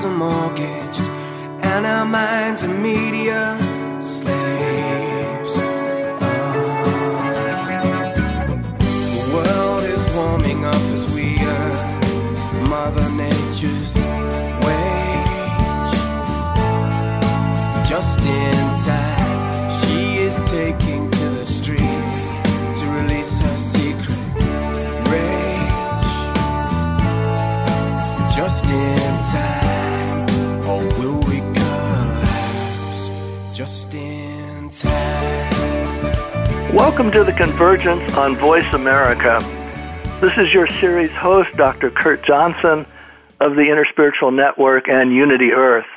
house are mortgaged, and our minds are media slaves. Welcome to the Convergence on Voice America. This is your series host, Dr. Kurt Johnson of the Interspiritual Network and Unity Earth.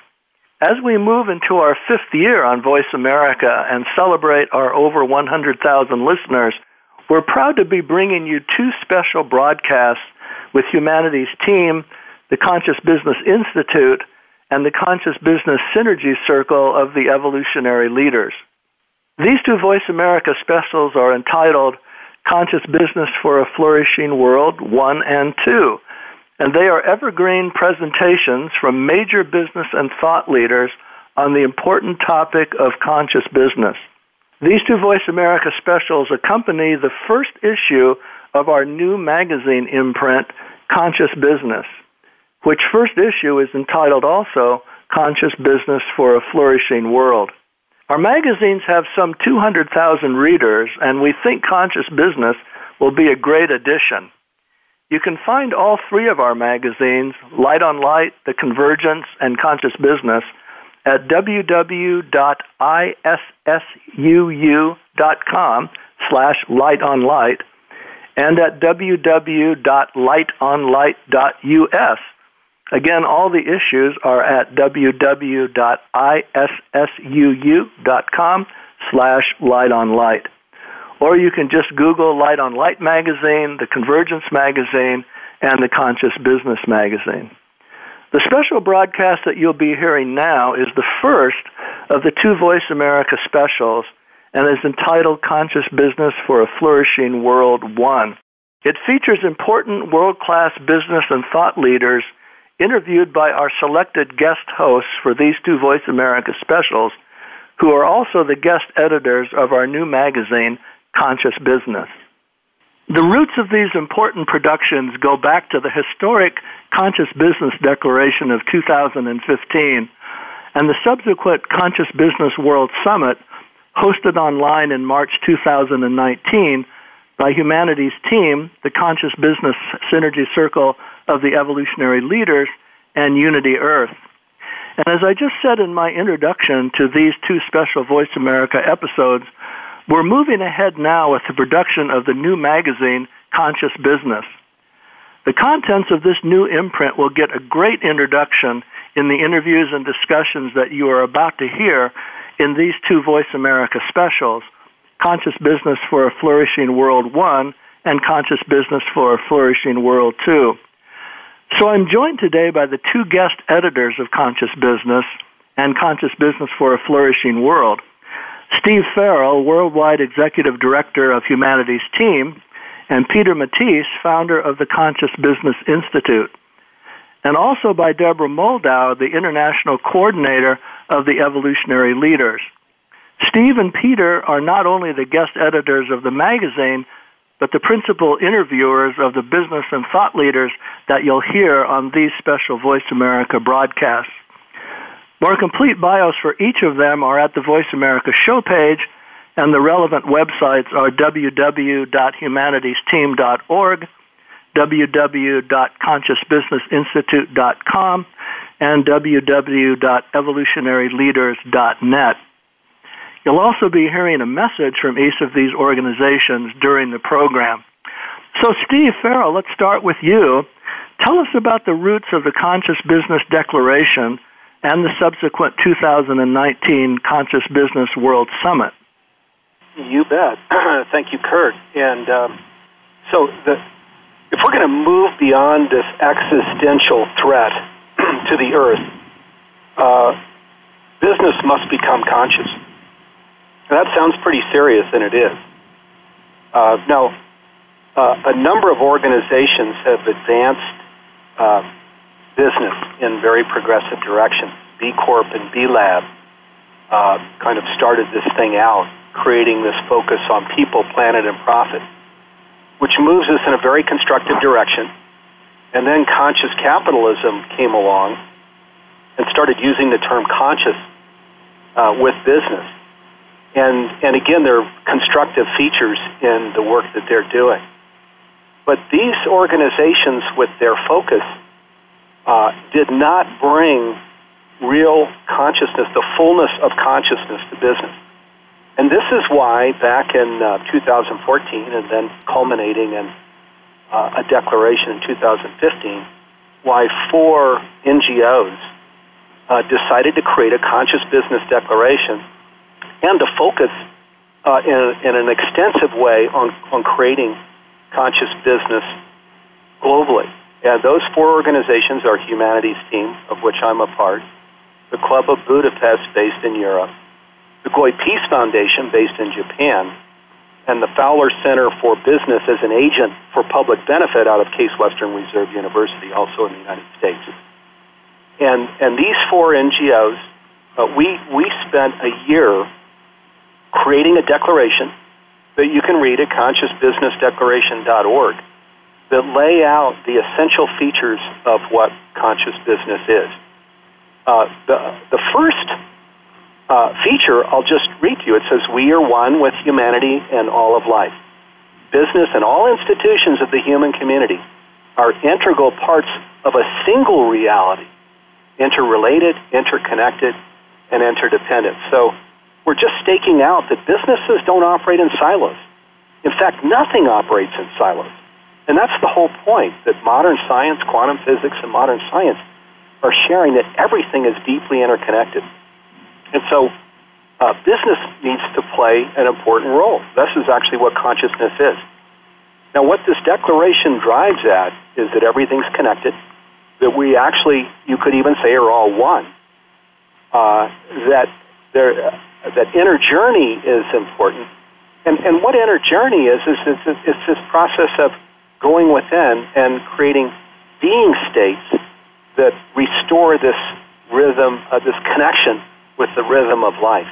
As we move into our fifth year on Voice America and celebrate our over 100,000 listeners, we're proud to be bringing you two special broadcasts with humanity's team, the Conscious Business Institute, and the Conscious Business Synergy Circle of the Evolutionary Leaders. These two Voice America specials are entitled Conscious Business for a Flourishing World 1 and 2, and they are evergreen presentations from major business and thought leaders on the important topic of conscious business. These two Voice America specials accompany the first issue of our new magazine imprint, Conscious Business, which first issue is entitled also Conscious Business for a Flourishing World. Our magazines have some 200,000 readers, and we think Conscious Business will be a great addition. You can find all three of our magazines, Light on Light, The Convergence, and Conscious Business, at www.issuu.com slash light on light and at www.lightonlight.us. Again, all the issues are at www.issuu.com slash light on light. Or you can just Google Light on Light magazine, the Convergence magazine, and the Conscious Business magazine. The special broadcast that you'll be hearing now is the first of the two Voice America specials and is entitled Conscious Business for a Flourishing World 1. It features important world class business and thought leaders interviewed by our selected guest hosts for these two Voice America specials, who are also the guest editors of our new magazine, Conscious Business. The roots of these important productions go back to the historic Conscious Business Declaration of 2015 and the subsequent Conscious Business World Summit hosted online in March 2019 by Humanity's team, the Conscious Business Synergy Circle of the Evolutionary Leaders, and Unity Earth. And as I just said in my introduction to these two special Voice America episodes, we're moving ahead now with the production of the new magazine, Conscious Business. The contents of this new imprint will get a great introduction in the interviews and discussions that you are about to hear in these two Voice America specials Conscious Business for a Flourishing World 1 and Conscious Business for a Flourishing World 2. So I'm joined today by the two guest editors of Conscious Business and Conscious Business for a Flourishing World. Steve Farrell, Worldwide Executive Director of Humanity's Team, and Peter Matthies, founder of the Conscious Business Institute. And also by Deborah Moldow, the International Coordinator of the Evolutionary Leaders. Steve and Peter are not only the guest editors of the magazine, but the principal interviewers of the business and thought leaders that you'll hear on these special Voice America broadcasts. More complete bios for each of them are at the Voice America show page, and the relevant websites are www.humanitysteam.org, www.consciousbusinessinstitute.com, and www.evolutionaryleaders.net. You'll also be hearing a message from each of these organizations during the program. So, Steve Farrell, let's start with you. Tell us about the roots of the Conscious Business Declaration and the subsequent 2019 Conscious Business World Summit. You bet. Thank you, Kurt. And um, so, the, if we're going to move beyond this existential threat to the earth, uh, business must become conscious. That sounds pretty serious, and it is. Uh, now, uh, a number of organizations have advanced uh, business in very progressive directions. B Corp and B Lab uh, kind of started this thing out, creating this focus on people, planet, and profit, which moves us in a very constructive direction. And then conscious capitalism came along and started using the term conscious uh, with business. And, and again, they're constructive features in the work that they're doing. But these organizations, with their focus, uh, did not bring real consciousness, the fullness of consciousness to business. And this is why, back in uh, 2014, and then culminating in uh, a declaration in 2015, why four NGOs uh, decided to create a conscious business declaration and to focus uh, in, in an extensive way on, on creating conscious business globally. And those four organizations are Humanity's Team, of which I'm a part, the Club of Budapest, based in Europe, the Goi Peace Foundation, based in Japan, and the Fowler Center for Business as an agent for public benefit out of Case Western Reserve University, also in the United States. And, and these four NGOs, uh, we, we spent a year creating a declaration that you can read at consciousbusinessdeclaration.org that lay out the essential features of what conscious business is. Uh, the, the first uh, feature I'll just read to you. It says, We are one with humanity and all of life. Business and all institutions of the human community are integral parts of a single reality, interrelated, interconnected, and interdependent. So we're just staking out that businesses don't operate in silos. In fact, nothing operates in silos. And that's the whole point that modern science, quantum physics, and modern science are sharing that everything is deeply interconnected. And so uh, business needs to play an important role. This is actually what consciousness is. Now, what this declaration drives at is that everything's connected, that we actually, you could even say, are all one, uh, that there, that inner journey is important. And, and what inner journey is, is it's, it's this process of going within and creating being states that restore this rhythm, uh, this connection with the rhythm of life.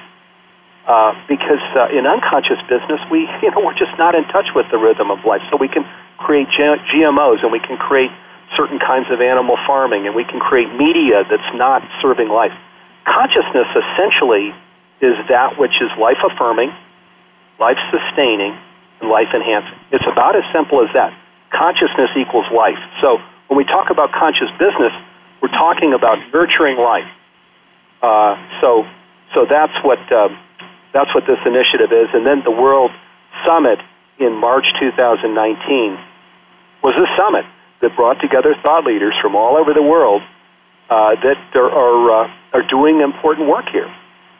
Uh, because uh, in unconscious business, we, you know, we're just not in touch with the rhythm of life. So we can create GMOs and we can create certain kinds of animal farming and we can create media that's not serving life. Consciousness essentially is that which is life affirming, life sustaining, and life enhancing. It's about as simple as that. Consciousness equals life. So when we talk about conscious business, we're talking about nurturing life. Uh, so, so that's what uh, that's what this initiative is. And then the World Summit in March 2019 was a summit that brought together thought leaders from all over the world uh, that are are, uh, are doing important work here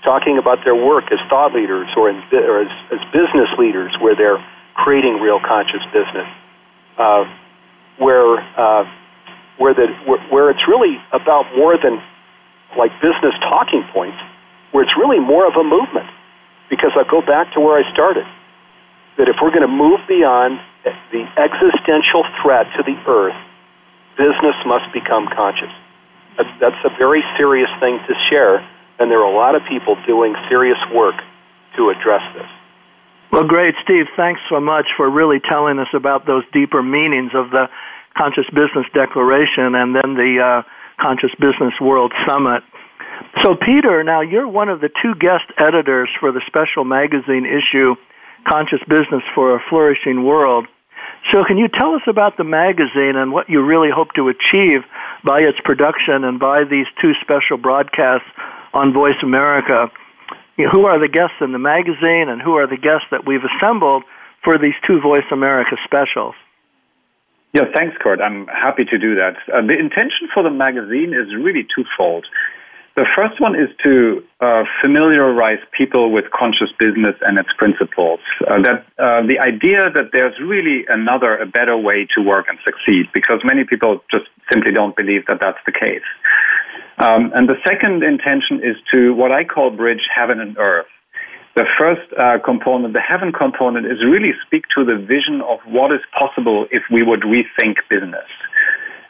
talking about their work as thought leaders or, in, or as, as business leaders where they're creating real conscious business, uh, where, uh, where, the, where, where it's really about more than like business talking points, where it's really more of a movement. Because I go back to where I started, that if we're going to move beyond the existential threat to the earth, business must become conscious. That's a very serious thing to share and there are a lot of people doing serious work to address this. Well, great, Steve. Thanks so much for really telling us about those deeper meanings of the Conscious Business Declaration and then the uh, Conscious Business World Summit. So, Peter, now you're one of the two guest editors for the special magazine issue, Conscious Business for a Flourishing World. So, can you tell us about the magazine and what you really hope to achieve by its production and by these two special broadcasts on Voice America. You know, who are the guests in the magazine and who are the guests that we've assembled for these two Voice America specials? Yeah, thanks, Kurt. I'm happy to do that. Uh, the intention for the magazine is really twofold. The first one is to uh, familiarize people with conscious business and its principles. Uh, that uh, the idea that there's really another, a better way to work and succeed, because many people just simply don't believe that that's the case. Um, and the second intention is to what I call bridge heaven and earth. The first uh, component, the heaven component, is really speak to the vision of what is possible if we would rethink business.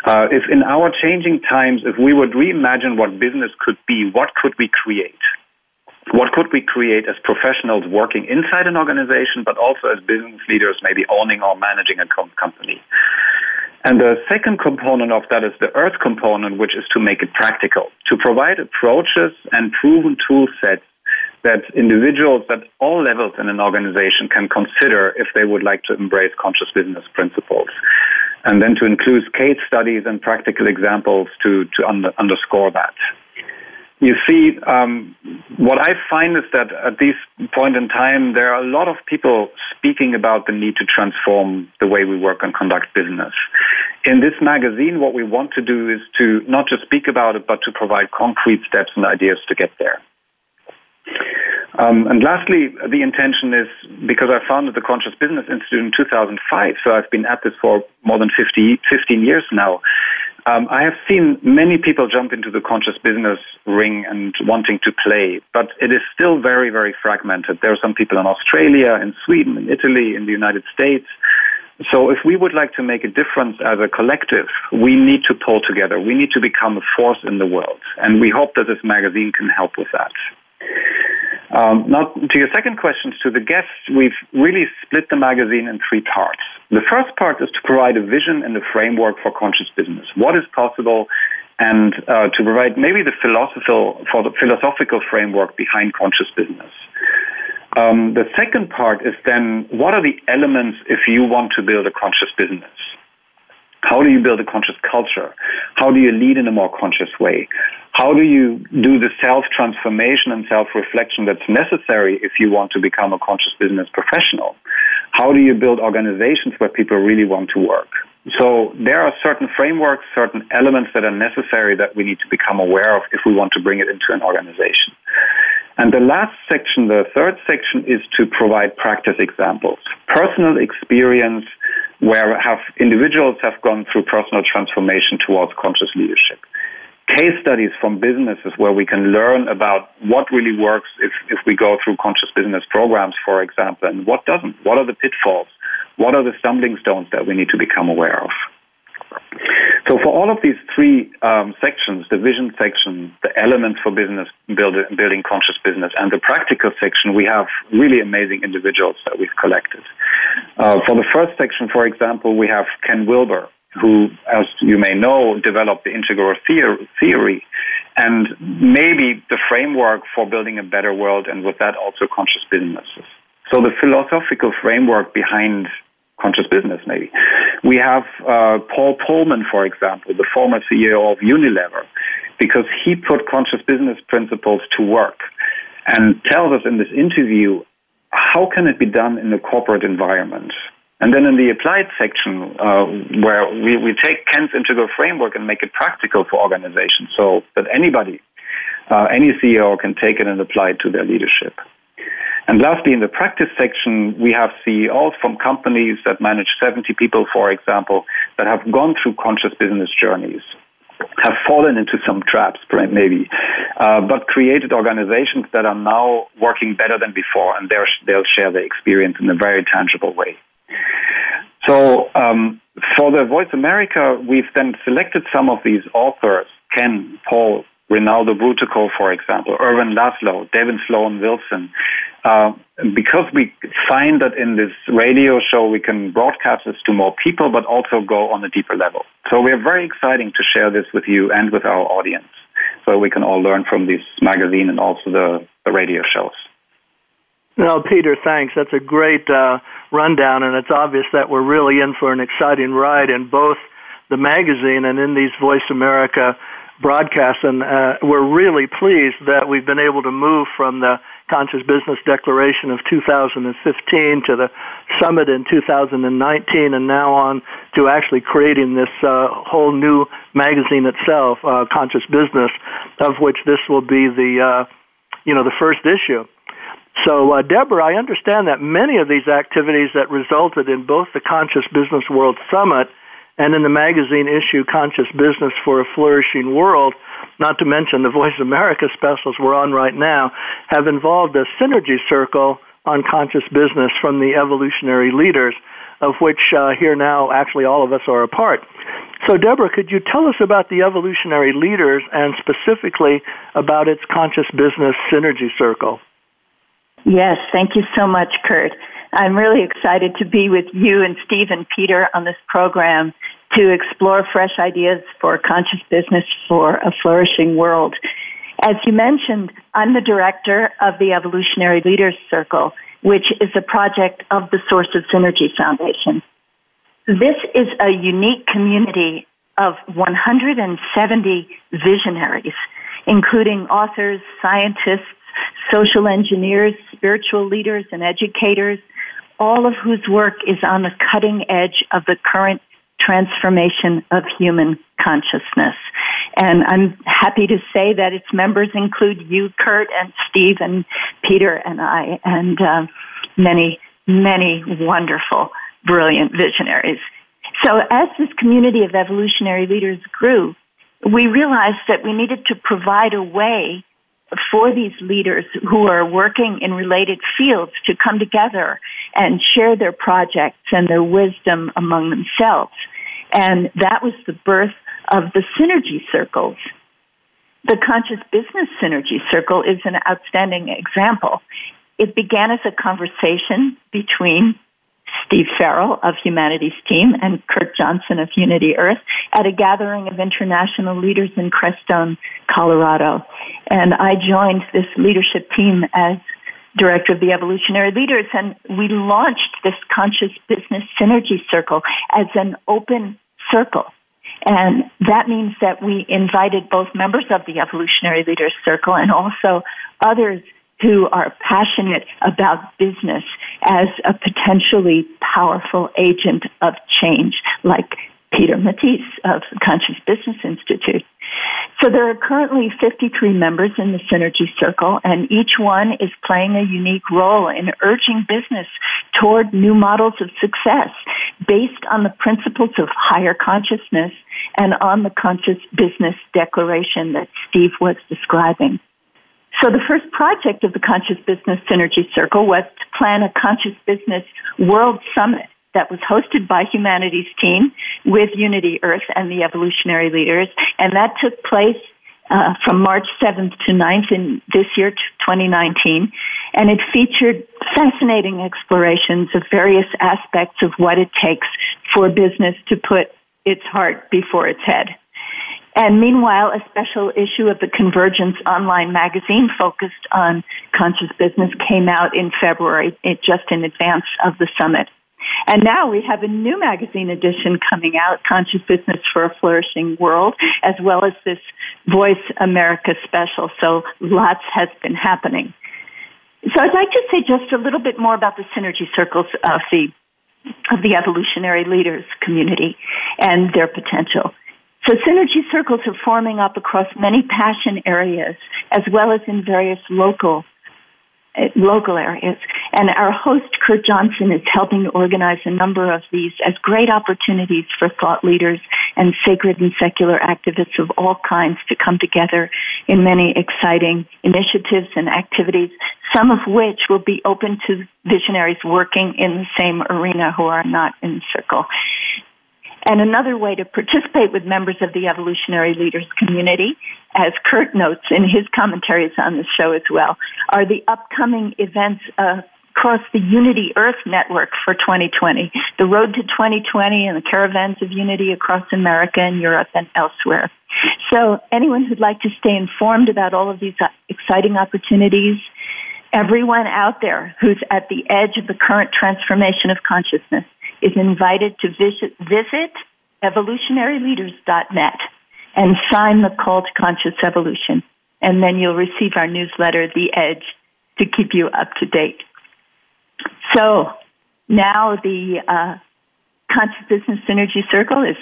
Uh, if in our changing times, if we would reimagine what business could be, what could we create? What could we create as professionals working inside an organization, but also as business leaders, maybe owning or managing a company? And the second component of that is the earth component, which is to make it practical, to provide approaches and proven tool sets that individuals at all levels in an organization can consider if they would like to embrace conscious business principles. And then to include case studies and practical examples to, to under, underscore that. You see, um, what I find is that at this point in time, there are a lot of people speaking about the need to transform the way we work and conduct business. In this magazine, what we want to do is to not just speak about it, but to provide concrete steps and ideas to get there. Um, and lastly, the intention is because I founded the Conscious Business Institute in 2005, so I've been at this for more than 50, 15 years now. Um, I have seen many people jump into the conscious business ring and wanting to play, but it is still very, very fragmented. There are some people in Australia, in Sweden, in Italy, in the United States. So if we would like to make a difference as a collective, we need to pull together. We need to become a force in the world. And we hope that this magazine can help with that. Um, now, to your second questions to the guests, we've really split the magazine in three parts. The first part is to provide a vision and a framework for conscious business. What is possible, and uh, to provide maybe the philosophical for the philosophical framework behind conscious business. Um, the second part is then what are the elements if you want to build a conscious business? How do you build a conscious culture? How do you lead in a more conscious way? How do you do the self transformation and self reflection that's necessary if you want to become a conscious business professional? How do you build organizations where people really want to work? So there are certain frameworks, certain elements that are necessary that we need to become aware of if we want to bring it into an organization. And the last section, the third section, is to provide practice examples, personal experience where have individuals have gone through personal transformation towards conscious leadership. Case studies from businesses where we can learn about what really works if, if we go through conscious business programs, for example, and what doesn't. What are the pitfalls? What are the stumbling stones that we need to become aware of? So for all of these three um, sections, the vision section, the elements for business build, building conscious business, and the practical section, we have really amazing individuals that we've collected. Uh, for the first section, for example, we have Ken Wilber, who, as you may know, developed the integral theory and maybe the framework for building a better world, and with that also conscious businesses. So the philosophical framework behind conscious business, maybe. We have uh, Paul Polman, for example, the former CEO of Unilever, because he put conscious business principles to work and tells us in this interview how can it be done in a corporate environment. And then in the applied section, uh, where we, we take Ken's integral framework and make it practical for organizations so that anybody, uh, any CEO can take it and apply it to their leadership. And lastly, in the practice section, we have CEOs from companies that manage 70 people, for example, that have gone through conscious business journeys, have fallen into some traps, maybe, uh, but created organizations that are now working better than before, and they'll share their experience in a very tangible way. So, um, for the Voice America, we've then selected some of these authors Ken, Paul, Rinaldo Brutoco, for example, Ervin Laszlo, David Sloan Wilson, uh, because we find that in this radio show we can broadcast this to more people, but also go on a deeper level. So we are very exciting to share this with you and with our audience, so we can all learn from this magazine and also the, the radio shows. No, Peter, thanks. That's a great uh, rundown, and it's obvious that we're really in for an exciting ride in both the magazine and in these Voice America broadcasts. And uh, we're really pleased that we've been able to move from the Conscious Business Declaration of 2015 to the summit in 2019, and now on to actually creating this uh, whole new magazine itself, uh, Conscious Business, of which this will be the uh, you know the first issue. So, uh, Deborah, I understand that many of these activities that resulted in both the Conscious Business World Summit and in the magazine issue Conscious Business for a Flourishing World not to mention the Voice America specials we're on right now, have involved a synergy circle on conscious business from the evolutionary leaders, of which uh, here now actually all of us are a part. So, Deborah, could you tell us about the evolutionary leaders and specifically about its conscious business synergy circle? Yes, thank you so much, Kurt. I'm really excited to be with you and Steve and Peter on this program to explore fresh ideas for conscious business for a flourishing world. As you mentioned, I'm the director of the Evolutionary Leaders Circle, which is a project of the Source of Synergy Foundation. This is a unique community of 170 visionaries, including authors, scientists, social engineers, spiritual leaders, and educators, all of whose work is on the cutting edge of the current transformation of human consciousness. And I'm happy to say that its members include you, Kurt, and Steve, and Peter, and I, and uh, many, many wonderful, brilliant visionaries. So, as this community of evolutionary leaders grew, we realized that we needed to provide a way for these leaders who are working in related fields to come together and share their projects and their wisdom among themselves. And that was the birth of the synergy circles. The Conscious Business Synergy Circle is an outstanding example. It began as a conversation between Steve Farrell of Humanity's Team and Kurt Johnson of Unity Earth at a gathering of international leaders in Crestone, Colorado. And I joined this leadership team as director of the Evolutionary Leaders, and we launched this Conscious Business Synergy Circle as an open circle. And that means that we invited both members of the Evolutionary Leaders Circle and also others who are passionate about business as a potentially powerful agent of change, like Peter Matthies of Conscious Business Institute. So there are currently 53 members in the Synergy Circle, and each one is playing a unique role in urging business toward new models of success based on the principles of higher consciousness and on the Conscious Business Declaration that Steve was describing. So the first project of the Conscious Business Synergy Circle was to plan a Conscious Business World Summit that was hosted by Humanity's Team with Unity Earth and the Evolutionary Leaders, and that took place uh, from March 7th to 9th in this year, 2019, and it featured fascinating explorations of various aspects of what it takes for business to put its heart before its head. And meanwhile, a special issue of the Convergence online magazine focused on conscious business came out in February, just in advance of the summit. And now we have a new magazine edition coming out, Conscious Business for a Flourishing World, as well as this Voice America special. So lots has been happening. So I'd like to say just a little bit more about the synergy circles of the of the evolutionary leaders community and their potential. So synergy circles are forming up across many passion areas as well as in various local uh, local areas. And our host, Kurt Johnson, is helping to organize a number of these as great opportunities for thought leaders and sacred and secular activists of all kinds to come together in many exciting initiatives and activities, some of which will be open to visionaries working in the same arena who are not in circle. And another way to participate with members of the evolutionary leaders community, as Kurt notes in his commentaries on the show as well, are the upcoming events across the Unity Earth Network for 2020, the Road to 2020 and the Caravans of Unity across America and Europe and elsewhere. So anyone who'd like to stay informed about all of these exciting opportunities, everyone out there who's at the edge of the current transformation of consciousness, is invited to visit, visit evolutionaryleaders.net and sign the call to conscious evolution. And then you'll receive our newsletter, The Edge, to keep you up to date. So now the uh, Conscious Business Synergy Circle is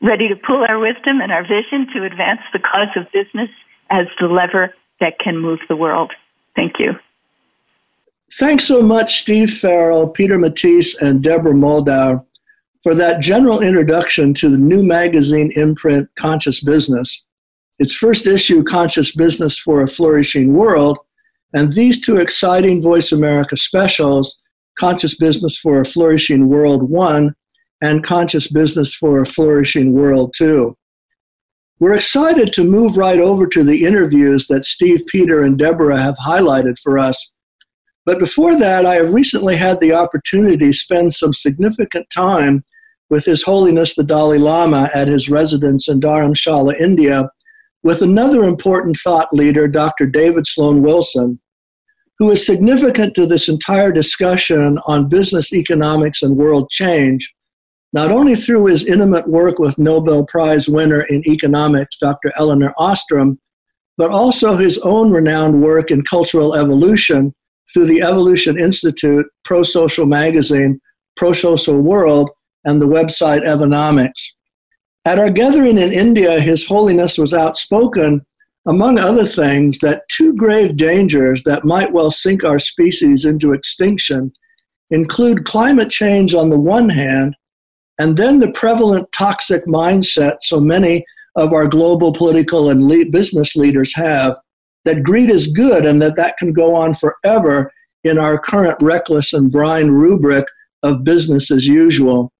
ready to pull our wisdom and our vision to advance the cause of business as the lever that can move the world. Thank you. Thanks so much, Steve Farrell, Peter Matthies, and Deborah Moldow, for that general introduction to the new magazine imprint, Conscious Business, its first issue, Conscious Business for a Flourishing World, and these two exciting Voice America specials, Conscious Business for a Flourishing World 1 and conscious business for a flourishing world, 2. We're excited to move right over to the interviews that Steve, Peter, and Deborah have highlighted for us. But before that, I have recently had the opportunity to spend some significant time with His Holiness the Dalai Lama at his residence in Dharamshala, India, with another important thought leader, Dr. David Sloan Wilson, who is significant to this entire discussion on business economics and world change, not only through his intimate work with Nobel Prize winner in economics, Dr. Elinor Ostrom, but also his own renowned work in cultural evolution through the Evolution Institute, Pro Social Magazine, Prosocial World, and the website Evonomics. At our gathering in India, His Holiness was outspoken, among other things, that two grave dangers that might well sink our species into extinction include climate change on the one hand, and then the prevalent toxic mindset so many of our global political and le- business leaders have that greed is good and that that can go on forever in our current reckless and blind rubric of business as usual.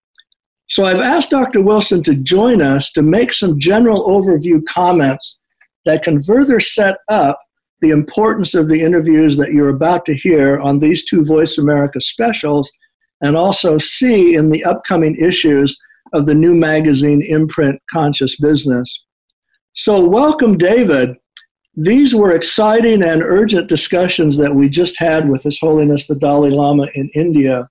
So I've asked Dr. Wilson to join us to make some general overview comments that can further set up the importance of the interviews that you're about to hear on these two Voice America specials and also see in the upcoming issues of the new magazine imprint Conscious Business. So, welcome, David. These were exciting and urgent discussions that we just had with His Holiness the Dalai Lama in India.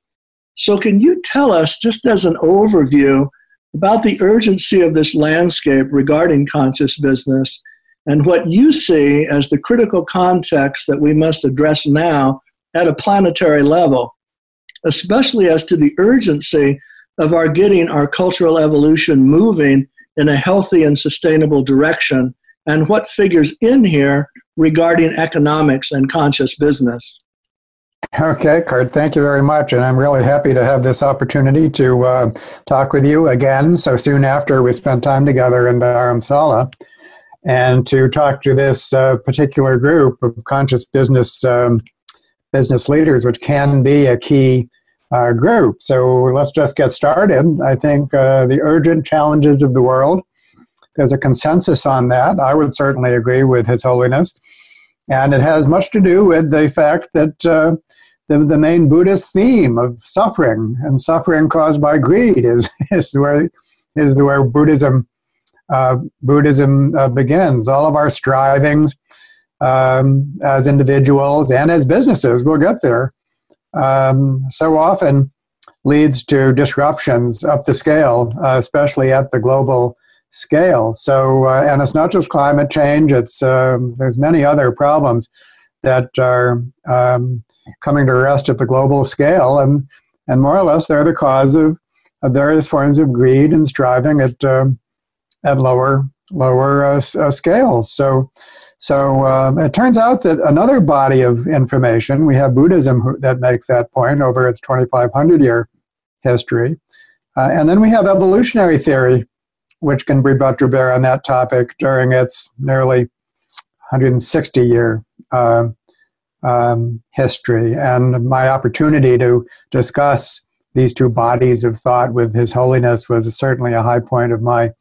So, can you tell us, just as an overview, about the urgency of this landscape regarding conscious business and what you see as the critical context that we must address now at a planetary level, especially as to the urgency of our getting our cultural evolution moving in a healthy and sustainable direction, and what figures in here regarding economics and conscious business? Okay, Kurt, thank you very much. And I'm really happy to have this opportunity to uh, talk with you again so soon after we spent time together in Dharamsala and to talk to this uh, particular group of conscious business um, business leaders, which can be a key uh, group. So let's just get started. I think uh, the urgent challenges of the world, there's a consensus on that. I would certainly agree with His Holiness. And it has much to do with the fact that uh, the, the main Buddhist theme of suffering and suffering caused by greed is, is where is where Buddhism uh, Buddhism uh, begins. All of our strivings um, as individuals and as businesses, we'll get there, um, so often leads to disruptions up the scale, uh, especially at the global scale. So, uh, and it's not just climate change; it's um, there's many other problems that are um, coming to rest at the global scale, and and more or less they're the cause of, of various forms of greed and striving at um, at lower lower uh, uh, scales. So. So um, it turns out that another body of information, we have Buddhism that makes that point over its 2,500 year history. Uh, and then we have evolutionary theory, which can be brought to bear on that topic during its nearly 160 year uh, um, history. And my opportunity to discuss these two bodies of thought with His Holiness was certainly a high point of my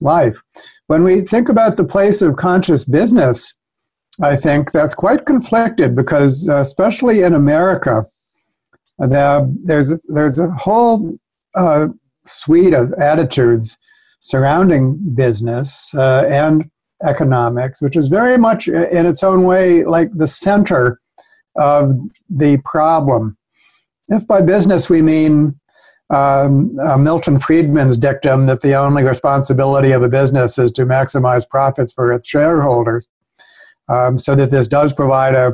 life. When we think about the place of conscious business, I think that's quite conflicted because, uh, especially in America, the, there's there's a whole uh, suite of attitudes surrounding business uh, and economics, which is very much in its own way like the center of the problem. If by business we mean um, uh, Milton Friedman's dictum that the only responsibility of a business is to maximize profits for its shareholders, um, so that this does provide a,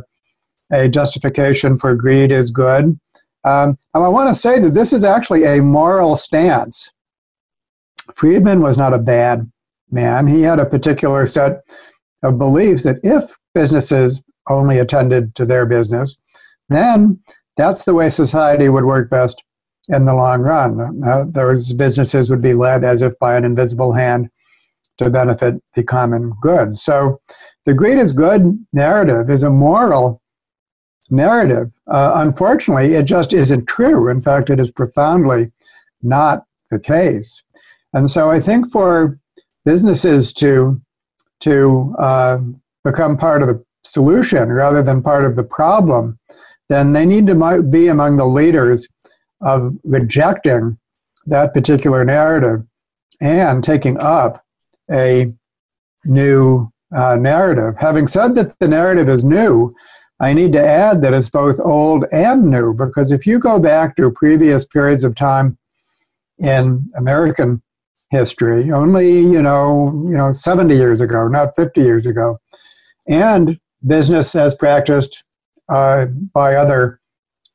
a justification for greed is good. Um, and I want to say that this is actually a moral stance. Friedman was not a bad man. He had a particular set of beliefs that if businesses only attended to their business, then that's the way society would work best in the long run. Uh, those businesses would be led as if by an invisible hand to benefit the common good. So the greed is good narrative is a moral narrative. Uh, unfortunately, it just isn't true. In fact, it is profoundly not the case. And so I think for businesses to to uh, become part of the solution rather than part of the problem, then they need to be among the leaders of rejecting that particular narrative and taking up a new uh, narrative. Having said that the narrative is new, I need to add that it's both old and new because if you go back to previous periods of time in American history, only you know, you know, 70 years ago, not 50 years ago, and business as practiced uh, by other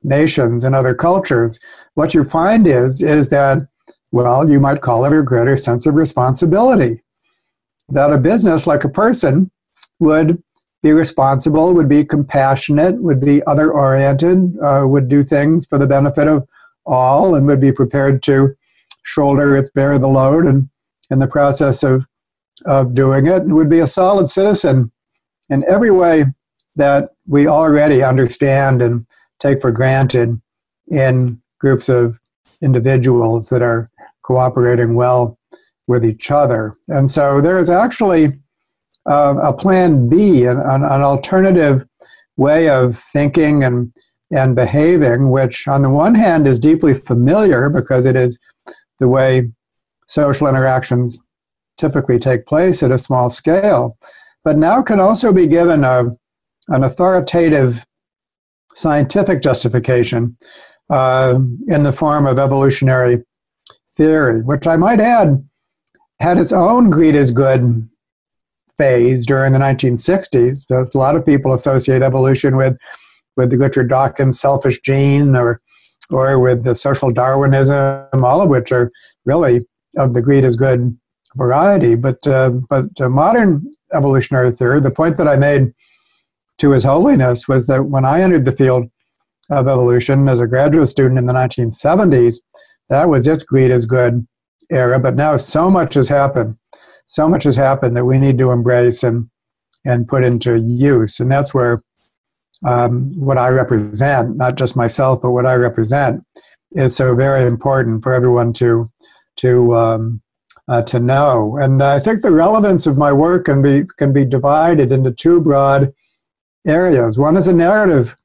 nations and other cultures, what you find is is that well, you might call it a greater sense of responsibility. That a business, like a person, would be responsible, would be compassionate, would be other oriented, uh, would do things for the benefit of all, and would be prepared to shoulder its bear the load and in the process of of doing it, would be a solid citizen in every way that we already understand and take for granted in groups of individuals that are cooperating well with each other. And so there is actually uh, a plan B, an, an, alternative way of thinking and, and behaving, which on the one hand is deeply familiar because it is the way social interactions typically take place at a small scale, but now can also be given a, an authoritative scientific justification uh, in the form of evolutionary theory, which I might add had its own greed is good phase during the 1960s. So a lot of people associate evolution with, with the Richard Dawkins selfish gene or, or with the social Darwinism, all of which are really of the greed is good variety. But, uh, but modern evolutionary theory, the point that I made to His Holiness was that when I entered the field of evolution as a graduate student in the 1970s, that was its greed is good era. But now so much has happened, so much has happened that we need to embrace and and put into use. And that's where um, what I represent, not just myself, but what I represent, is so very important for everyone to to um, uh, to know. And I think the relevance of my work can be can be divided into two broad areas. One is a narrative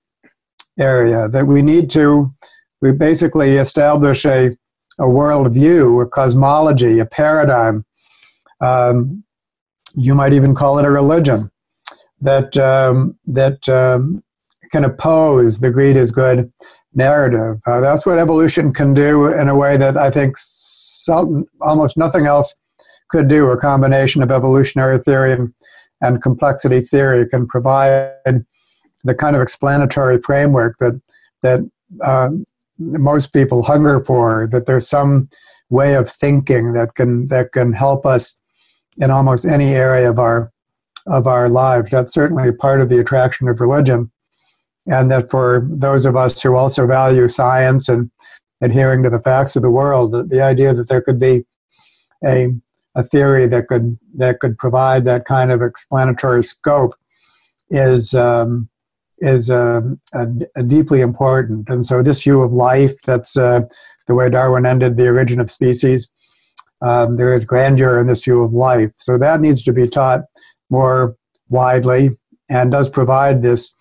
area that we need to we basically establish a, a worldview, a cosmology, a paradigm. Um, you might even call it a religion that um, that um, can oppose the greed is good narrative. Uh, that's what evolution can do in a way that I think almost nothing else could do. A combination of evolutionary theory and, and complexity theory can provide the kind of explanatory framework that that uh, most people hunger for. That there's some way of thinking that can that can help us in almost any area of our of our lives. That's certainly part of the attraction of religion, and that for those of us who also value science and adhering to the facts of the world, the, the idea that there could be a a theory that could that could provide that kind of explanatory scope is um, is uh, a, a deeply important. And so, this view of life that's uh, the way Darwin ended the origin of species. Um, there is grandeur in this view of life. So, that needs to be taught more widely and does provide this,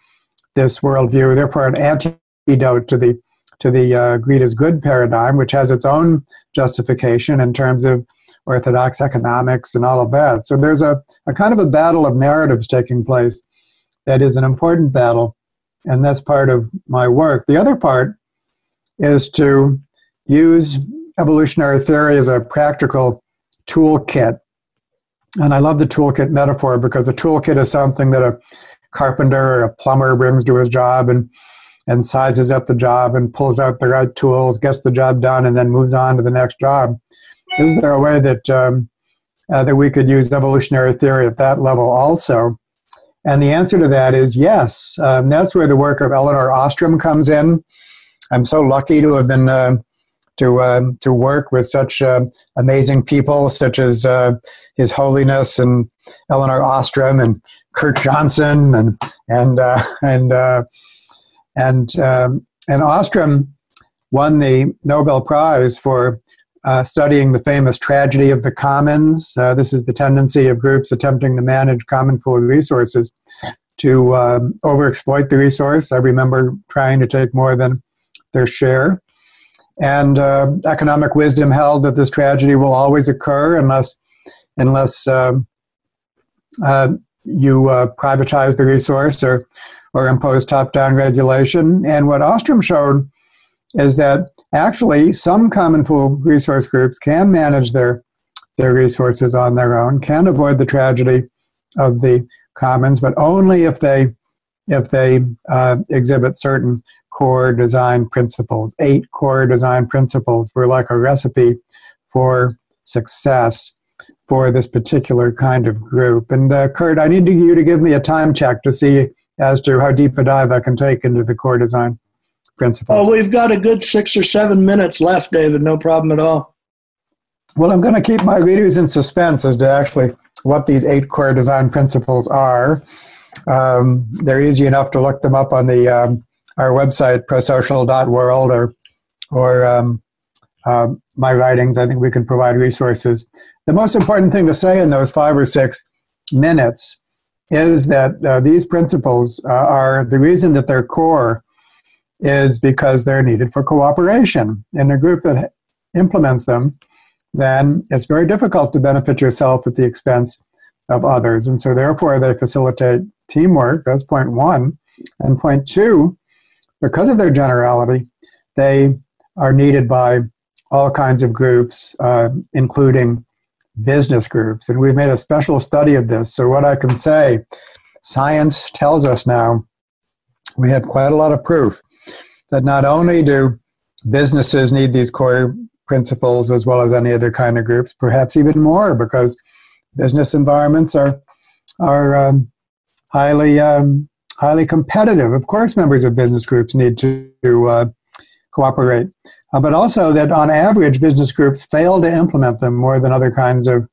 this worldview. Therefore, an antidote to the, to the uh, greed is good paradigm, which has its own justification in terms of orthodox economics and all of that. So, there's a, a kind of a battle of narratives taking place that is an important battle, and that's part of my work. The other part is to use evolutionary theory as a practical toolkit. And I love the toolkit metaphor because a toolkit is something that a carpenter or a plumber brings to his job and and sizes up the job and pulls out the right tools, gets the job done, and then moves on to the next job. Is there a way that um, uh, that we could use evolutionary theory at that level also? And the answer to that is yes. Um, that's where the work of Elinor Ostrom comes in. I'm so lucky to have been uh, to uh, to work with such uh, amazing people, such as uh, His Holiness and Elinor Ostrom and Kurt Johnson and and uh, and uh, and um, and Ostrom won the Nobel Prize for uh, studying the famous tragedy of the commons. Uh, this is the tendency of groups attempting to manage common pool resources to um, overexploit the resource. I remember trying to take more than their share. And uh, economic wisdom held that this tragedy will always occur unless, unless um, uh, you uh, privatize the resource or, or impose top down regulation. And what Ostrom showed is that actually some common pool resource groups can manage their their resources on their own, can avoid the tragedy of the commons, but only if they if they uh, exhibit certain core design principles. Eight core design principles were like a recipe for success for this particular kind of group. And uh, Kurt, I need you to give me a time check to see as to how deep a dive I can take into the core design principles. Oh, we've got a good six or seven minutes left, David. No problem at all. Well, I'm going to keep my readers in suspense as to actually what these eight core design principles are. Um, they're easy enough to look them up on the um, our website, prosocial.world, or or um, uh, my writings. I think we can provide resources. The most important thing to say in those five or six minutes is that uh, these principles uh, are the reason that they're core is because they're needed for cooperation. In a group that implements them, then it's very difficult to benefit yourself at the expense of others. And so, therefore, they facilitate teamwork. That's point one. And point two, because of their generality, they are needed by all kinds of groups, uh, including business groups. And we've made a special study of this. So, what I can say, science tells us now we have quite a lot of proof that not only do businesses need these core principles as well as any other kind of groups, perhaps even more, because business environments are are um, highly um, highly competitive. Of course, members of business groups need to, uh, cooperate, uh, but also that on average, business groups fail to implement them more than other kinds of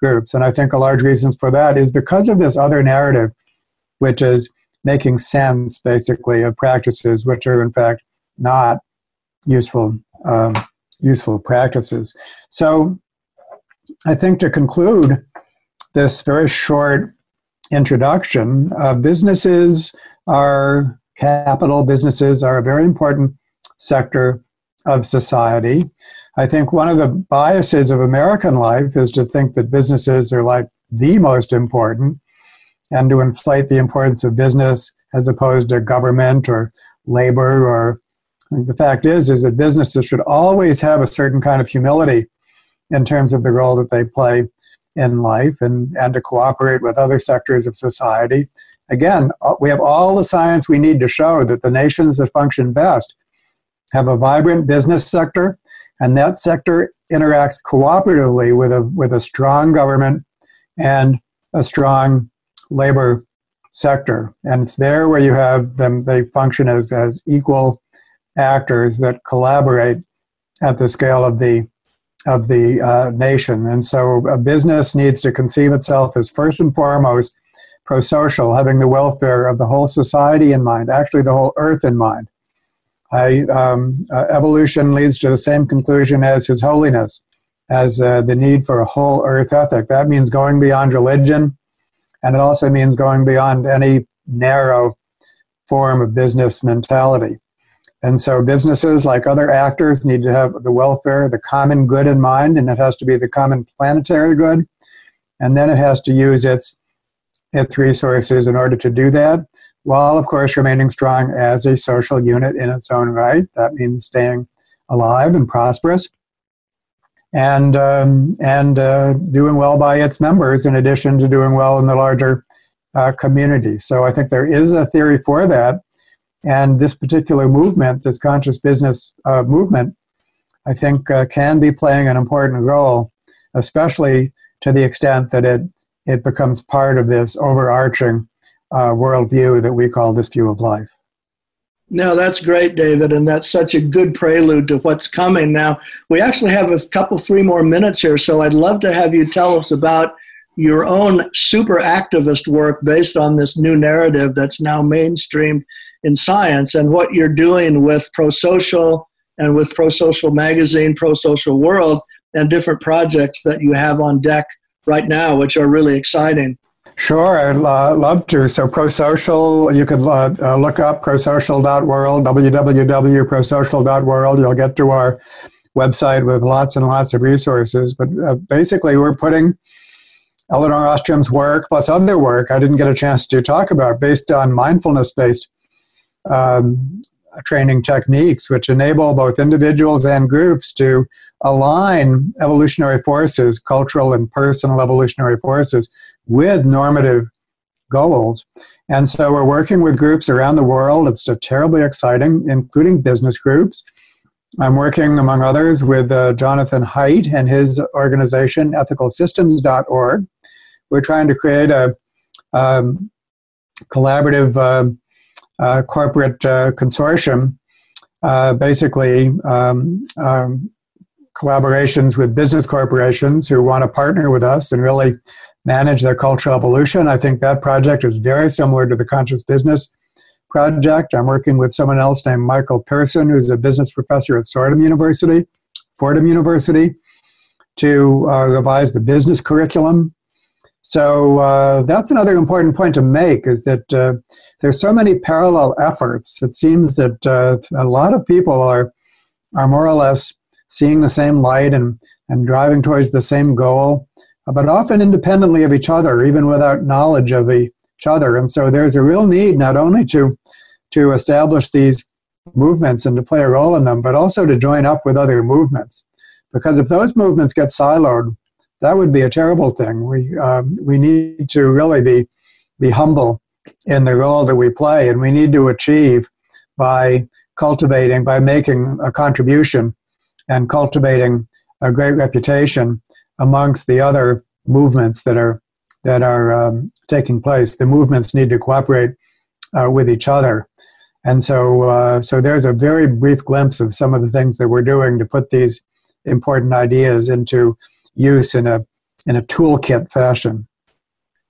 groups. And I think a large reason for that is because of this other narrative, which is making sense basically of practices which are in fact not useful um, useful practices. So I think to conclude this very short introduction, uh, businesses are capital businesses are a very important sector of society. I think one of the biases of American life is to think that businesses are like the most important and to inflate the importance of business as opposed to government or labor or the fact is is that businesses should always have a certain kind of humility in terms of the role that they play in life and, and to cooperate with other sectors of society. Again, we have all the science we need to show that the nations that function best have a vibrant business sector, and that sector interacts cooperatively with a, with a strong government and a strong labor sector. And it's there where you have them, they function as, as equal actors that collaborate at the scale of the of the uh, nation. And so a business needs to conceive itself as first and foremost pro-social, having the welfare of the whole society in mind, actually the whole earth in mind. I, um, uh, evolution leads to the same conclusion as His Holiness, as uh, the need for a whole earth ethic. That means going beyond religion, and it also means going beyond any narrow form of business mentality. And so businesses, like other actors, need to have the welfare, the common good in mind, and it has to be the common planetary good. And then it has to use its its resources in order to do that, while of course remaining strong as a social unit in its own right. That means staying alive and prosperous, and um, and uh, doing well by its members, in addition to doing well in the larger uh, community. So I think there is a theory for that and this particular movement, this conscious business uh, movement, I think uh, can be playing an important role, especially to the extent that it, it becomes part of this overarching uh, worldview that we call this view of life. No, that's great, David, and that's such a good prelude to what's coming. Now, we actually have a couple, three more minutes here, so I'd love to have you tell us about your own super activist work based on this new narrative that's now mainstreamed in science and what you're doing with prosocial and with Pro Social Magazine, Pro Social World, and different projects that you have on deck right now, which are really exciting. Sure, I'd uh, love to. So, ProSocial, you could uh, uh, look up prosocial.world, www.prosocial.world. You'll get to our website with lots and lots of resources. But uh, basically, we're putting Elinor Ostrom's work plus other work I didn't get a chance to talk about based on mindfulness based um, training techniques, which enable both individuals and groups to align evolutionary forces, cultural and personal evolutionary forces, with normative goals. And so we're working with groups around the world. It's terribly exciting, including business groups. I'm working, among others, with uh, Jonathan Haidt and his organization, ethicalsystems.org. We're trying to create a um, collaborative uh, corporate uh, consortium, uh, basically um, um, collaborations with business corporations who want to partner with us and really manage their cultural evolution. I think that project is very similar to the conscious business project. I'm working with someone else named Michael Pirson, who's a business professor at Fordham University, Fordham University, to uh, revise the business curriculum. So uh, that's another important point to make is that uh, there's so many parallel efforts. It seems that uh, a lot of people are are more or less seeing the same light and, and driving towards the same goal, but often independently of each other, even without knowledge of each other. And so there's a real need not only to to establish these movements and to play a role in them, but also to join up with other movements. Because if those movements get siloed, that would be a terrible thing. We um, we need to really be be humble in the role that we play, and we need to achieve by cultivating, by making a contribution and cultivating a great reputation amongst the other movements that are that are um, taking place. The movements need to cooperate uh, with each other, and so uh, so there's a very brief glimpse of some of the things that we're doing to put these important ideas into use in a in a toolkit fashion.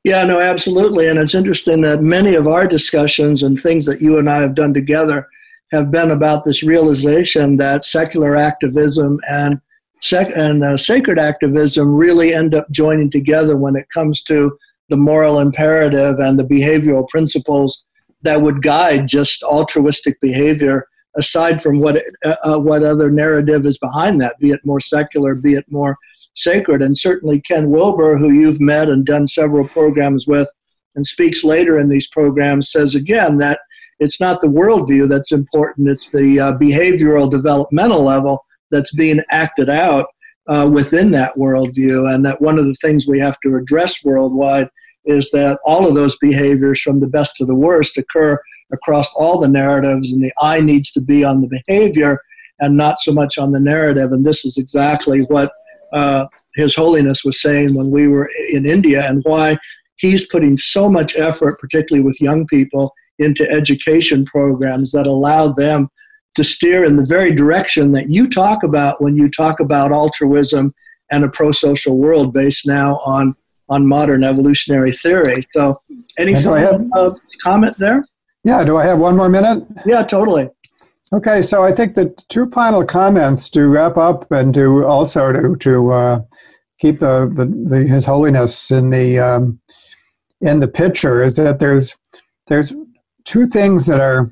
Yeah, no, absolutely. And it's interesting that many of our discussions and things that you and I have done together have been about this realization that secular activism and sec- and uh, sacred activism really end up joining together when it comes to the moral imperative and the behavioral principles that would guide just altruistic behavior aside from what uh, uh, what other narrative is behind that be it more secular be it more sacred and certainly Ken Wilber who you've met and done several programs with and speaks later in these programs says again that it's not the worldview that's important, it's the uh, behavioral developmental level that's being acted out uh, within that worldview. And that one of the things we have to address worldwide is that all of those behaviors, from the best to the worst, occur across all the narratives, and the eye needs to be on the behavior and not so much on the narrative. And this is exactly what uh, His Holiness was saying when we were in India, and why he's putting so much effort, particularly with young people, into education programs that allow them to steer in the very direction that you talk about when you talk about altruism and a pro-social world based now on on modern evolutionary theory. So, any have, uh, comment there? Yeah. Do I have one more minute? Yeah, totally. Okay, so I think the two final comments to wrap up and to also to to uh, keep the, the, His Holiness in the um, in the picture is that there's there's two things that are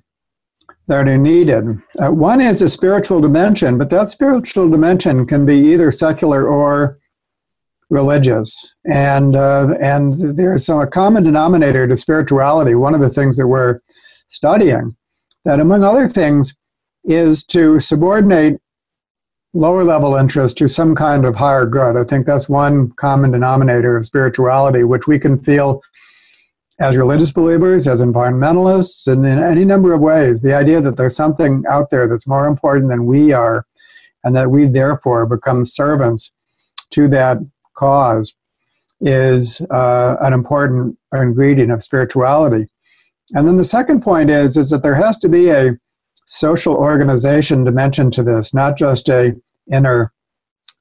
that are needed. Uh, one is a spiritual dimension, but that spiritual dimension can be either secular or religious. And uh, and there's some a common denominator to spirituality. One of the things that we're studying, that among other things, is to subordinate lower level interest to some kind of higher good. I think that's one common denominator of spirituality, which we can feel as religious believers, as environmentalists, and in any number of ways, the idea that there's something out there that's more important than we are, and that we therefore become servants to that cause, is uh, an important ingredient of spirituality. And then the second point is, is that there has to be a social organization dimension to this, not just a inner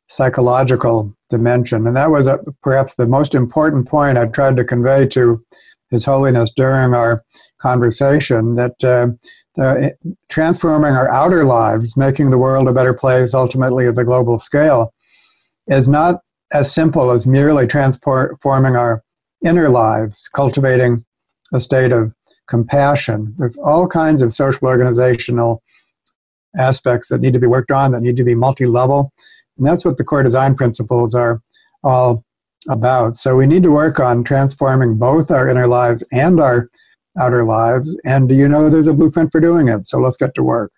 psychological dimension. And that was a, perhaps the most important point I tried to convey to His Holiness during our conversation that uh, the, transforming our outer lives, making the world a better place ultimately at the global scale, is not as simple as merely transforming our inner lives, cultivating a state of compassion. There's all kinds of social organizational aspects that need to be worked on, that need to be multi level. And that's what the core design principles are all about. So we need to work on transforming both our inner lives and our outer lives. And do you know there's a blueprint for doing it? So let's get to work.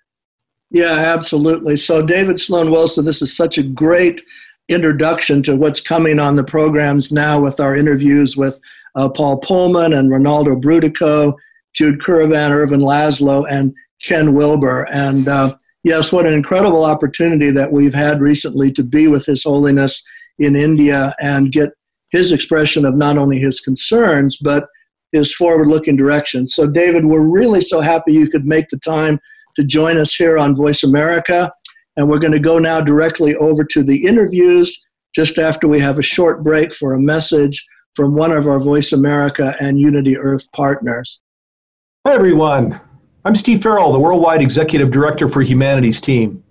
Yeah, absolutely. So, David Sloan Wilson, this is such a great introduction to what's coming on the programs now with our interviews with uh, Paul Polman and Rinaldo Brutoco, Jude Currivan, Ervin Laszlo, and Ken Wilber. And uh, yes, what an incredible opportunity that we've had recently to be with His Holiness in India and get his expression of not only his concerns, but his forward looking direction. So, David, we're really so happy you could make the time to join us here on Voice America. And we're going to go now directly over to the interviews just after we have a short break for a message from one of our Voice America and Unity Earth partners. Hi, everyone. I'm Steve Farrell, the Worldwide Executive Director for Humanity's Team.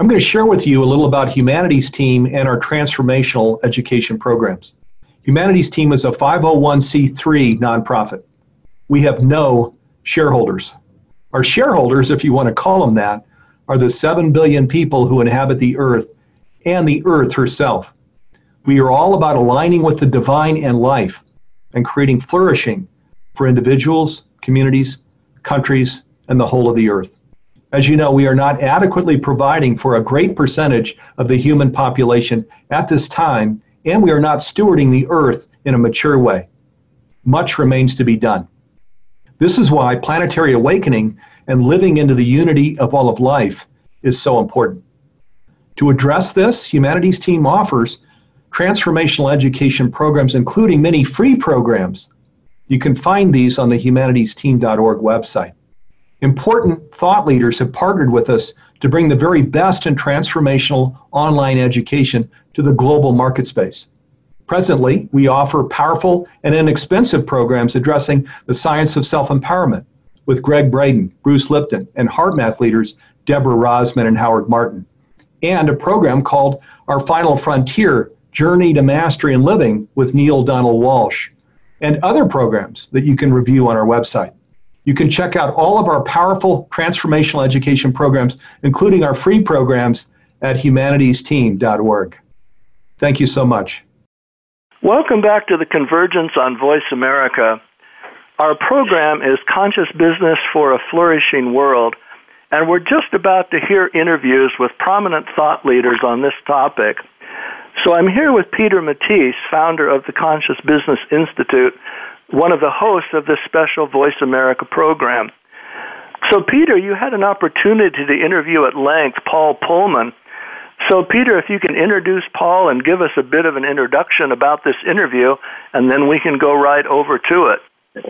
I'm going to share with you a little about Humanity's Team and our transformational education programs. Humanity's Team is a 501c3 nonprofit. We have no shareholders. Our shareholders, if you want to call them that, are the 7 billion people who inhabit the earth and the earth herself. We are all about aligning with the divine and life and creating flourishing for individuals, communities, countries, and the whole of the earth. As you know, we are not adequately providing for a great percentage of the human population at this time, and we are not stewarding the earth in a mature way. Much remains to be done. This is why planetary awakening and living into the unity of all of life is so important. To address this, Humanity's Team offers transformational education programs, including many free programs. You can find these on the humanitysteam.org website. Important thought leaders have partnered with us to bring the very best in transformational online education to the global market space. Presently, we offer powerful and inexpensive programs addressing the science of self empowerment, with Gregg Braden, Bruce Lipton, and HeartMath leaders Deborah Rozman and Howard Martin, and a program called Our Final Frontier Journey to Mastery and Living with Neale Donald Walsch, and other programs that you can review on our website. You can check out all of our powerful transformational education programs, including our free programs, at humanitysteam.org. Thank you so much. Welcome back to the Convergence on Voice America. Our program is Conscious Business for a Flourishing World, and we're just about to hear interviews with prominent thought leaders on this topic. So I'm here with Peter Matthies, founder of the Conscious Business Institute, one of the hosts of this special Voice America program. So, Peter, you had an opportunity to interview at length Paul Polman. So, Peter, if you can introduce Paul and give us a bit of an introduction about this interview, and then we can go right over to it.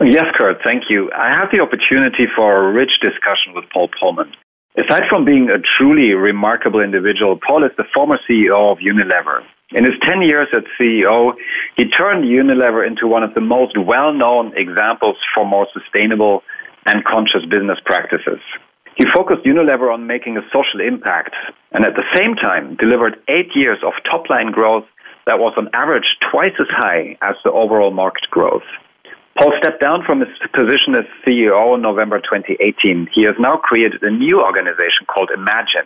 Yes, Kurt, thank you. I had the opportunity for a rich discussion with Paul Polman. Aside from being a truly remarkable individual, Paul is the former CEO of Unilever. In his 10 years as CEO, he turned Unilever into one of the most well known examples for more sustainable and conscious business practices. He focused Unilever on making a social impact and at the same time delivered eight years of top line growth that was on average twice as high as the overall market growth. Paul stepped down from his position as CEO in November 2018. He has now created a new organization called Imagine,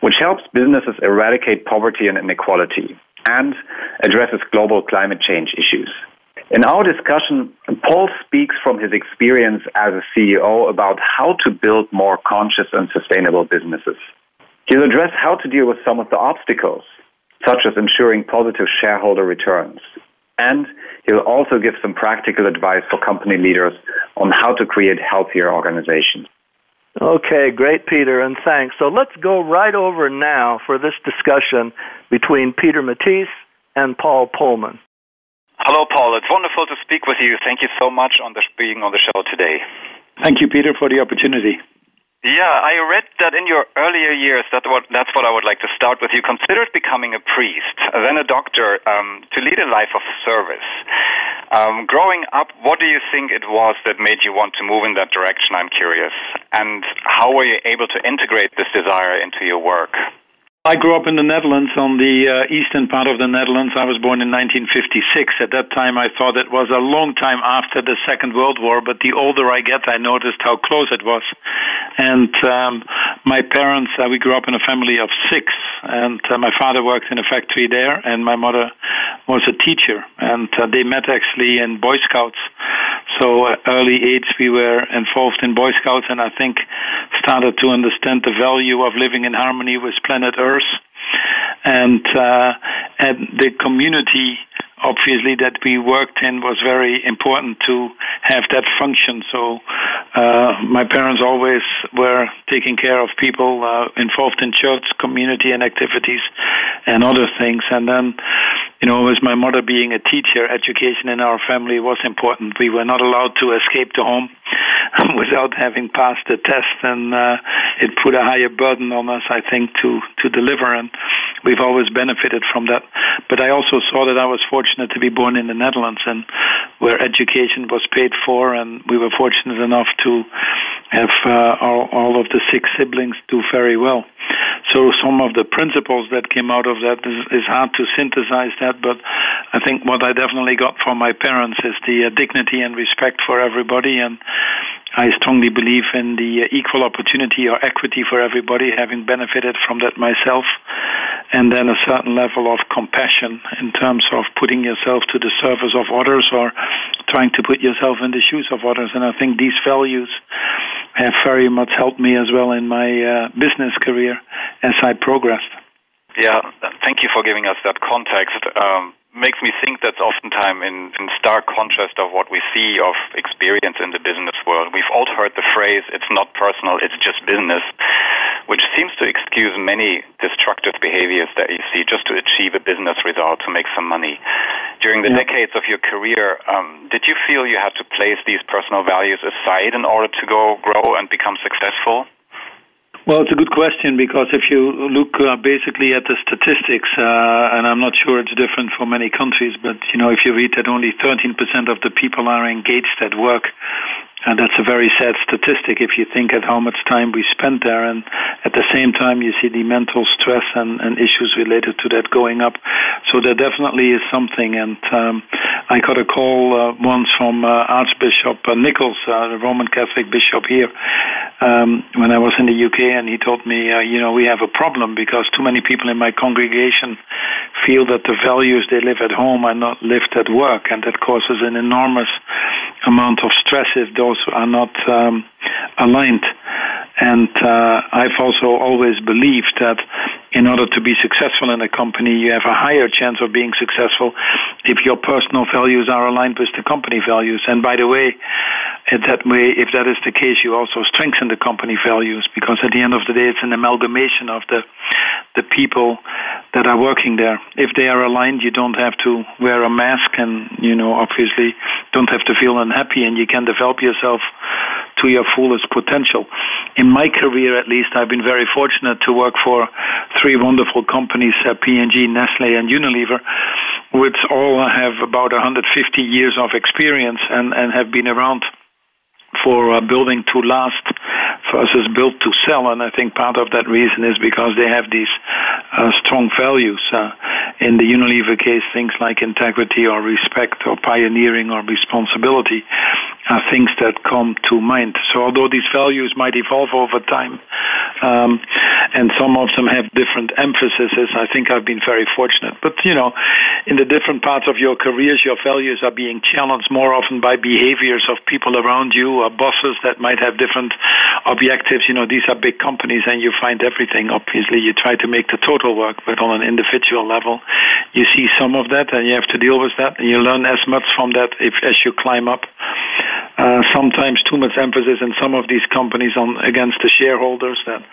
which helps businesses eradicate poverty and inequality and addresses global climate change issues. In our discussion, Paul speaks from his experience as a CEO about how to build more conscious and sustainable businesses. He'll address how to deal with some of the obstacles, such as ensuring positive shareholder returns, and he'll also give some practical advice for company leaders on how to create healthier organizations. Okay, great, Peter, and thanks. So let's go right over now for this discussion between Peter Matthies and Paul Polman. Hello, Paul. It's wonderful to speak with you. Thank you so much on the, being on the show today. Thank you, Peter, for the opportunity. Yeah, I read that in your earlier years, that what, that's what I would like to start with. You considered becoming a priest, then a doctor, um, to lead a life of service. Um, growing up, what do you think it was that made you want to move in that direction? I'm curious. And how were you able to integrate this desire into your work? I grew up in the Netherlands, on the uh, eastern part of the Netherlands. I was born in 1956. At that time, I thought it was a long time after the Second World War, but the older I get, I noticed how close it was. And um, my parents, uh, we grew up in a family of six, and uh, my father worked in a factory there, and my mother was a teacher. And uh, they met actually in Boy Scouts. So, uh, early age, we were involved in Boy Scouts, and I think started to understand the value of living in harmony with planet Earth and uh, and the community obviously that we worked in was very important to have that function. So uh, my parents always were taking care of people uh, involved in church, community, and activities, and other things. And then, you know, with my mother being a teacher, education in our family was important. We were not allowed to escape the home without having passed the test, and uh, it put a higher burden on us, I think, to to deliver. And we've always benefited from that. But I also saw that I was fortunate to be born in the Netherlands, and where education was paid for, and we were fortunate enough to have uh, all, all of the six siblings do very well. So some of the principles that came out of that is, is hard to synthesize that, but I think what I definitely got from my parents is the uh, dignity and respect for everybody, and I strongly believe in the uh, equal opportunity or equity for everybody, having benefited from that myself, and then a certain level of compassion in terms of putting yourself to the service of others or trying to put yourself in the shoes of others. And I think these values have very much helped me as well in my uh, business career as I progressed. Yeah, thank you for giving us that context. Um, makes me think that's oftentimes in, in stark contrast of what we see of experience in the business world. We've all heard the phrase, it's not personal, it's just business, which seems to excuse many destructive behaviors that you see just to achieve a business result, to make some money. During the yeah. decades of your career, um, did you feel you had to place these personal values aside in order to go grow and become successful? Well, it's a good question because if you look uh, basically at the statistics, uh, and I'm not sure it's different for many countries, but you know, if you read that only 13% of the people are engaged at work, and that's a very sad statistic if you think at how much time we spend there. And at the same time, you see the mental stress and, and issues related to that going up. So there definitely is something. And um, I got a call uh, once from uh, Archbishop uh, Nichols, uh, the Roman Catholic bishop here, um, when I was in the UK, and he told me, uh, you know, we have a problem because too many people in my congregation feel that the values they live at home are not lived at work, and that causes an enormous amount of stress if those are not um, aligned. And uh, I've also always believed that in order to be successful in a company, you have a higher chance of being successful if your personal values are aligned with the company values. And by the way, in that way, if that is the case, you also strengthen the company values because at the end of the day, it's an amalgamation of the the people that are working there. If they are aligned, you don't have to wear a mask, and you know, obviously, don't have to feel unhappy, and you can develop yourself to your fullest potential. In my career, at least, I've been very fortunate to work for three wonderful companies: uh, P&G, Nestle, and Unilever, which all have about 150 years of experience and and have been around for uh, building to last versus built to sell. And I think part of that reason is because they have these uh, strong values. Uh, in the Unilever case, things like integrity or respect or pioneering or responsibility are things that come to mind. So although these values might evolve over time, um, and some of them have different emphases, I think I've been very fortunate. But you know, in the different parts of your careers, your values are being challenged more often by behaviors of people around you or bosses that might have different objectives. You know, these are big companies, and you find everything. Obviously, you try to make the total work, but on an individual level, you see some of that, and you have to deal with that, and you learn as much from that if as you climb up. Uh, sometimes too much emphasis in some of these companies on against the shareholders that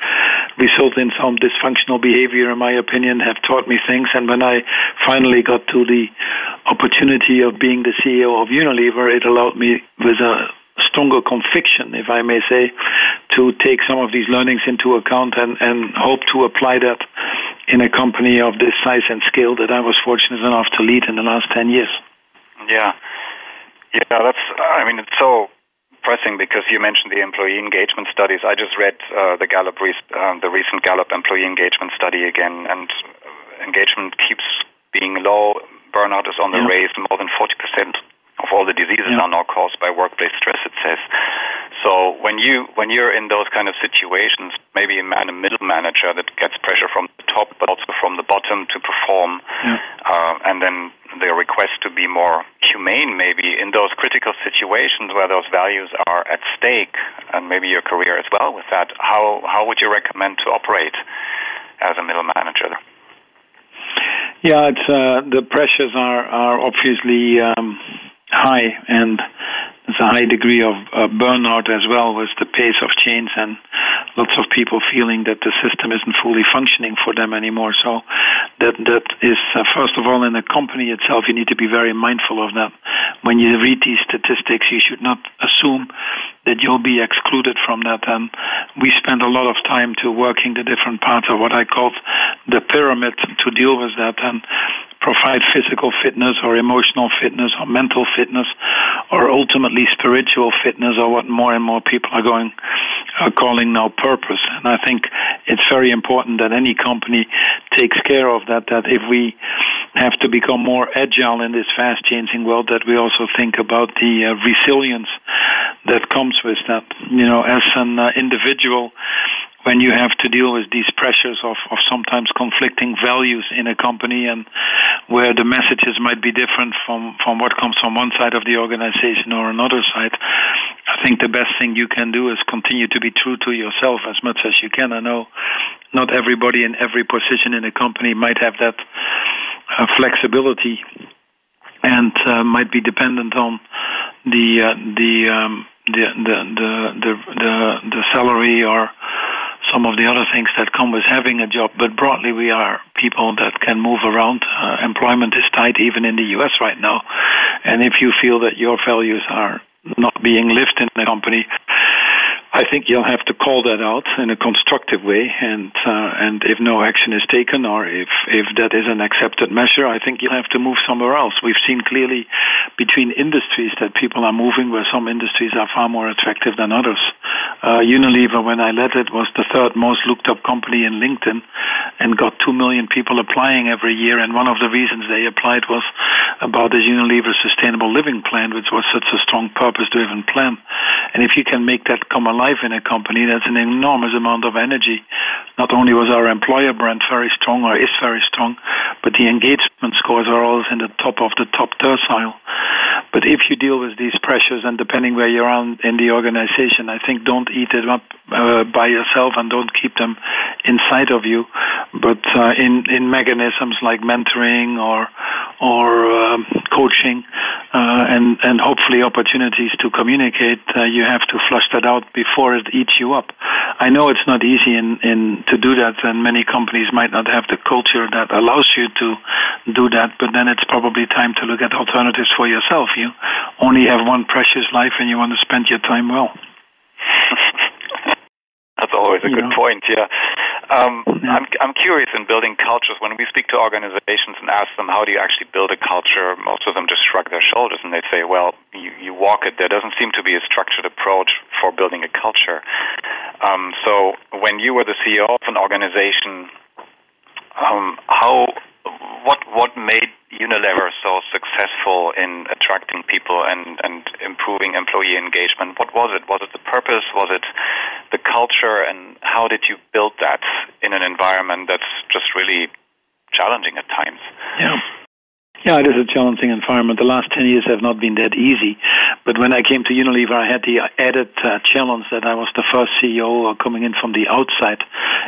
result in some dysfunctional behavior. In my opinion, have taught me things. And when I finally got to the opportunity of being the CEO of Unilever, it allowed me with a stronger conviction, if I may say, to take some of these learnings into account and, and hope to apply that in a company of this size and scale that I was fortunate enough to lead in the last 10 years. Yeah. Yeah, that's, I mean, it's so pressing because you mentioned the employee engagement studies. I just read uh, the Gallup, uh, the recent Gallup employee engagement study again, and engagement keeps being low. Burnout is on the yeah. raise. More than 40% of all the diseases yeah. are now caused by workplace stress. It says. So when you when you're in those kind of situations, maybe a man, a middle manager that gets pressure from the top, but also from the bottom to perform, yeah. uh, and then the request to be more humane, maybe in those critical situations where those values are at stake, and maybe your career as well with that. How how would you recommend to operate as a middle manager? Yeah, it's uh, the pressures are are obviously um, high, and there's a high degree of uh, burnout as well with the pace of change and lots of people feeling that the system isn't fully functioning for them anymore. So that that is uh, first of all in the company itself you need to be very mindful of that. When you read these statistics, you should not assume that you'll be excluded from that. And we spend a lot of time to working the different parts of what I call the pyramid to deal with that. And provide physical fitness or emotional fitness or mental fitness or ultimately spiritual fitness or what more and more people are going are calling now purpose. And i think it's very important that any company takes care of that that if we have to become more agile in this fast changing world that we also think about the uh, resilience that comes with that. You know as an uh, individual when you have to deal with these pressures of, of sometimes conflicting values in a company and where the messages might be different from, from what comes from one side of the organization or another side, I think the best thing you can do is continue to be true to yourself as much as you can. I know not everybody in every position in a company might have that uh, flexibility and uh, might be dependent on the uh, the, um, the, the the the the the salary or some of the other things that come with having a job. But broadly, we are people that can move around. Uh, employment is tight even in the U.S. right now, and if you feel that your values are not being lived in the company, I think you'll have to call that out in a constructive way, and uh, and if no action is taken, or if if that is an accepted measure, I think you'll have to move somewhere else. We've seen clearly between industries that people are moving, where some industries are far more attractive than others. Uh, Unilever, when I led it, was the third most looked up company in LinkedIn, and got two million people applying every year. And one of the reasons they applied was about the Unilever Sustainable Living Plan, which was such a strong purpose-driven plan. And if you can make that come alive life in a company, that's an enormous amount of energy. Not only was our employer brand very strong or is very strong, but the engagement scores are always in the top of the top tercile. But if you deal with these pressures, and depending where you're on in the organization, I think don't eat it up uh, by yourself and don't keep them inside of you, but uh, in in mechanisms like mentoring or or um, coaching, uh, and and hopefully opportunities to communicate. Uh, you have to flush that out before it eats you up. I know it's not easy in in to do that, and many companies might not have the culture that allows you to do that. But then it's probably time to look at alternatives for yourself. You only have one precious life, and you want to spend your time well. That's always a you good know. point. Yeah. Um. I'm I'm curious in building cultures. When we speak to organizations and ask them how do you actually build a culture, most of them just shrug their shoulders and they say, "Well, you, you walk it. There doesn't seem to be a structured approach for building a culture." Um, so, when you were the CEO of an organization, um, how what what made Unilever so successful in attracting people and, and improving employee engagement? What was it? Was it the purpose? Was it the culture? And how did you build that in an environment that's just really challenging at times? Yeah. Yeah, it is a challenging environment. The last 10 years have not been that easy. But when I came to Unilever, I had the added uh, challenge that I was the first CEO coming in from the outside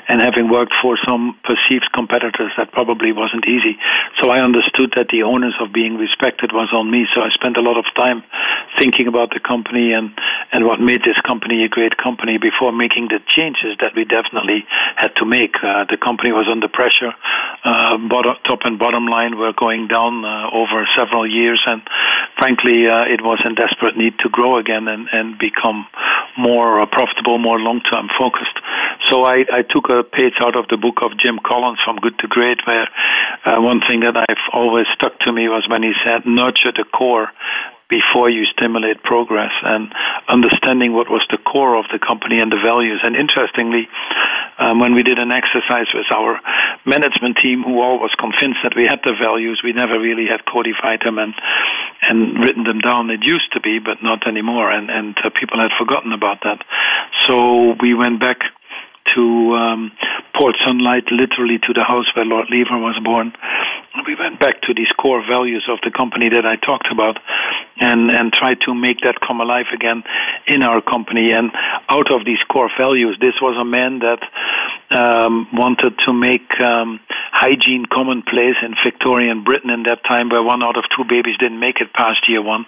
and having worked for some perceived competitors, that probably wasn't easy. So I understood that the onus of being respected was on me. So I spent a lot of time thinking about the company and, and what made this company a great company before making the changes that we definitely had to make. Uh, the company was under pressure. Uh, bottom, top and bottom line were going down uh, over several years, and frankly, uh, it was in desperate need to grow again and, and become more uh, profitable, more long term focused. So I, I took a page out of the book of Jim Collins, From Good to Great, where uh, one thing that I've always stuck to me was when he said, nurture the core before you stimulate progress and understanding what was the core of the company and the values. And interestingly, um, when we did an exercise with our management team, who all was convinced that we had the values, we never really had codified them and and written them down. It used to be, but not anymore, and and uh, people had forgotten about that. So we went back to um, Port Sunlight, literally to the house where Lord Lever was born. We went back to these core values of the company that I talked about, and and tried to make that come alive again in our company. And out of these core values, this was a man that um, wanted to make um, hygiene commonplace in Victorian Britain in that time, where one out of two babies didn't make it past year one.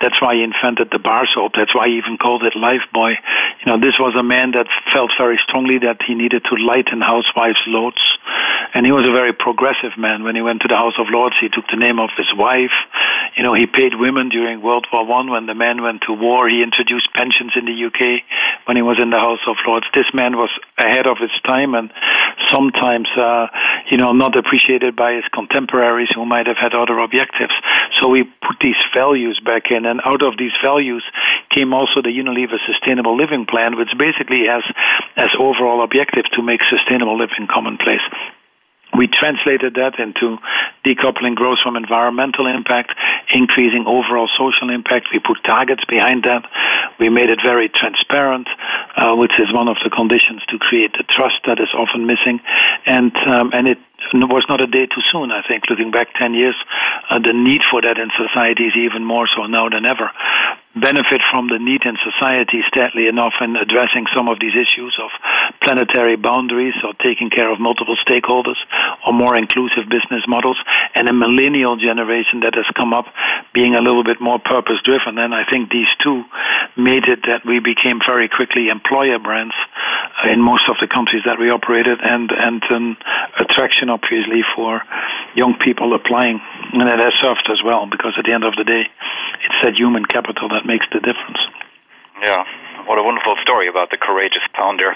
That's why he invented the bar soap. That's why he even called it Lifebuoy. You know, this was a man that felt very strongly that he needed to lighten housewives' loads, and he was a very progressive man. When he went to the House of Lords, he took the name of his wife. You know, he paid women during World War One when the men went to war. He introduced pensions in the UK when he was in the House of Lords. This man was ahead of his time, and sometimes, uh, you know, not appreciated by his contemporaries who might have had other objectives. So we put these values back in, and out of these values came also the Unilever Sustainable Living Plan, which basically has as overall objective to make sustainable living commonplace we translated that into decoupling growth from environmental impact, increasing overall social impact. We put targets behind that. We made it very transparent, uh, which is one of the conditions to create the trust that is often missing. And um, and it was not a day too soon. I think looking back 10 years, uh, the need for that in society is even more so now than ever. Benefit from the need in society, steadily enough, in addressing some of these issues of planetary boundaries or taking care of multiple stakeholders or more inclusive business models, and a millennial generation that has come up being a little bit more purpose driven. And I think these two made it that we became very quickly employer brands uh, in most of the countries that we operated and, and an attraction obviously for young people applying, and it has served as well because at the end of the day, it's that human capital that makes the difference. Yeah, what a wonderful story about the courageous founder.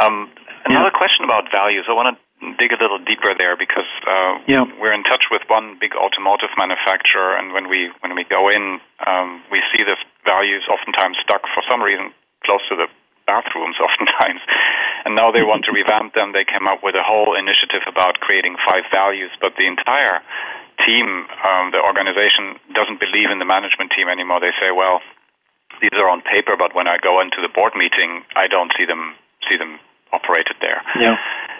Um, another yeah. question about values. I want to dig a little deeper there because uh, yeah. we're in touch with one big automotive manufacturer, and when we when we go in, um, we see the values oftentimes stuck for some reason close to the bathrooms oftentimes. And now they want to revamp them. They came up with a whole initiative about creating five values, but the entire team, um, the organization, doesn't believe in the management team anymore. They say, well, these are on paper, but when I go into the board meeting, I don't see them see them operated there. Yeah.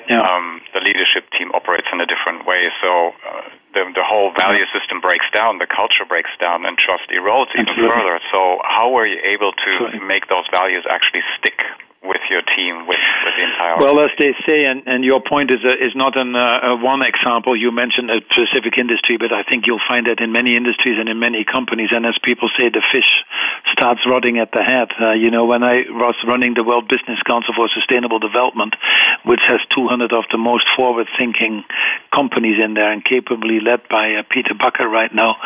Yeah. Um, the leadership team operates in a different way, so uh, the the whole value system breaks down, the culture breaks down, and trust erodes even Absolutely. further. So, how were you able to Absolutely. make those values actually stick your team, with, with the entire. Well, as they say, and, and your point is a, is not an, uh, one example. You mentioned a specific industry, but I think you'll find that in many industries and in many companies. And as people say, the fish starts rotting at the head. Uh, you know, when I was running the World Business Council for Sustainable Development, which has 200 of the most forward-thinking companies in there and capably led by uh, Peter Bakker right now,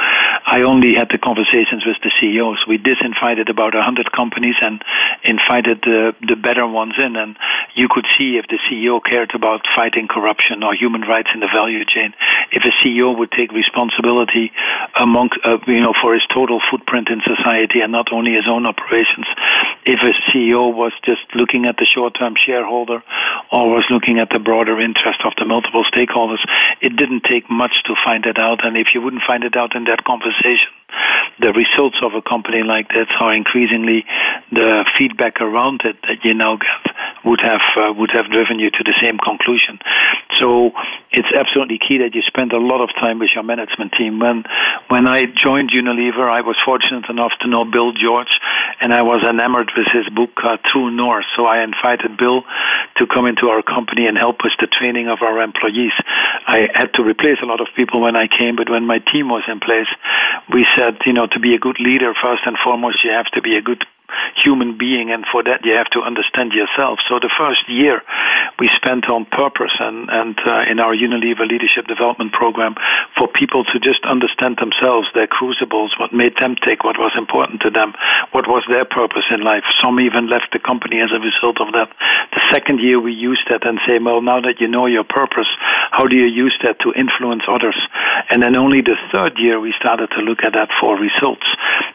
I only had the conversations with the CEOs. We disinvited about 100 companies and invited the, the better ones in. And you could see if the CEO cared about fighting corruption or human rights in the value chain, if a CEO would take responsibility among, uh, you know, for his total footprint in society and not only his own operations, if a CEO was just looking at the short-term shareholder or was looking at the broader interest of the multiple stakeholders, it didn't take much to find it out. And if you wouldn't find it out in that conversation, the results of a company like that are increasingly the feedback around it that you now get would have uh, would have driven you to the same conclusion. So it's absolutely key that you spend a lot of time with your management team. When when I joined Unilever, I was fortunate enough to know Bill George, and I was enamored with his book uh, True North. So I invited Bill to come into our company and help with the training of our employees. I had to replace a lot of people when I came, but when my team was in place, we said, you know, to be a good leader, first and foremost, you have to be a good human being, and for that you have to understand yourself. So the first year we spent on purpose and and uh, in our Unilever Leadership Development Program for people to just understand themselves, their crucibles, what made them tick, what was important to them, what was their purpose in life. Some even left the company as a result of that. The second year we used that and say, well, now that you know your purpose, how do you use that to influence others? And then only the third year we started to look at that for results.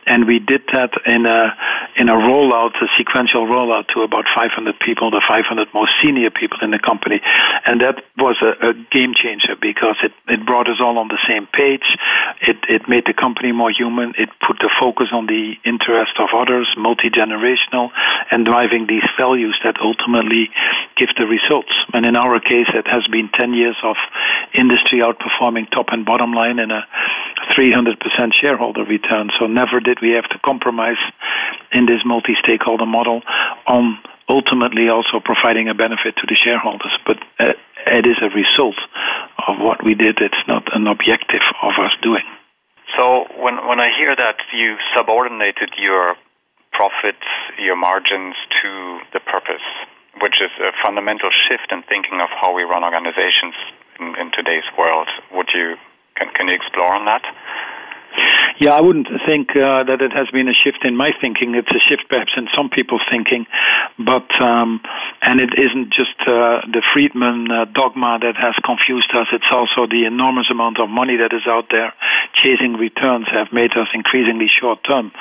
And we did that in a in a rollout, a sequential rollout to about 500 people, the 500 most senior people in the company, and that was a, a game changer because it, it brought us all on the same page. It it made the company more human. It put the focus on the interest of others, multi generational, and driving these values that ultimately give the results. And in our case, it has been 10 years of industry outperforming top and bottom line and a 300% shareholder return. So never did we have to compromise in this multi stakeholder model on ultimately also providing a benefit to the shareholders. But uh, it is a result of what we did, it's not an objective of us doing. So when, when I hear that you subordinated your profits, your margins to the purpose, which is a fundamental shift in thinking of how we run organizations in, in today's world, would you can, can you explore on that? Yeah, I wouldn't think uh, that it has been a shift in my thinking. It's a shift perhaps in some people's thinking, but um, and it isn't just uh, the Friedman uh, dogma that has confused us. It's also the enormous amount of money that is out there chasing returns have made us increasingly short term.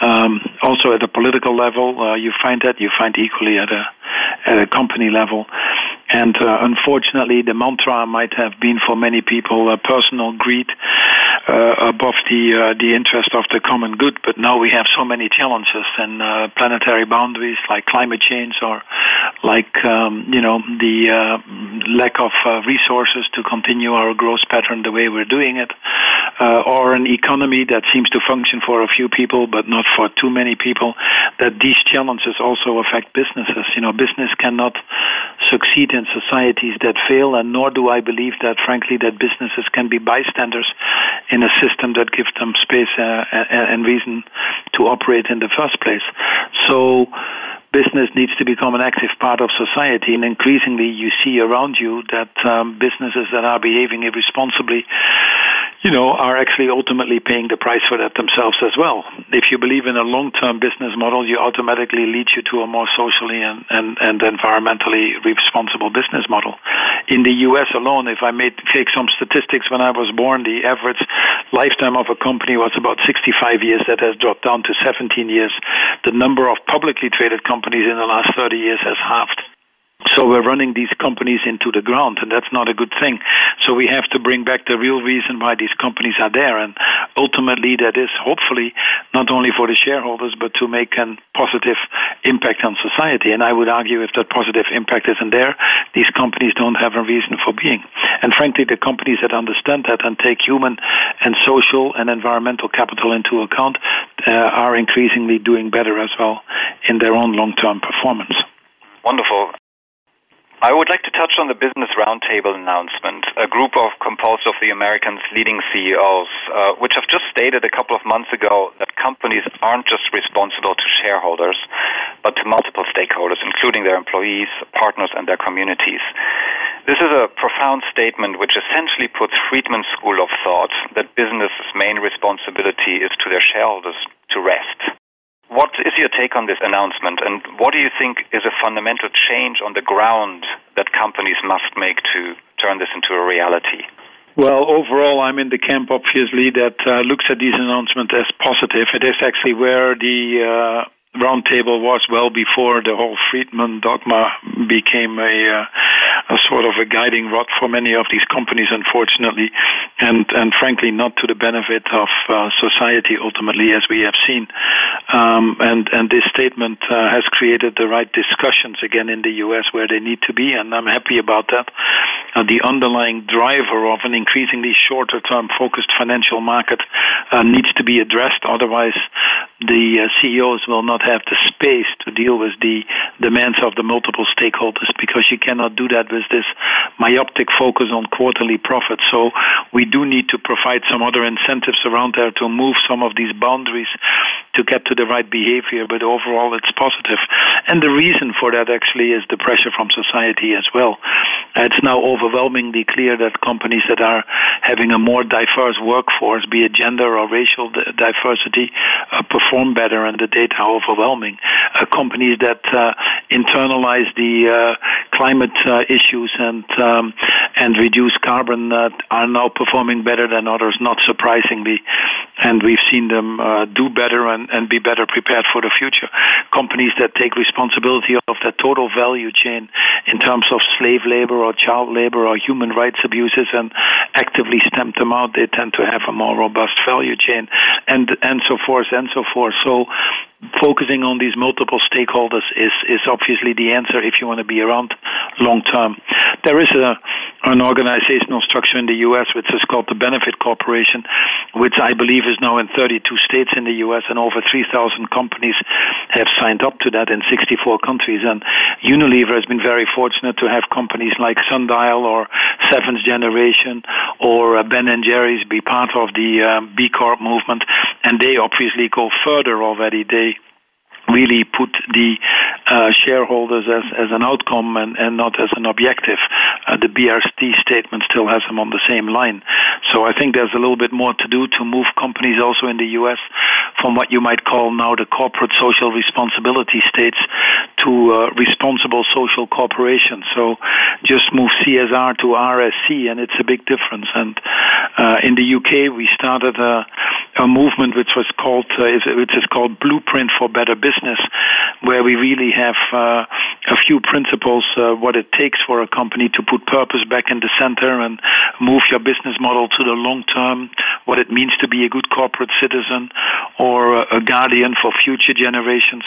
Um, also at a political level, uh, you find that you find equally at a at a company level. And uh, unfortunately, the mantra might have been for many people uh, personal greed uh, above the uh, the interest of the common good. But now we have so many challenges and uh, planetary boundaries like climate change or like um, you know the uh, lack of resources to continue our growth pattern the way we're doing it, or an economy that seems to function for a few people but not for too many people. That these challenges also affect businesses. You know, business cannot succeed in societies that fail, and nor do I believe that, frankly, that businesses can be bystanders in a system that gives them space uh, and reason to operate in the first place. So business needs to become an active part of society, and increasingly you see around you that um, businesses that are behaving irresponsibly you know, are actually ultimately paying the price for that themselves as well. If you believe in a long-term business model, you automatically lead you to a more socially and, and, and environmentally responsible business model. In the U.S. alone, if I made take some statistics, when I was born, the average lifetime of a company was about 65 years. That has dropped down to 17 years. The number of publicly traded companies in the last 30 years has halved. So we're running these companies into the ground, and that's not a good thing. So we have to bring back the real reason why these companies are there, and ultimately that is hopefully not only for the shareholders, but to make a positive impact on society. And I would argue if that positive impact isn't there, these companies don't have a reason for being. And frankly, the companies that understand that and take human and social and environmental capital into account uh, are increasingly doing better as well in their own long-term performance. Wonderful. I would like to touch on the Business Roundtable announcement, a group of composed of the Americans' leading CEOs, uh, which have just stated a couple of months ago that companies aren't just responsible to shareholders, but to multiple stakeholders, including their employees, partners, and their communities. This is a profound statement which essentially puts Friedman's school of thought that business's main responsibility is to their shareholders to rest. What is your take on this announcement, and what do you think is a fundamental change on the ground that companies must make to turn this into a reality? Well, overall, I'm in the camp, obviously, that uh, looks at these announcements as positive. It is actually where the uh, roundtable was well before the whole Friedman dogma became a, uh, a sort of a guiding rod for many of these companies, unfortunately, and and frankly not to the benefit of uh, society ultimately, as we have seen. Um, and and this statement uh, has created the right discussions again in the U.S. where they need to be, and I'm happy about that. Uh, the underlying driver of an increasingly shorter-term focused financial market uh, needs to be addressed. Otherwise, the uh, CEOs will not have the space to deal with the demands of the multiple stakeholders because you cannot do that with this myopic focus on quarterly profits. So we do need to provide some other incentives around there to move some of these boundaries to get to the right behavior, but overall it's positive. And the reason for that actually is the pressure from society as well. It's now overwhelmingly clear that companies that are having a more diverse workforce, be it gender or racial diversity, uh, perform better, and the data are overwhelming. Uh, companies that uh, internalize the uh, climate uh, issues and um, and reduce carbon uh, are now performing better than others, not surprisingly. And we've seen them do better and, and be better prepared for the future. Companies that take responsibility of the total value chain in terms of slave labor or child labor or human rights abuses and actively stamp them out, they tend to have a more robust value chain and and so forth and so forth. So focusing on these multiple stakeholders is, is obviously the answer if you want to be around long term. There is a, an organizational structure in the U.S. which is called the Benefit Corporation, which I believe is now in 32 states in the U.S. and over 3,000 companies have signed up to that in 64 countries. And Unilever has been very fortunate to have companies like Sundial or Seventh Generation or uh, Ben and Jerry's be part of the uh, B Corp movement, and they obviously go further already. They really put the uh, shareholders as, as an outcome and, and not as an objective. Uh, the BRC statement still has them on the same line. So I think there's a little bit more to do to move companies also in the U.S. from what you might call now the corporate social responsibility states to uh, responsible social corporations. So just move CSR to RSC, and it's a big difference. And uh, in the UK, we started a, a movement which was called, uh, which is called Blueprint for Better Business business, where we really have uh, a few principles uh, what it takes for a company to put purpose back in the center and move your business model to the long term, what it means to be a good corporate citizen or a guardian for future generations.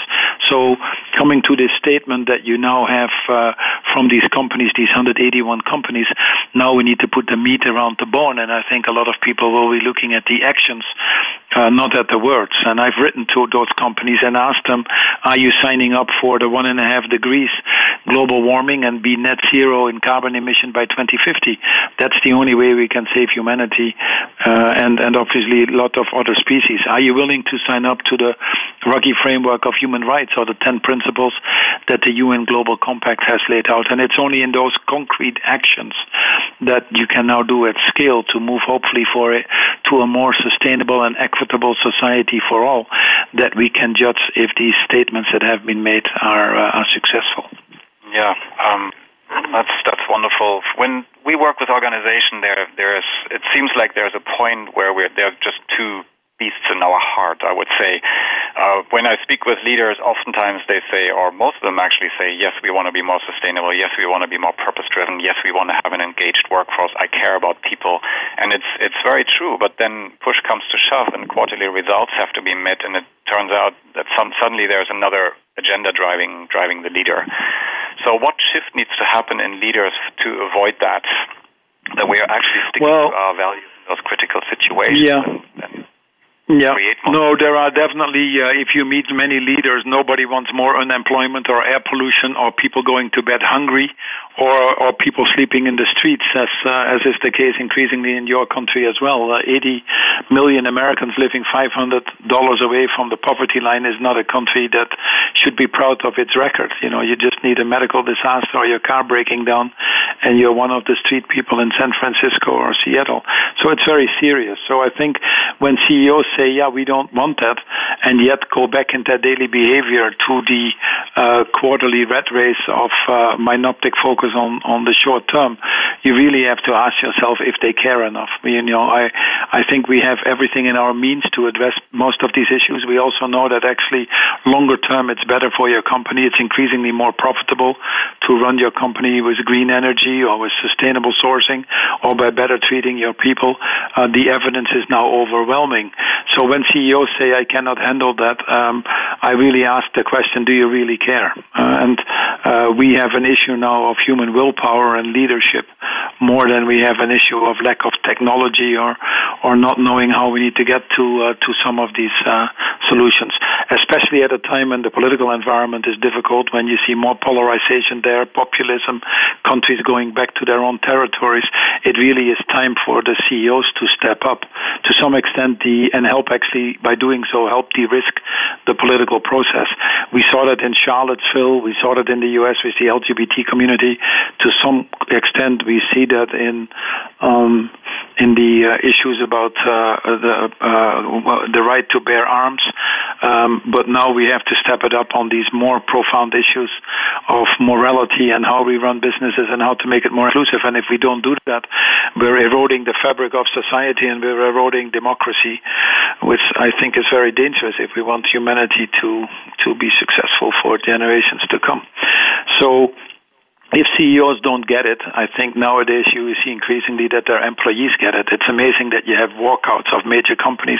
So, coming to this statement that you now have uh, from these companies, these 181 companies, now we need to put the meat around the bone, and I think a lot of people will be looking at the actions, uh, not at the words. And I've written to those companies and asked them, are you signing up for the one and a half degrees global warming and be net zero in carbon emission by 2050? That's the only way we can save humanity uh, and, and obviously a lot of other species. Are you willing to sign up to the Ruggie framework of human rights or the 10 principles that the UN Global Compact has laid out? And it's only in those concrete actions that you can now do at scale to move hopefully for it to a more sustainable and equitable society for all that we can judge if these statements that have been made are uh, are successful. Yeah, um, that's that's wonderful. When we work with organization, there there is it seems like there's a point where we're there are just two beasts in our heart, I would say. Uh, when I speak with leaders, oftentimes they say, or most of them actually say, yes, we want to be more sustainable. Yes, we want to be more purpose driven. Yes, we want to have an engaged workforce. I care about people. And it's, it's very true. But then push comes to shove and quarterly results have to be met. And it turns out that some, suddenly there's another agenda driving, driving the leader. So what shift needs to happen in leaders to avoid that? That we are actually sticking well, to our values in those critical situations. Yeah. And, and yeah. No, there are definitely, uh, if you meet many leaders, nobody wants more unemployment or air pollution or people going to bed hungry or, or people sleeping in the streets, as, uh, as is the case increasingly in your country as well. Uh, 80 million Americans living $500 away from the poverty line is not a country that should be proud of its record. You know, you just need a medical disaster or your car breaking down and you're one of the street people in San Francisco or Seattle. So it's very serious. So I think when CEOs say, yeah, we don't want that, and yet go back in their daily behavior to the uh, quarterly rat race of uh, myopic focus on, on the short term, you really have to ask yourself if they care enough. You know, I, I think we have everything in our means to address most of these issues. We also know that actually longer term it's better for your company. It's increasingly more profitable to run your company with green energy or with sustainable sourcing or by better treating your people. Uh, the evidence is now overwhelming. So when CEOs say, I cannot handle that, um, I really ask the question, do you really care? Uh, and uh, we have an issue now of human willpower and leadership more than we have an issue of lack of technology or, or not knowing how we need to get to, uh, to some of these uh, solutions. especially at a time when the political environment is difficult, when you see more polarization there, populism, countries going back to their own territories. It really is time for the CEOs to step up to some extent the, and help actually by doing so help de-risk the political process. We saw that in Charlottesville. We saw that in the U.S. with the LGBT community. To some extent, we see that in um, in the uh, issues about uh, the uh, the right to bear arms. Um, but now we have to step it up on these more profound issues of morality and how we run businesses and how to make it more inclusive. And if we don't do that, we're eroding the fabric of society and we're eroding democracy, which I think is very dangerous if we want humanity to to be successful for generations to come. So if CEOs don't get it, I think nowadays you see increasingly that their employees get it. It's amazing that you have walkouts of major companies.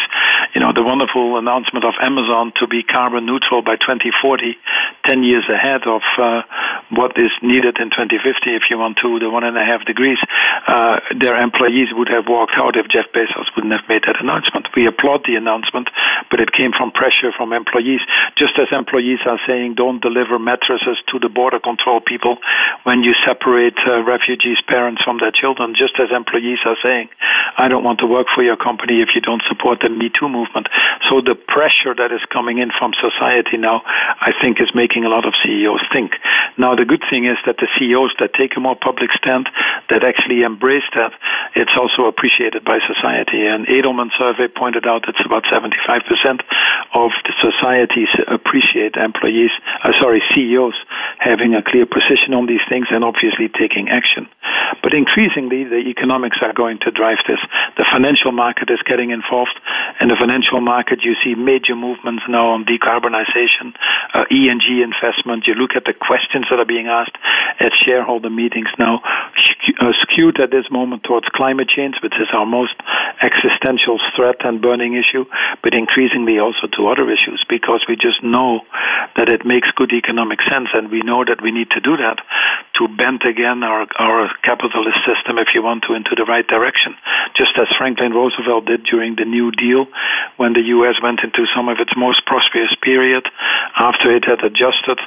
You know, the wonderful announcement of Amazon to be carbon neutral by 2040, 10 years ahead of uh, what is needed in 2050 if you want to, the one and a half degrees. Uh, their employees would have walked out if Jeff Bezos wouldn't have made that announcement. We applaud the announcement, but it came from pressure from employees. Just as employees are saying, don't deliver mattresses to the border control people when you separate uh, refugees' parents from their children, just as employees are saying, I don't want to work for your company if you don't support the Me Too movement. So the pressure that is coming in from society now, I think, is making a lot of CEOs think. Now, the good thing is that the CEOs that take a more public stand, that actually embrace that, it's also appreciated by society. And Edelman survey pointed out it's about 75% of the societies appreciate employees, uh, sorry, CEOs having a clear position on these things and obviously taking action. But increasingly, the economics are going to drive this. The financial market is getting involved. In the financial market, you see major movements now on decarbonization, uh, ESG investment. You look at the questions that are being asked at shareholder meetings now, uh, skewed at this moment towards climate change, which is our most existential threat and burning issue, but increasingly also to other issues because we just know that it makes good economic sense and we know that we need to do that to bend again our, our capitalist system, if you want to, into the right direction. Just as Franklin Roosevelt did during the New Deal, when the U.S. went into some of its most prosperous period after it had adjusted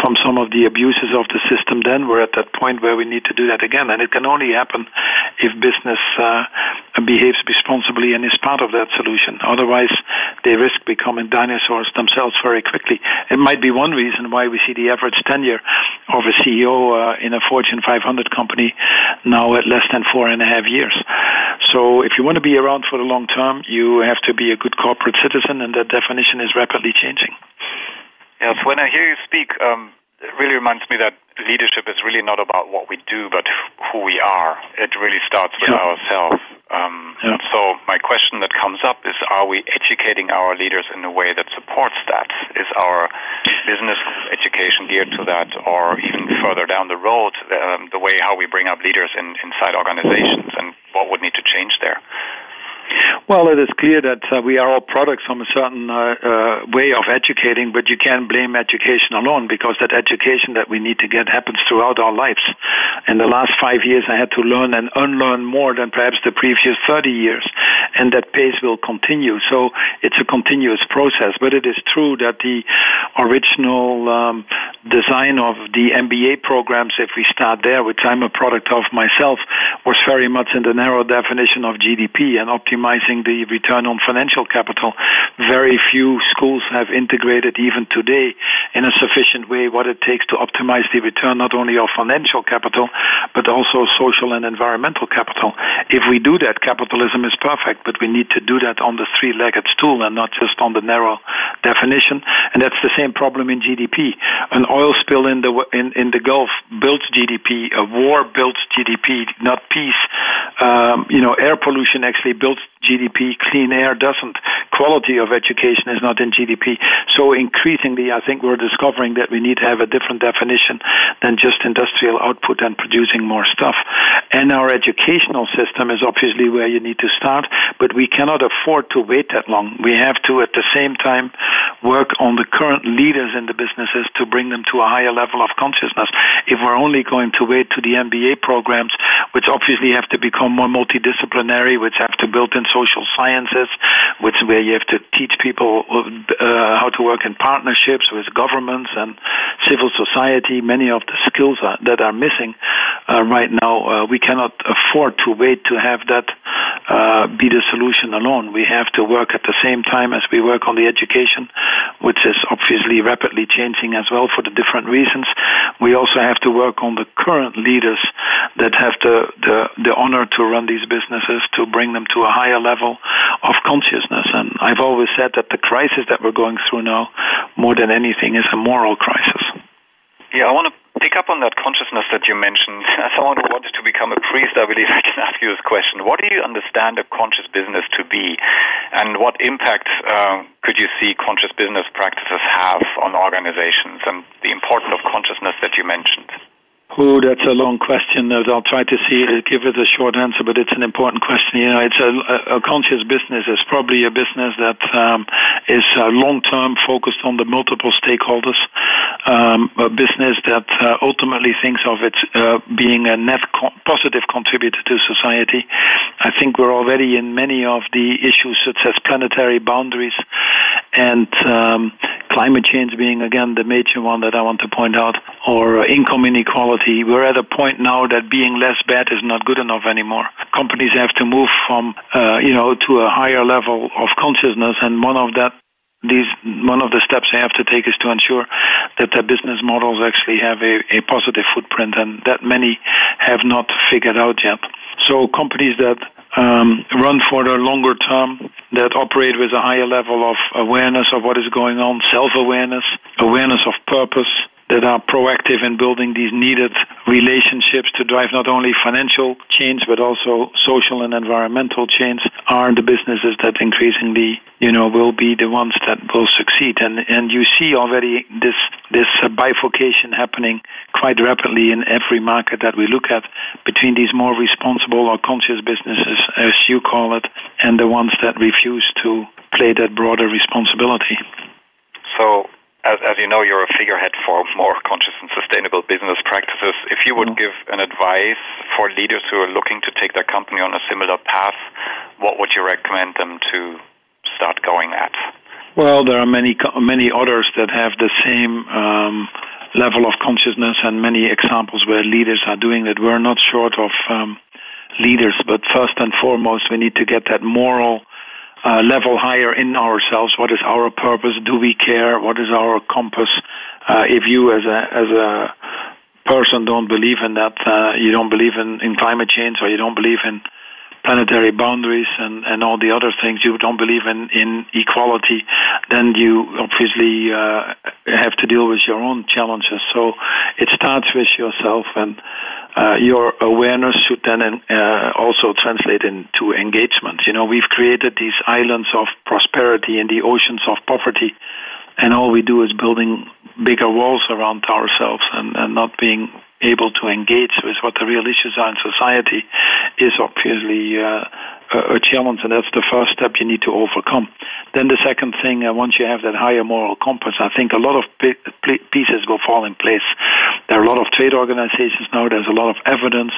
from some of the abuses of the system. Then we're at that point where we need to do that again, and it can only happen if business uh, behaves responsibly and is part of that solution. Otherwise, they risk becoming dinosaurs themselves very quickly. It might be one reason why we see the average tenure of a CEO uh, in a Fortune 500 company now at less than four and a half years. So if you want to be around for the long term, you have to be a good corporate citizen, and that definition is rapidly changing. Yes, when I hear you speak, um, it really reminds me that leadership is really not about what we do, but who we are. It really starts with yeah. ourselves. Um, yeah. So my question that comes up is: Are we educating our leaders in a way that supports that? Is our business education geared to that, or even further down the road, um, the way how we bring up leaders in, inside organizations, and what would need to change there? Well, it is clear that uh, we are all products from a certain uh, uh, way of educating, but you can't blame education alone because that education that we need to get happens throughout our lives. In the last five years, I had to learn and unlearn more than perhaps the previous 30 years, and that pace will continue. So it's a continuous process, but it is true that the original um, design of the MBA programs, if we start there, which I'm a product of myself, was very much in the narrow definition of GDP and optimization optimizing the return on financial capital. Very few schools have integrated, even today, in a sufficient way what it takes to optimize the return not only of financial capital, but also social and environmental capital. If we do that, capitalism is perfect, but we need to do that on the three legged stool and not just on the narrow definition. And that's the same problem in GDP. An oil spill in the, in, in the Gulf builds GDP, a war builds GDP, not peace. Um, you know, air pollution actually builds just GDP. Clean air doesn't. Quality of education is not in GDP. So increasingly, I think we're discovering that we need to have a different definition than just industrial output and producing more stuff. And our educational system is obviously where you need to start, but we cannot afford to wait that long. We have to, at the same time, work on the current leaders in the businesses to bring them to a higher level of consciousness. If we're only going to wait to the MBA programs, which obviously have to become more multidisciplinary, which have to build in social sciences, which where you have to teach people uh, how to work in partnerships with governments and civil society, many of the skills are, that are missing uh, right now, uh, we cannot afford to wait to have that uh, be the solution alone. We have to work at the same time as we work on the education, which is obviously rapidly changing as well for the different reasons. We also have to work on the current leaders that have the, the, the honor to run these businesses to bring them to a higher level of consciousness. And I've always said that the crisis that we're going through now, more than anything, is a moral crisis. Yeah, I want to pick up on that consciousness that you mentioned. As someone who wanted to become a priest, I believe I can ask you this question. What do you understand a conscious business to be? And what impact uh, could you see conscious business practices have on organizations and the importance of consciousness that you mentioned? Oh, that's a long question. I'll try to see give it a short answer, but it's an important question. You know, it's a, a conscious business. It's probably a business that um, is uh, long term, focused on the multiple stakeholders. Um, a business that uh, ultimately thinks of it uh, being a net co- positive contributor to society. I think we're already in many of the issues such as planetary boundaries and um, climate change being again the major one that I want to point out, or uh, income inequality we're at a point now that being less bad is not good enough anymore. Companies have to move from, uh, you know, to a higher level of consciousness, and one of that these one of the steps they have to take is to ensure that their business models actually have a, a positive footprint, and that many have not figured out yet. So companies that um, run for the longer term, that operate with a higher level of awareness of what is going on, self-awareness, awareness of purpose, that are proactive in building these needed relationships to drive not only financial change but also social and environmental change. Are the businesses that increasingly you know will be the ones that will succeed? And and you see already this this bifurcation happening quite rapidly in every market that we look at between these more responsible or conscious businesses as you call it and the ones that refuse to play that broader responsibility. So as, as you know, you're a figurehead for more conscious and sustainable business practices. If you would mm-hmm. give an advice for leaders who are looking to take their company on a similar path, what would you recommend them to start going at? Well, there are many many others that have the same um, level of consciousness, and many examples where leaders are doing it. We're not short of um, leaders, but first and foremost, we need to get that moral uh, level higher in ourselves. What is our purpose? Do we care? What is our compass? Uh, if you, as a as a person, don't believe in that, uh, you don't believe in, in climate change, or you don't believe in planetary boundaries and, and all the other things, you don't believe in, in equality, then you obviously uh, have to deal with your own challenges. So it starts with yourself and uh, your awareness should then uh, also translate into engagement. You know, we've created these islands of prosperity in the oceans of poverty, and all we do is building bigger walls around ourselves and, and not being able to engage with what the real issues are in society is obviously uh, a challenge, and that's the first step you need to overcome. Then the second thing, uh, once you have that higher moral compass, I think a lot of pieces will fall in place. There are a lot of trade organizations now. There's a lot of evidence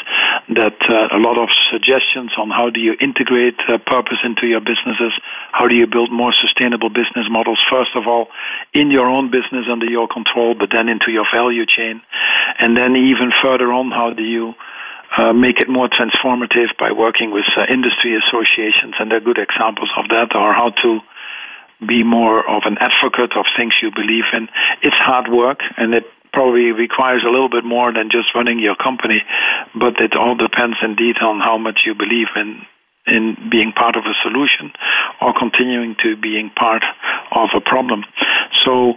that uh, a lot of suggestions on how do you integrate uh, purpose into your businesses, how do you build more sustainable business models. First of all, in your own business under your control, but then into your value chain, and then even further on, how do you uh, make it more transformative by working with uh, industry associations, and there are good examples of that, or how to be more of an advocate of things you believe in. It's hard work, and it probably requires a little bit more than just running your company, but it all depends indeed on how much you believe in in being part of a solution or continuing to being part of a problem. So.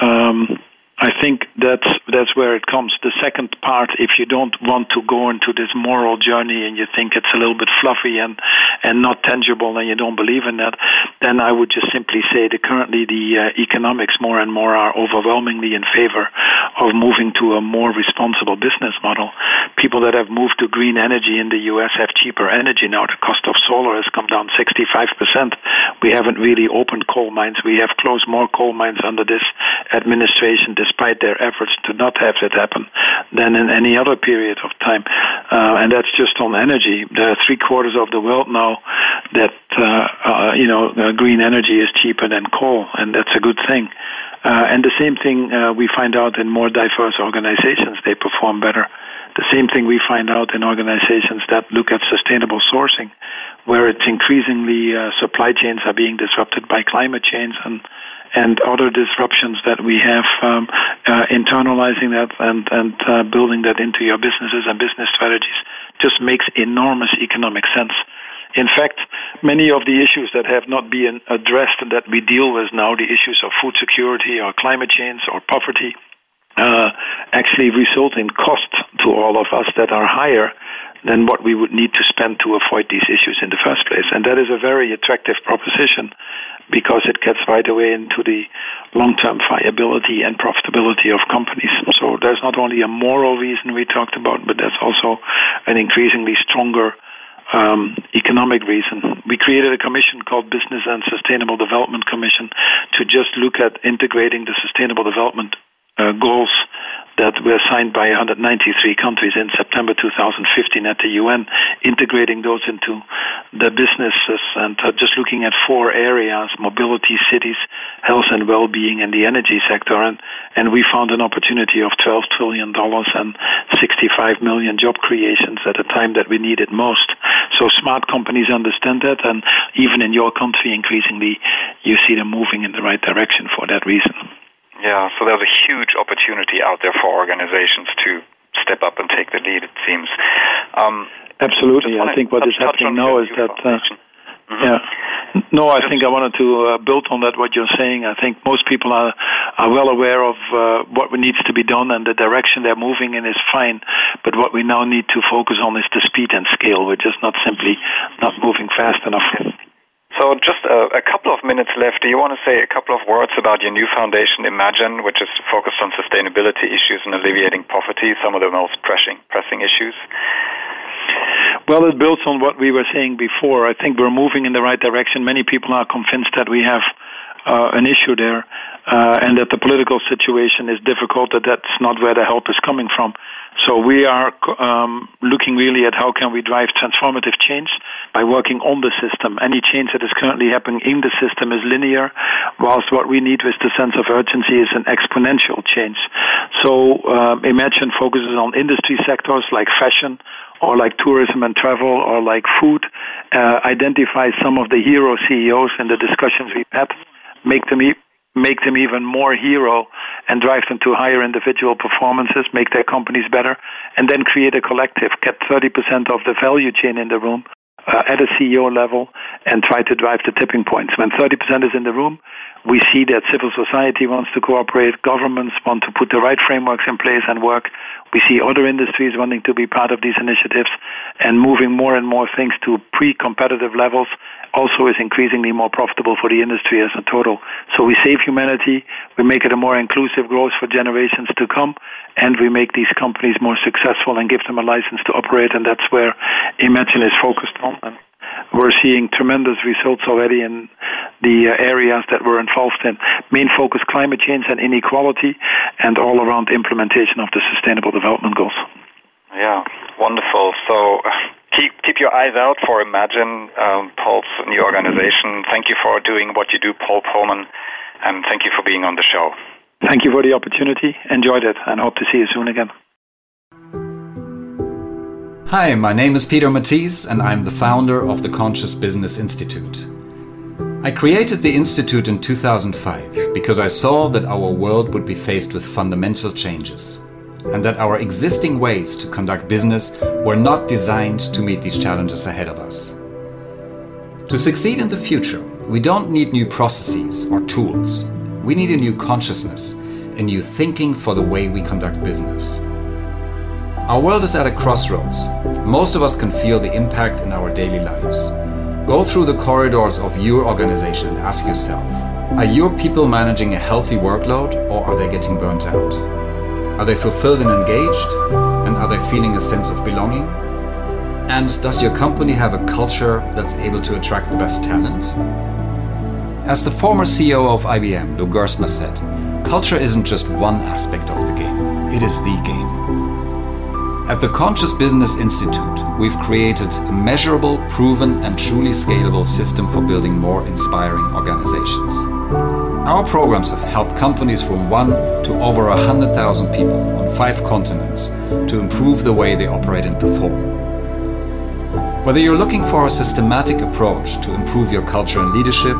Um, I think that's that's where it comes. The second part, if you don't want to go into this moral journey and you think it's a little bit fluffy and and not tangible and you don't believe in that, then I would just simply say that currently the uh, economics more and more are overwhelmingly in favor of moving to a more responsible business model. People that have moved to green energy in the U.S. have cheaper energy now. The cost of solar has come down 65%. We haven't really opened coal mines. We have closed more coal mines under this administration, despite their efforts to not have that happen, than in any other period of time. Uh, and that's just on energy. There are three quarters of the world now that uh, uh, you know uh, green energy is cheaper than coal, and that's a good thing. Uh, and the same thing uh, we find out in more diverse organizations; they perform better. The same thing we find out in organizations that look at sustainable sourcing, where it's increasingly supply chains are being disrupted by climate change and and other disruptions that we have, um, uh, internalizing that and, and uh, building that into your businesses and business strategies just makes enormous economic sense. In fact, many of the issues that have not been addressed and that we deal with now, the issues of food security or climate change or poverty, uh, actually result in costs to all of us that are higher than what we would need to spend to avoid these issues in the first place. And that is a very attractive proposition because it gets right away into the long-term viability and profitability of companies. So there's not only a moral reason we talked about, but there's also an increasingly stronger um, economic reason. We created a commission called Business and Sustainable Development Commission to just look at integrating the sustainable development uh, goals that were signed by 193 countries in September 2015 at the UN, integrating those into the businesses and uh, just looking at four areas mobility, cities, health and well being, and the energy sector. And, and we found an opportunity of $12 trillion and 65 million job creations at a time that we need it most. So smart companies understand that, and even in your country, increasingly, you see them moving in the right direction for that reason. Yeah, so there's a huge opportunity out there for organizations to step up and take the lead, it seems. Um, Absolutely. I think what is happening now is that. Uh, mm-hmm. Yeah. No, I think I wanted to uh, build on that. What you're saying, I think most people are are well aware of uh, what needs to be done and the direction they're moving in is fine. But what we now need to focus on is the speed and scale. We're just not simply not moving fast enough. So, just a, a, couple of minutes left. Do you want to say a couple of words about your new foundation, Imagine, which is focused on sustainability issues and alleviating poverty, some of the most pressing, pressing issues? Well, it builds on what we were saying before. I think we're moving in the right direction. Many people are convinced that we have uh, an issue there uh, and that the political situation is difficult, that that's not where the help is coming from. So we are um, looking really at how can we drive transformative change by working on the system. Any change that is currently happening in the system is linear, whilst what we need with the sense of urgency is an exponential change. So um, Imagine focuses on industry sectors like fashion, or like tourism and travel or like food, uh, identify some of the hero CEOs in the discussions we've had, make them make them even more hero and drive them to higher individual performances, make their companies better, and then create a collective, get 30% of the value chain in the room uh, at a CEO level and try to drive the tipping points. When 30% is in the room, we see that civil society wants to cooperate, governments want to put the right frameworks in place and work. We see other industries wanting to be part of these initiatives and moving more and more things to pre competitive levels also is increasingly more profitable for the industry as a total. So we save humanity, we make it a more inclusive growth for generations to come, and we make these companies more successful and give them a license to operate, and that's where Imagine is focused on. And we're seeing tremendous results already in the uh, areas that we're involved in. Main focus climate change and inequality, and all around implementation of the Sustainable Development Goals. Yeah, wonderful. So keep keep your eyes out for Imagine, um, Paul's new organization. Thank you for doing what you do, Paul Polman, and thank you for being on the show. Thank you for the opportunity. Enjoyed it, and hope to see you soon again. Hi, my name is Peter Matthies, and I'm the founder of the Conscious Business Institute. I created the Institute in 2005 because I saw that our world would be faced with fundamental changes and that our existing ways to conduct business were not designed to meet these challenges ahead of us. To succeed in the future, we don't need new processes or tools. We need a new consciousness, a new thinking for the way we conduct business. Our world is at a crossroads. Most of us can feel the impact in our daily lives. Go through the corridors of your organization and ask yourself Are your people managing a healthy workload or are they getting burnt out? Are they fulfilled and engaged? And are they feeling a sense of belonging? And does your company have a culture that's able to attract the best talent? As the former CEO of IBM, Lou Gerstner, said, culture isn't just one aspect of the game, it is the game. At the Conscious Business Institute, we've created a measurable, proven, and truly scalable system for building more inspiring organizations. Our programs have helped companies from one to over 100,000 people on five continents to improve the way they operate and perform. Whether you're looking for a systematic approach to improve your culture and leadership,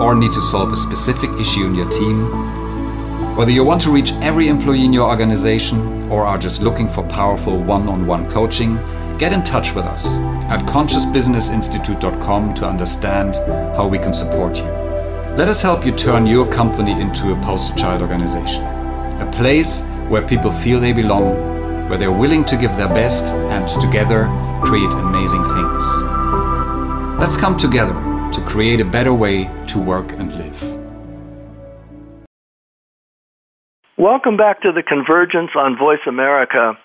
or need to solve a specific issue in your team, whether you want to reach every employee in your organization or are just looking for powerful one on one coaching, get in touch with us at consciousbusinessinstitute.com to understand how we can support you. Let us help you turn your company into a poster child organization, a place where people feel they belong, where they're willing to give their best, and together create amazing things. Let's come together to create a better way to work and live. Welcome back to the Convergence on VoiceAmerica.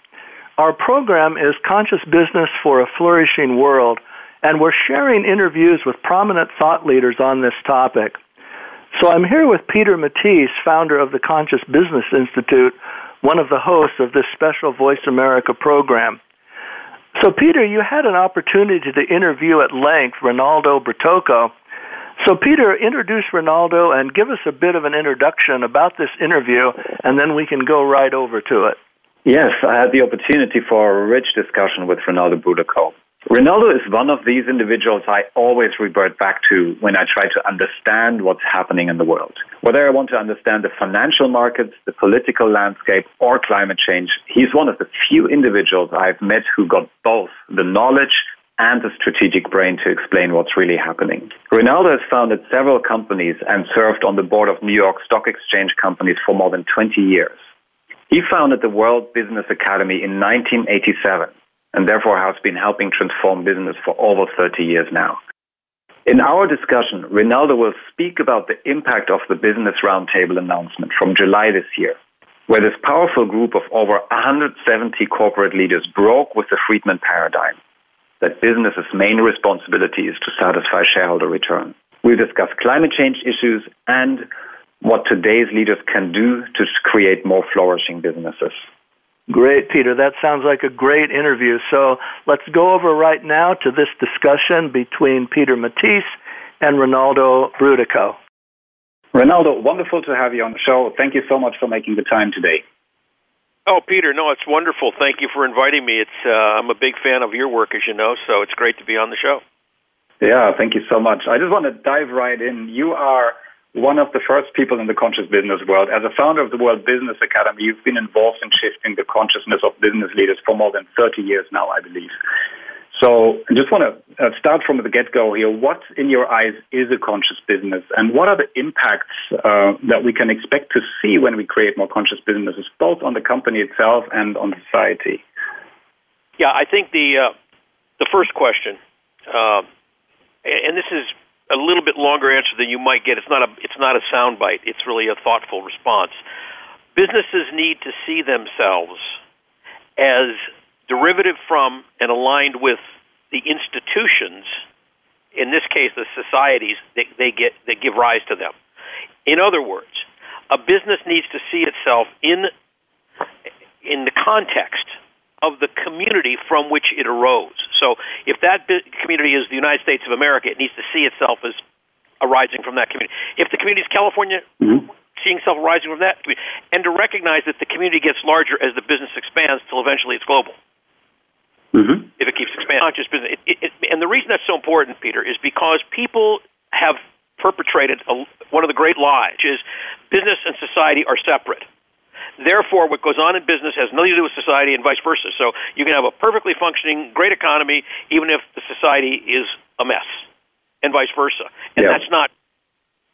Our program is Conscious Business for a Flourishing World, and we're sharing interviews with prominent thought leaders on this topic. So I'm here with Peter Matthies, founder of the Conscious Business Institute, one of the hosts of this special VoiceAmerica program. So, Peter, you had an opportunity to interview at length Rinaldo Brutoco. So, Peter, introduce Rinaldo and give us a bit of an introduction about this interview, and then we can go right over to it. Yes, I had the opportunity for a rich discussion with Rinaldo Brutoco. Rinaldo is one of these individuals I always revert back to when I try to understand what's happening in the world. Whether I want to understand the financial markets, the political landscape, or climate change, he's one of the few individuals I've met who got both the knowledge and the strategic brain to explain what's really happening. Rinaldo has founded several companies and served on the board of New York Stock Exchange companies for more than 20 years. He founded the World Business Academy in 1987 and therefore has been helping transform business for over 30 years now. In our discussion, Rinaldo will speak about the impact of the Business Roundtable announcement from July this year, where this powerful group of over 170 corporate leaders broke with the Friedman paradigm that business's main responsibility is to satisfy shareholder return. We'll discuss climate change issues and what today's leaders can do to create more flourishing businesses. Great, Peter. That sounds like a great interview. So let's go over right now to this discussion between Peter Matthies and Rinaldo Brutoco. Rinaldo, wonderful to have you on the show. Thank you so much for making the time today. Oh, Peter, no, it's wonderful. Thank you for inviting me. It's uh, I'm a big fan of your work, as you know, so it's great to be on the show. Yeah, thank you so much. I just want to dive right in. You are one of the first people in the conscious business world. As a founder of the World Business Academy, you've been involved in shifting the consciousness of business leaders for more than 30 years now, I believe. So I just want to uh, start from the get go here. What, in your eyes, is a conscious business? And what are the impacts uh, that we can expect to see when we create more conscious businesses, both on the company itself and on society? Yeah, I think the, uh, the first question, uh, and this is a little bit longer answer than you might get. It's not a it's not a soundbite. It's really a thoughtful response. Businesses need to see themselves as derivative from and aligned with the institutions, in this case the societies that they get that give rise to them. In other words, a business needs to see itself in in the context of the community from which it arose. So if that community is the United States of America, it needs to see itself as arising from that community. If the community is California, mm-hmm. seeing itself arising from that community, and to recognize that the community gets larger as the business expands till eventually it's global. Mm-hmm. If it keeps expanding, not just business. It, it, and the reason that's so important, Peter, is because people have perpetrated a, one of the great lies, which is business and society are separate. Therefore, what goes on in business has nothing to do with society and vice versa. So you can have a perfectly functioning, great economy, even if the society is a mess, and vice versa. And yeah. that's not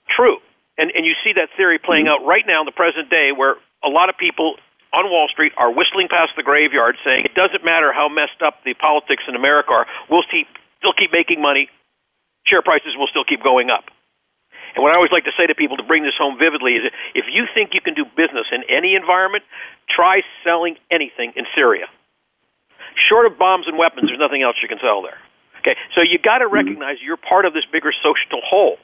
true. And, and you see that theory playing mm-hmm. out right now in the present day where a lot of people on Wall Street are whistling past the graveyard saying it doesn't matter how messed up the politics in America are, we'll keep, still keep making money, share prices will still keep going up. And what I always like to say to people to bring this home vividly is if you think you can do business in any environment, try selling anything in Syria. Short of bombs and weapons, there's nothing else you can sell there. Okay, so you got to recognize you're part of this bigger social whole.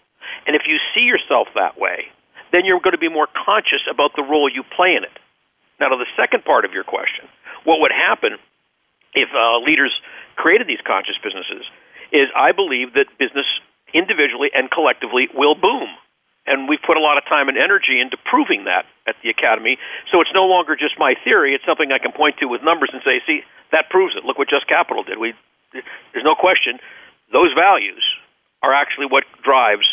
And if you see yourself that way, then you're going to be more conscious about the role you play in it. Now, to the second part of your question, what would happen if uh, leaders created these conscious businesses is I believe that business individually and collectively will boom. And we've put a lot of time and energy into proving that at the Academy. So it's no longer just my theory, it's something I can point to with numbers and say, see, that proves it. Look what Just Capital did. We, there's no question those values are actually what drives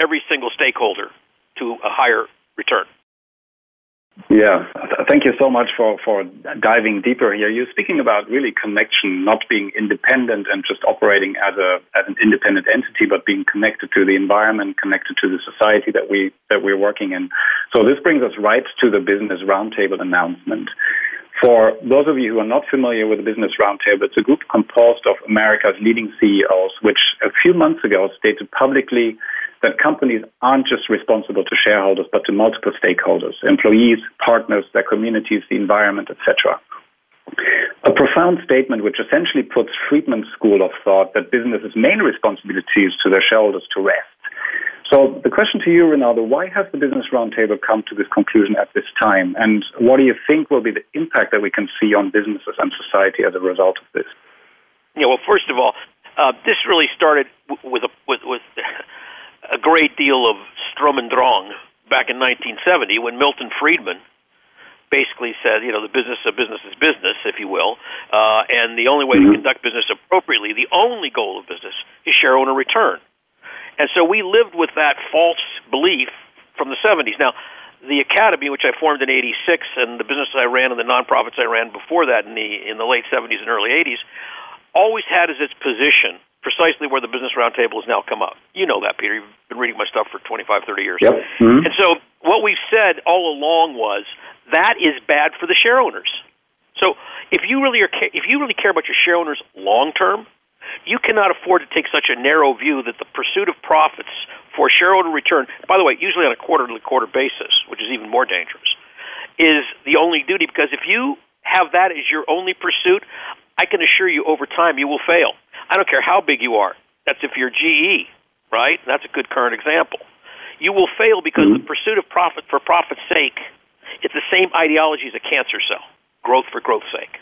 every single stakeholder to a higher return. Yeah, thank you so much for, for diving deeper here. You're speaking about really connection, not being independent and just operating as a as an independent entity, but being connected to the environment, connected to the society that we that we're working in. So this brings us right to the business roundtable announcement. For those of you who are not familiar with the Business Roundtable, it's a group composed of America's leading CEOs, which a few months ago stated publicly that companies aren't just responsible to shareholders, but to multiple stakeholders, employees, partners, their communities, the environment, etc. A profound statement which essentially puts Friedman's school of thought that business's main responsibility is to their shareholders to rest. So the question to you, Rinaldo, why has the Business Roundtable come to this conclusion at this time? And what do you think will be the impact that we can see on businesses and society as a result of this? Yeah, well, first of all, uh, this really started with a, with, with a great deal of strum and Drang back in 1970 when Milton Friedman basically said, you know, the business of business is business, if you will, uh, and the only way mm-hmm. to conduct business appropriately, the only goal of business is share owner return. And so we lived with that false belief from the 70s. Now, the academy, which I formed in '86, and the businesses I ran and the nonprofits I ran before that in the in the late '70s and early '80s, always had as its position precisely where the Business Roundtable has now come up. You know that, Peter. You've been reading my stuff for 25, 30 years. Yep. Mm-hmm. And so what we've said all along was that is bad for the share owners. So if you really are, if you really care about your share owners long term, you cannot afford to take such a narrow view that the pursuit of profits for shareholder return, by the way, usually on a quarter to quarter basis, which is even more dangerous, is the only duty. Because if you have that as your only pursuit, I can assure you over time you will fail. I don't care how big you are. That's if you're GE, right? That's a good current example. You will fail because mm-hmm. the pursuit of profit for profit's sake, it's the same ideology as a cancer cell, growth for growth's sake.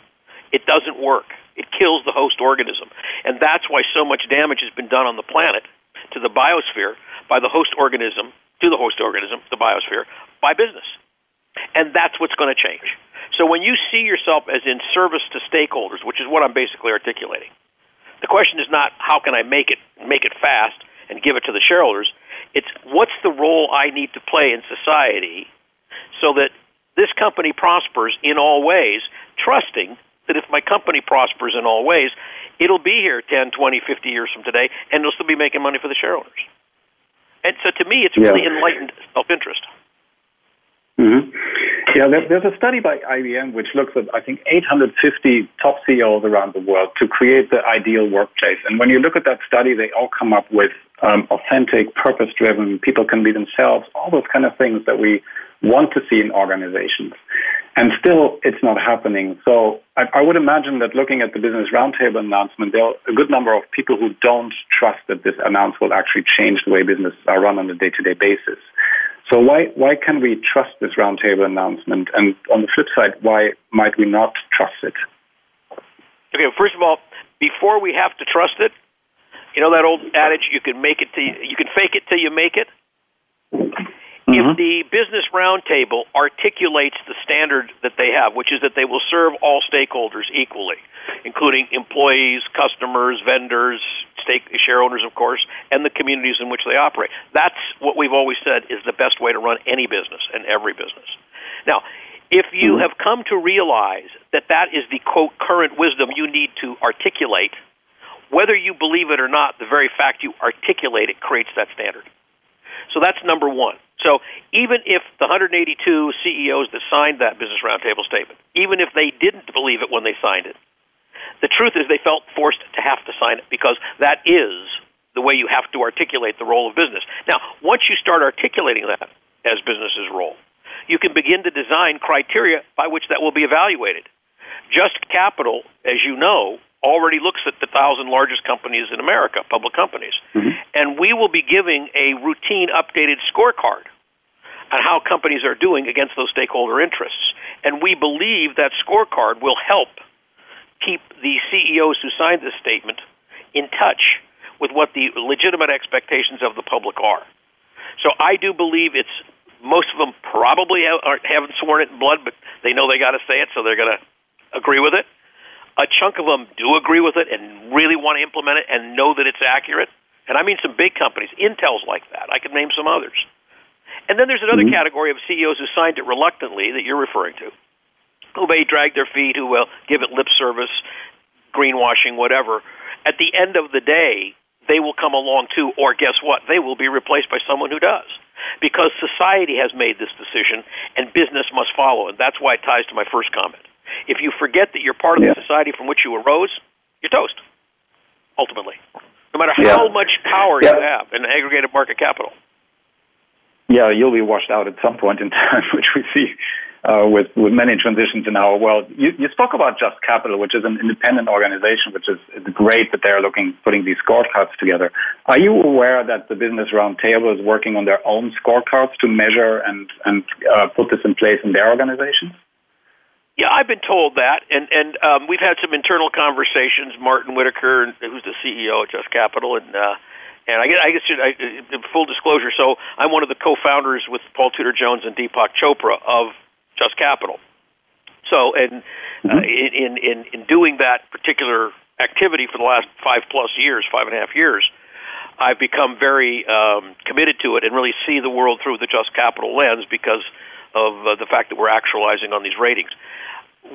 It doesn't work. It kills the host organism. And that's why so much damage has been done on the planet to the biosphere by the host organism, to the host organism, the biosphere, by business. And that's what's going to change. So when you see yourself as in service to stakeholders, which is what I'm basically articulating, the question is not how can I make it make it fast and give it to the shareholders. It's what's the role I need to play in society so that this company prospers in all ways, trusting that if my company prospers in all ways, it'll be here 10, 20, 50 years from today, and it'll still be making money for the shareholders. And so to me, it's really enlightened self interest. Mm-hmm. Yeah, there's a study by IBM which looks at, I think, 850 top CEOs around the world to create the ideal workplace. And when you look at that study, they all come up with um, authentic, purpose driven, people can be themselves, all those kind of things that we want to see in organizations. And still, it's not happening. So I, I would imagine that looking at the Business Roundtable announcement, there are a good number of people who don't trust that this announcement will actually change the way businesses are run on a day to day basis. So why why can we trust this roundtable announcement? And on the flip side, why might we not trust it? Okay, first of all, before we have to trust it, you know that old adage: you can make it you can fake it till you make it. Mm-hmm. If the business roundtable articulates the standard that they have, which is that they will serve all stakeholders equally, including employees, customers, vendors, stake share owners, of course, and the communities in which they operate. That's what we've always said is the best way to run any business and every business. Now, if you mm-hmm. have come to realize that that is the quote current wisdom you need to articulate, whether you believe it or not, the very fact you articulate it creates that standard. So that's number one. So even if the 182 CEOs that signed that Business Roundtable statement, even if they didn't believe it when they signed it, the truth is they felt forced to have to sign it because that is the way you have to articulate the role of business. Now, once you start articulating that as business's role, you can begin to design criteria by which that will be evaluated. Just Capital, as you know, already looks at the thousand largest companies in America, public companies, mm-hmm. and we will be giving a routine updated scorecard on how companies are doing against those stakeholder interests. And we believe that scorecard will help keep the CEOs who signed this statement in touch with what the legitimate expectations of the public are. So I do believe it's most of them probably have, haven't sworn it in blood, but they know they got to say it, so they're going to agree with it. A chunk of them do agree with it and really want to implement it and know that it's accurate. And I mean some big companies. Intel's like that. I could name some others. And then there's another mm-hmm. category of CEOs who signed it reluctantly that you're referring to, who may drag their feet, who will give it lip service, greenwashing, whatever. At the end of the day, they will come along too, or guess what? They will be replaced by someone who does. Because society has made this decision and business must follow. And that's why it ties to my first comment. If you forget that you're part of yeah. the society from which you arose, you're toast, ultimately. No matter yeah. how much power yeah. you have in aggregated market capital. Yeah, you'll be washed out at some point in time, which we see uh, with, with many transitions in our world. You, you spoke about Just Capital, which is an independent organization, which is great that they're looking putting these scorecards together. Are you aware that the Business Roundtable is working on their own scorecards to measure and and uh, put this in place in their organizations? Yeah, I've been told that, and and um, we've had some internal conversations. Martin Whittaker, who's the CEO at Just Capital, and uh, and I guess, I guess I, full disclosure. So I'm one of the co-founders with Paul Tudor Jones and Deepak Chopra of just Capital. So, and uh, mm-hmm. uh, in, in in doing that particular activity for the last five plus years, five and a half years, I've become very um, committed to it and really see the world through the Just Capital lens because of uh, the fact that we're actualizing on these ratings.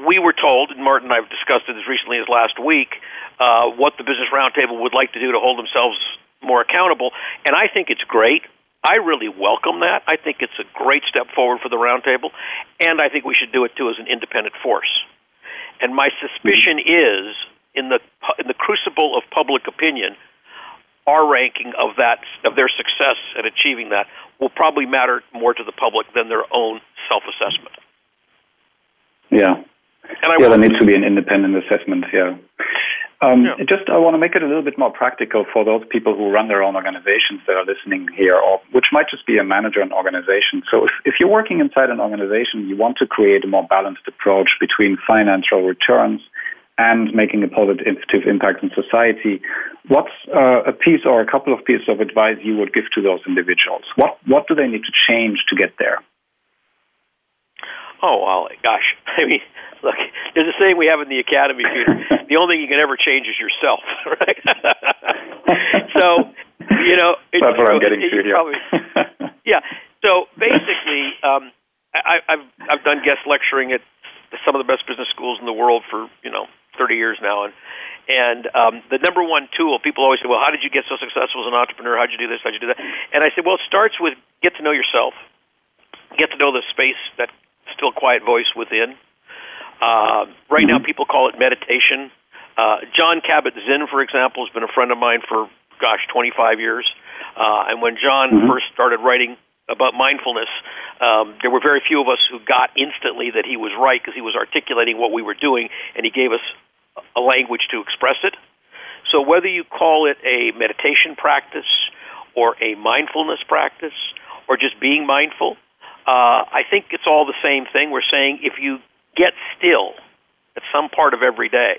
We were told, and Martin and I have discussed it as recently as last week, uh, what the Business Roundtable would like to do to hold themselves more accountable, and I think it's great. I really welcome that. I think it's a great step forward for the roundtable, and I think we should do it too as an independent force. And my suspicion is, in the in the crucible of public opinion, our ranking of that of their success at achieving that will probably matter more to the public than their own self-assessment. Yeah. And I yeah, there needs to be an independent assessment. Yeah. Um, yeah. Just, I want to make it a little bit more practical for those people who run their own organizations that are listening here, or which might just be a manager in an organization. So, if, if you're working inside an organization, you want to create a more balanced approach between financial returns and making a positive impact in society. What's uh, a piece or a couple of pieces of advice you would give to those individuals? What what do they need to change to get there? Oh, well, gosh. I mean, look, there's a saying we have in the academy, Peter. the only thing you can ever change is yourself, right? so, you know, it's that's what I'm getting to here. Probably, yeah. So basically, um, I, I've I've done guest lecturing at some of the best business schools in the world for you know 30 years now, and and um, the number one tool, people always say, well, how did you get so successful as an entrepreneur? How'd you do this? How'd you do that? And I said, well, it starts with get to know yourself, get to know the space that still a quiet voice within. Uh, right mm-hmm. now, people call it meditation. Uh, Jon Kabat-Zinn, for example, has been a friend of mine for, gosh, 25 years. Uh, and when Jon mm-hmm. first started writing about mindfulness, um, there were very few of us who got instantly that he was right because he was articulating what we were doing and he gave us a language to express it. So whether you call it a meditation practice or a mindfulness practice or just being mindful, uh, I think it's all the same thing. We're saying if you get still at some part of every day,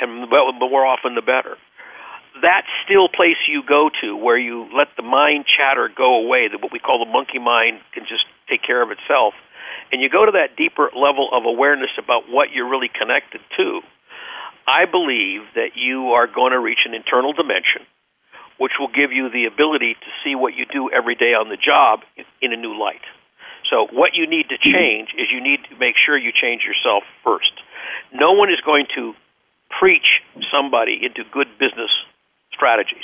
and the more often the better, that still place you go to where you let the mind chatter go away, that what we call the monkey mind can just take care of itself, and you go to that deeper level of awareness about what you're really connected to, I believe that you are going to reach an internal dimension which will give you the ability to see what you do every day on the job in a new light. So what you need to change is you need to make sure you change yourself first. No one is going to preach somebody into good business strategies.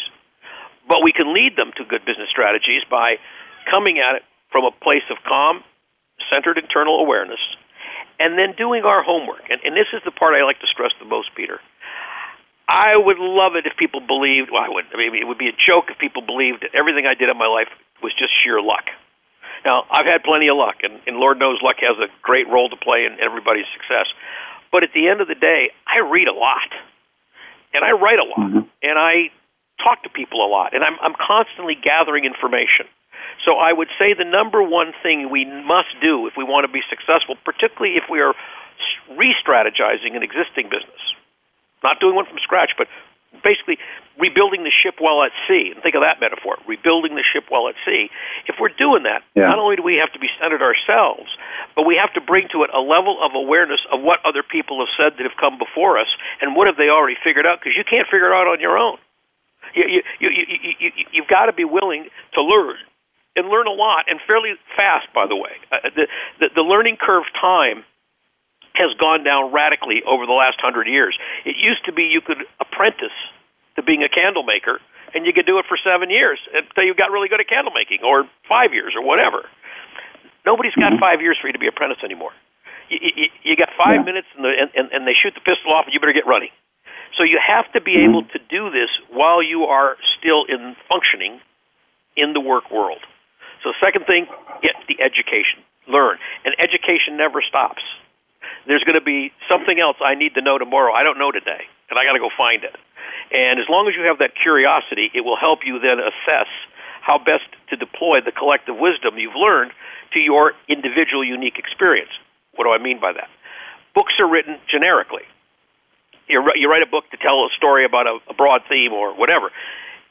But we can lead them to good business strategies by coming at it from a place of calm, centered internal awareness, and then doing our homework. And, and this is the part I like to stress the most, Peter. I would love it if people believed. Well, I would. I mean, it would be a joke if people believed that everything I did in my life was just sheer luck. Now, I've had plenty of luck, and, and Lord knows luck has a great role to play in everybody's success. But at the end of the day, I read a lot, and I write a lot, mm-hmm. and I talk to people a lot, and I'm, I'm constantly gathering information. So I would say the number one thing we must do if we want to be successful, particularly if we are re-strategizing an existing business, not doing one from scratch, but basically rebuilding the ship while at sea. And think of that metaphor, rebuilding the ship while at sea. If we're doing that, yeah. not only do we have to be centered ourselves, but we have to bring to it a level of awareness of what other people have said that have come before us and what have they already figured out, because you can't figure it out on your own. You, you, you, you, you, you've got to be willing to learn and learn a lot and fairly fast, by the way. Uh, the, the, the learning curve time has gone down radically over the last hundred years. It used to be you could apprentice to being a candle maker, and you could do it for seven years until you got really good at candle making, or five years, or whatever. Nobody's got mm-hmm. five years for you to be apprentice anymore. You, you, you got five yeah. minutes, and, the, and, and they shoot the pistol off, and you better get running. So you have to be mm-hmm. able to do this while you are still in functioning in the work world. So second thing, get the education, learn, and education never stops. There's going to be something else I need to know tomorrow. I don't know today, and I got to go find it. And as long as you have that curiosity, it will help you then assess how best to deploy the collective wisdom you've learned to your individual unique experience. What do I mean by that? Books are written generically. You write a book to tell a story about a, broad theme or whatever.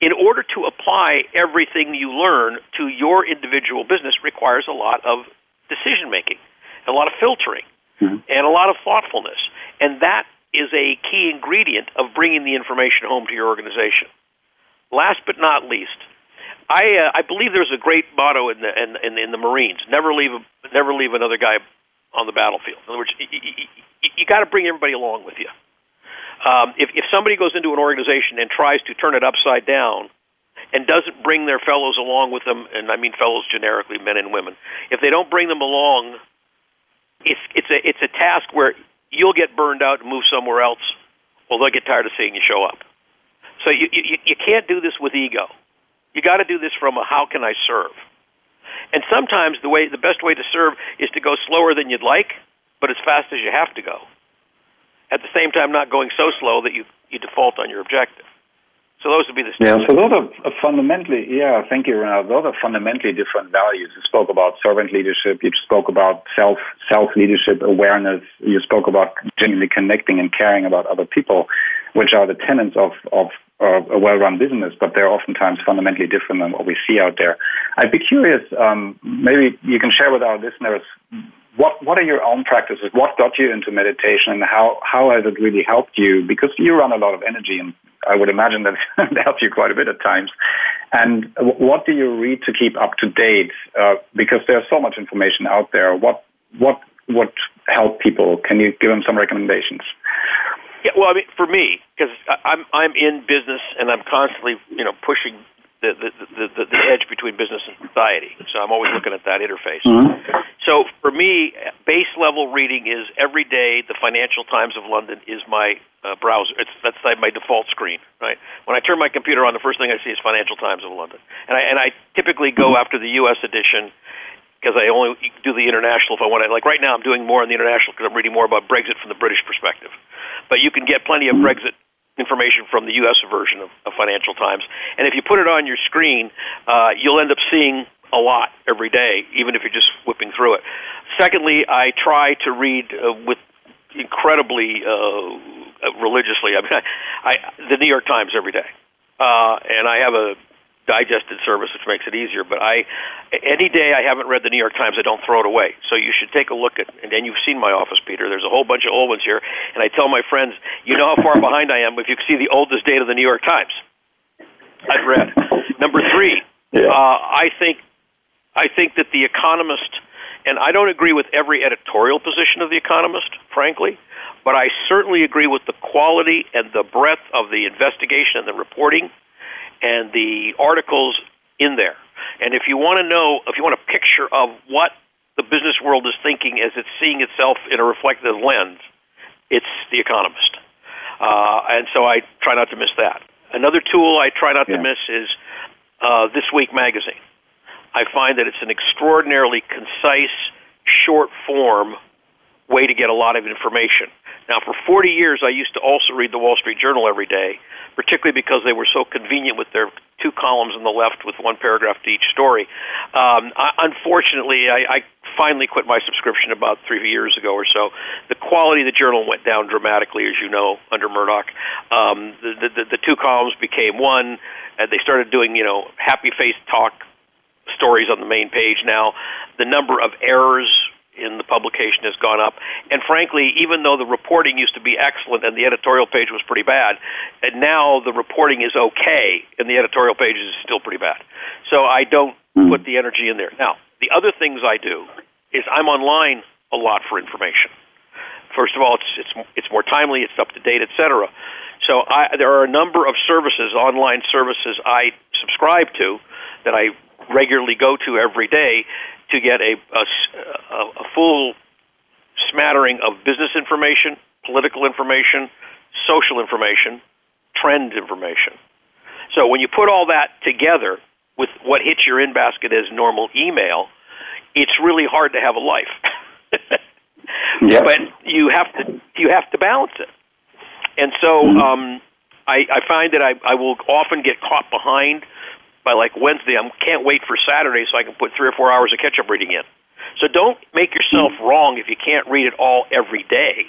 In order to apply everything you learn to your individual business requires a lot of decision making, a lot of filtering, mm-hmm. and a lot of thoughtfulness. And that is a key ingredient of bringing the information home to your organization. Last but not least, I uh, I believe there's a great motto in the in, in, in the Marines: never leave a, never leave another guy on the battlefield. In other words, you, you, you got to bring everybody along with you. Um, if if somebody goes into an organization and tries to turn it upside down, and doesn't bring their fellows along with them, and I mean fellows generically, men and women, if they don't bring them along, it's it's a it's a task where you'll get burned out and move somewhere else, or they'll get tired of seeing you show up. So you, you, you can't do this with ego. You got to do this from a how can I serve? And sometimes the way the best way to serve is to go slower than you'd like, but as fast as you have to go. At the same time, not going so slow that you, you default on your objective. So those would be the steps. Yeah, so those are fundamentally, yeah, thank you, Rinaldo. Those are fundamentally different values. You spoke about servant leadership. You spoke about self self leadership awareness. You spoke about genuinely connecting and caring about other people, which are the tenets of of uh, a well-run business, but they're oftentimes fundamentally different than what we see out there. I'd be curious. Um, maybe you can share with our listeners what what are your own practices? What got you into meditation, and how how has it really helped you? Because you run a lot of energy and I would imagine that that helps you quite a bit at times. And what do you read to keep up to date? Uh, because there's so much information out there. What what what help people? Can you give them some recommendations? Yeah, well, I mean, for me, because I'm I'm in business and I'm constantly you know pushing the, the, the, the, edge between business and society. So I'm always looking at that interface. Mm-hmm. So for me, base level reading is every day. The Financial Times of London is my uh, browser. It's that's like my default screen, right? When I turn my computer on, the first thing I see is Financial Times of London, and I and I typically go after the U.S. edition because I only do the international if I want to. Like right now, I'm doing more on the international because I'm reading more about Brexit from the British perspective. But you can get plenty of Brexit information from the U.S. version of, of Financial Times. And if you put it on your screen, uh, you'll end up seeing a lot every day, even if you're just whipping through it. Secondly, I try to read uh, with incredibly uh, religiously. I mean, I, I, the New York Times every day, uh, and I have a digested service, which makes it easier. But I, any day I haven't read the New York Times, I don't throw it away. So you should take a look at, and then you've seen my office, Peter. There's a whole bunch of old ones here, and I tell my friends, you know how far behind I am if you see the oldest date of the New York Times. I've read. Number three, yeah. uh, I think, I think that the Economist, and I don't agree with every editorial position of the Economist, frankly but I certainly agree with the quality and the breadth of the investigation and the reporting and the articles in there. And if you want to know, if you want a picture of what the business world is thinking as it's seeing itself in a reflective lens, it's The Economist. Uh, and so I try not to miss that. Another tool I try not Yeah. to miss is uh, This Week magazine. I find that it's an extraordinarily concise, short form way to get a lot of information. Now, for 40 years, I used to also read the Wall Street Journal every day, particularly because they were so convenient with their two columns on the left with one paragraph to each story. Um, I, unfortunately, I, I finally quit my subscription about three years ago or so. The quality of the journal went down dramatically, as you know, under Murdoch. Um, the, the, the two columns became one, and they started doing, you know, happy face talk stories on the main page now. The number of errors in the publication has gone up. And frankly, even though the reporting used to be excellent and the editorial page was pretty bad, and now the reporting is okay and the editorial page is still pretty bad. So I don't hmm. put the energy in there. Now, the other things I do is I'm online a lot for information. First of all, it's it's it's more timely, it's up to date, etc. So I, there are a number of services, online services I subscribe to that I regularly go to every day to get a, a, a, full smattering of business information, political information, social information, trend information. So when you put all that together with what hits your in basket as normal email, it's really hard to have a life. Yep. But you have to you have to balance it. And so um, I, I find that I, I will often get caught behind by like Wednesday. I can't wait for Saturday so I can put three or four hours of catch up reading in. So don't make yourself mm. wrong if you can't read it all every day.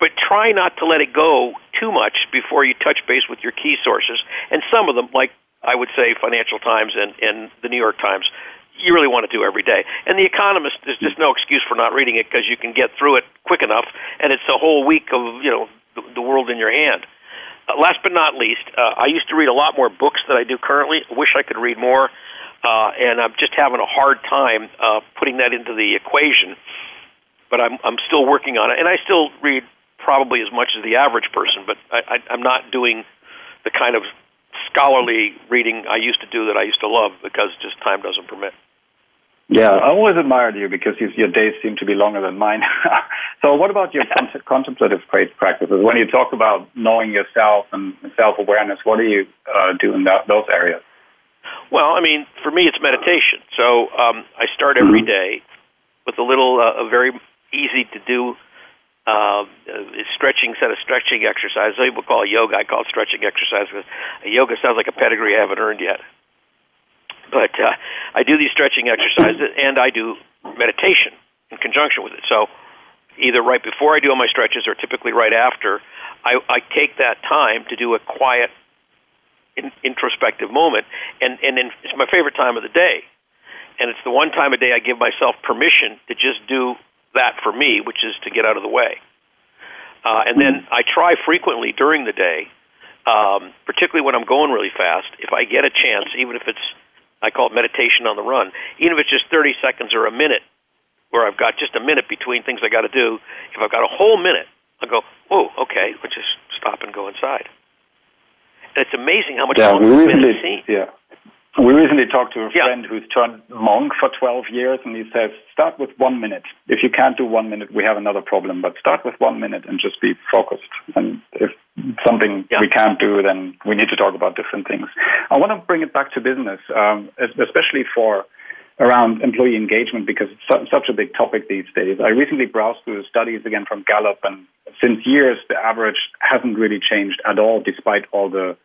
But try not to let it go too much before you touch base with your key sources. And some of them, like I would say Financial Times and, and the New York Times, you really want to do every day. And The Economist, there's just no excuse for not reading it because you can get through it quick enough, and it's a whole week of you know the, the world in your hand. Uh, last but not least, uh, I used to read a lot more books than I do currently. Wish I could read more, uh, and I'm just having a hard time uh, putting that into the equation. But I'm I'm still working on it, and I still read probably as much as the average person, but I, I, I'm not doing the kind of scholarly reading I used to do that I used to love because just time doesn't permit. Yeah, I always admired you because you, your days seem to be longer than mine. so, what about your cont- contemplative pra- practices? When you talk about knowing yourself and self awareness, what do you uh, do in that, those areas? Well, I mean, for me, it's meditation. So um, I start every day with a little, uh, a very easy to do uh, stretching set of stretching exercises. Some people call it yoga. I call it stretching exercise because yoga sounds like a pedigree I haven't earned yet. But uh, I do these stretching exercises and I do meditation in conjunction with it. So either right before I do all my stretches or typically right after, I, I take that time to do a quiet, in, introspective moment, and and then it's my favorite time of the day, and it's the one time a day I give myself permission to just do that for me, which is to get out of the way. Uh, and then I try frequently during the day, um, particularly when I'm going really fast, if I get a chance, even if it's I call it meditation on the run, even if it's just 30 seconds or a minute, where I've got just a minute between things I got to do. If I've got a whole minute, I'll go, oh, okay, let's just stop and go inside. And it's amazing how much Yeah, time we it's been yeah. We recently talked to a Yeah. friend who's turned monk for 12 years, and he says, start with one minute. If you can't do one minute, we have another problem, but start with one minute and just be focused. And if something Yeah. we can't do, then we need to talk about different things. I want to bring it back to business, um, especially for around employee engagement because it's su- such a big topic these days. I recently browsed through the studies again from Gallup, and since years, the average hasn't really changed at all, despite all the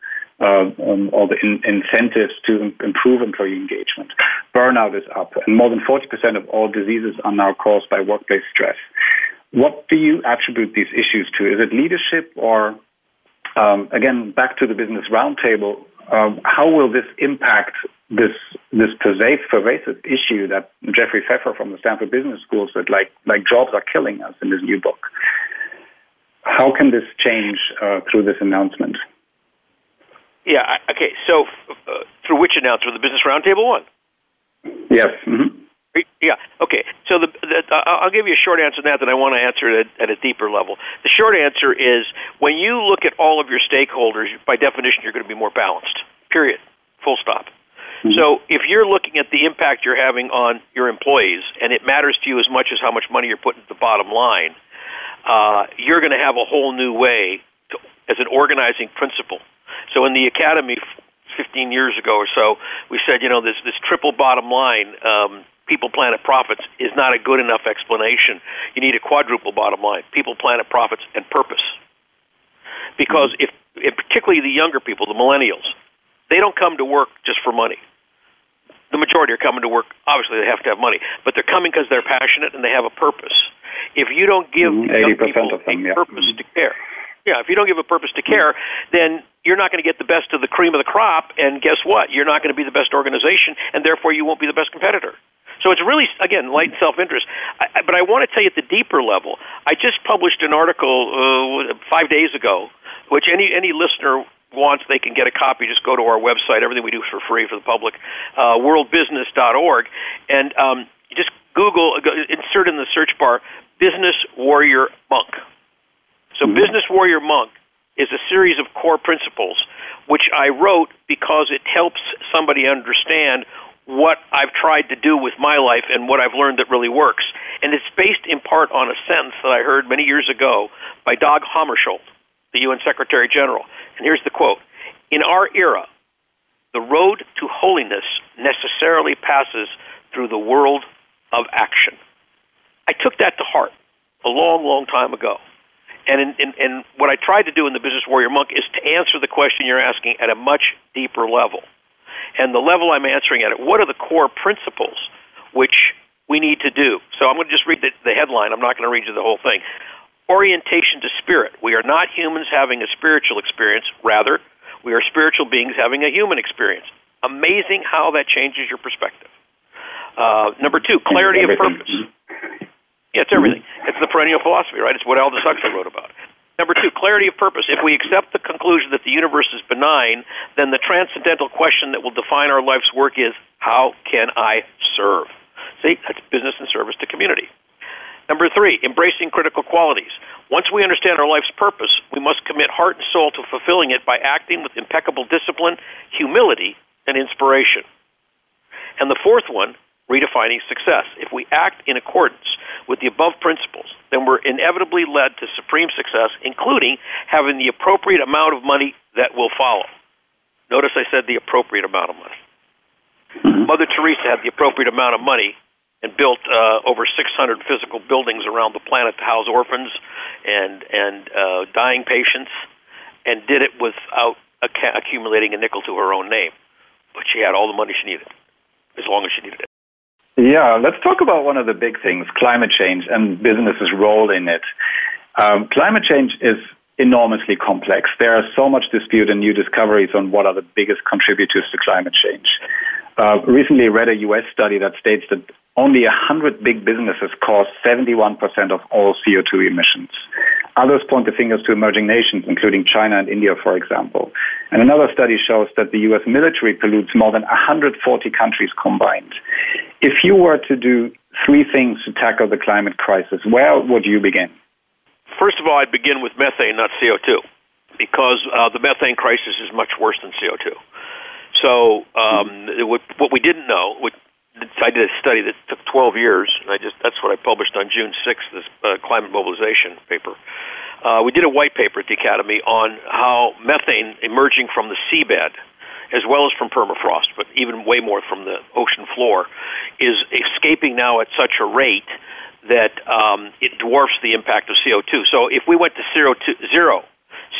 uh, um, all the in- incentives to im- improve employee engagement. Burnout is up, and more than 40% of all diseases are now caused by workplace stress. What do you attribute these issues to? Is it leadership, or um, again, back to the business roundtable? Um, how will this impact this this pervasive, pervasive issue that Jeffrey Pfeffer from the Stanford Business School said, like like jobs are killing us in his new book? How can this change uh, through this announcement? Yeah. Okay. So uh, through which announcement? The Business Roundtable one. Yes. hmm Yeah. Okay. So the, the, I'll give you a short answer to that. Then I want to answer it at, at a deeper level. The short answer is when you look at all of your stakeholders, by definition, you're going to be more balanced. Period. Full stop. So if you're looking at the impact you're having on your employees, and it matters to you as much as how much money you're putting at the bottom line, uh, you're going to have a whole new way to as an organizing principle. So in the academy, 15 years ago or so, we said, you know, this this triple bottom line. Um, people, planet, profits is not a good enough explanation. You need a quadruple bottom line: people, planet, profits, and purpose. Because if, if particularly the younger people, the millennials, they don't come to work just for money. The majority are coming to work. Obviously, they have to have money, but they're coming because they're passionate and they have a purpose. If you don't give Mm-hmm. young 80% people of them, a yeah. purpose to care, yeah, if you don't give a purpose to care, then you're not going to get the best of the cream of the crop. And guess what? You're not going to be the best organization, and therefore you won't be the best competitor. So it's really, again, light and self-interest. I, I- but I want to tell you at the deeper level. I just published an article uh, five days ago, which any any listener wants, they can get a copy. Just go to our website. Everything we do is for free for the public, uh, worldbusiness.org, and um, just Google, insert in the search bar, business warrior monk. So, Business Warrior Monk is a series of core principles which I wrote because it helps somebody understand what I've tried to do with my life and what I've learned that really works. And it's based in part on a sentence that I heard many years ago by Dag Hammarskjöld, the UN Secretary General. And here's the quote In our era, the road to holiness necessarily passes through the world of action. I took that to heart a long, long time ago. And, in, in, and what I tried to do in the Business Warrior Monk is to answer the question you're asking at a much deeper level. And the level I'm answering at it, what are the core principles which we need to do? So I'm going to just read the, the headline. I'm not going to read you the whole thing. Orientation to spirit. We are not humans having a spiritual experience. Rather, we are spiritual beings having a human experience. Amazing how that changes your perspective. Uh, number two, clarity of purpose. Yeah, it's everything. It's the perennial philosophy, right? It's what Aldous Huxley wrote about. Number two, clarity of purpose. If we accept the conclusion that the universe is benign, then the transcendental question that will define our life's work is how can I serve? See, that's business and service to community. Number three, embracing critical qualities. Once we understand our life's purpose, we must commit heart and soul to fulfilling it by acting with impeccable discipline, humility, and inspiration. And the fourth one, redefining success. If we act in accordance with the above principles, then we're inevitably led to supreme success, including having the appropriate amount of money that will follow. Notice I said the appropriate amount of money. Mother Teresa had the appropriate amount of money and built uh, over 600 physical buildings around the planet to house orphans and and uh, dying patients, and did it without accumulating a nickel to her own name. But she had all the money she needed, as long as she needed it. Yeah, let's talk about one of the big things climate change and business's role in it. Um, climate change is enormously complex. There are so much dispute and new discoveries on what are the biggest contributors to climate change. Uh, recently read a US study that states that only 100 big businesses cause 71% of all CO2 emissions. Others point the fingers to emerging nations, including China and India, for example. And another study shows that the US military pollutes more than 140 countries combined. If you were to do three things to tackle the climate crisis, where would you begin? First of all, I'd begin with methane, not CO2, because uh, the methane crisis is much worse than CO2. So, um, what, we didn't know, I did a study that took 12 years, and I just that's what I published on June 6th, this uh, climate mobilization paper. Uh, we did a white paper at the Academy on how methane emerging from the seabed, as well as from permafrost, but even way more from the ocean floor, is escaping now at such a rate that um, it dwarfs the impact of CO2. So if we went to zero, to zero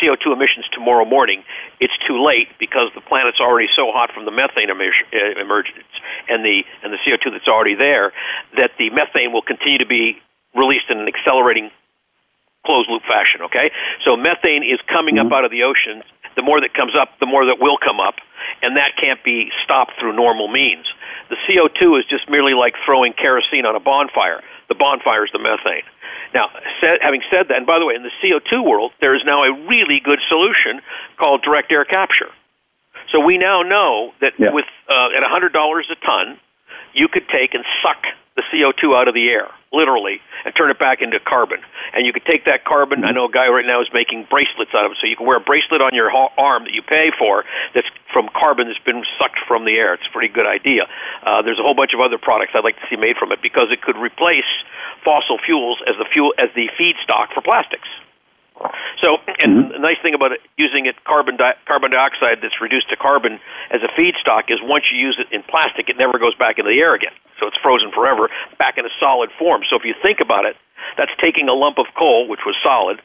CO2 emissions tomorrow morning, it's too late because the planet's already so hot from the methane uh, emergence and the and the CO2 that's already there that the methane will continue to be released in an accelerating closed loop fashion. Okay, so methane is coming up out of the oceans. The more that comes up, the more that will come up, and that can't be stopped through normal means. The CO2 is just merely like throwing kerosene on a bonfire. The bonfire is the methane. Now, said, having said that, and by the way, in the CO2 world, there is now a really good solution called direct air capture. So we now know that Yeah. with uh, at $100 a ton, you could take and suck the CO2 out of the air, literally, and turn it back into carbon. And you could take that carbon. I know a guy right now is making bracelets out of it, so you can wear a bracelet on your arm that you pay for that's from carbon that's been sucked from the air. It's a pretty good idea. Uh, there's a whole bunch of other products I'd like to see made from it because it could replace fossil fuels as the fuel as the feedstock for plastics. So, and mm-hmm. the nice thing about it, using it carbon di- carbon dioxide that's reduced to carbon as a feedstock is once you use it in plastic, it never goes back into the air again. So it's frozen forever back in a solid form. So if you think about it, that's taking a lump of coal, which was solid,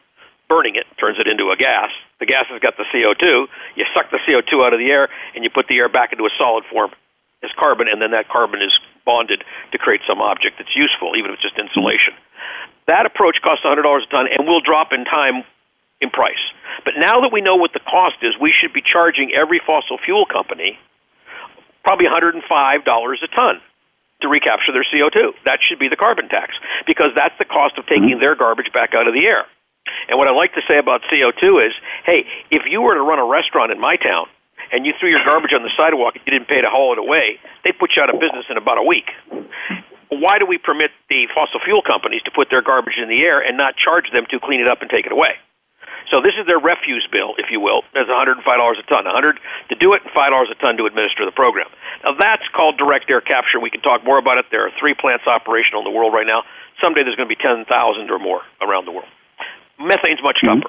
burning it turns it into a gas. The gas has got the CO2. You suck the CO2 out of the air, and you put the air back into a solid form as carbon, and then that carbon is bonded to create some object that's useful, even if it's just insulation. That approach costs $100 a ton and will drop in time in price. But now that we know what the cost is, we should be charging every fossil fuel company probably $105 a ton to recapture their CO2. That should be the carbon tax because that's the cost of taking mm-hmm. their garbage back out of the air. And what I like to say about CO2 is, hey, if you were to run a restaurant in my town and you threw your garbage on the sidewalk and you didn't pay to haul it away, they'd put you out of business in about a week. Why do we permit the fossil fuel companies to put their garbage in the air and not charge them to clean it up and take it away? So this is their refuse bill, if you will. That's $105 a ton. 100 to do it, and $5 a ton to administer the program. Now that's called direct air capture. We can talk more about it. There are three plants operational in the world right now. Someday there's going to be 10,000 or more around the world. Methane's much mm-hmm.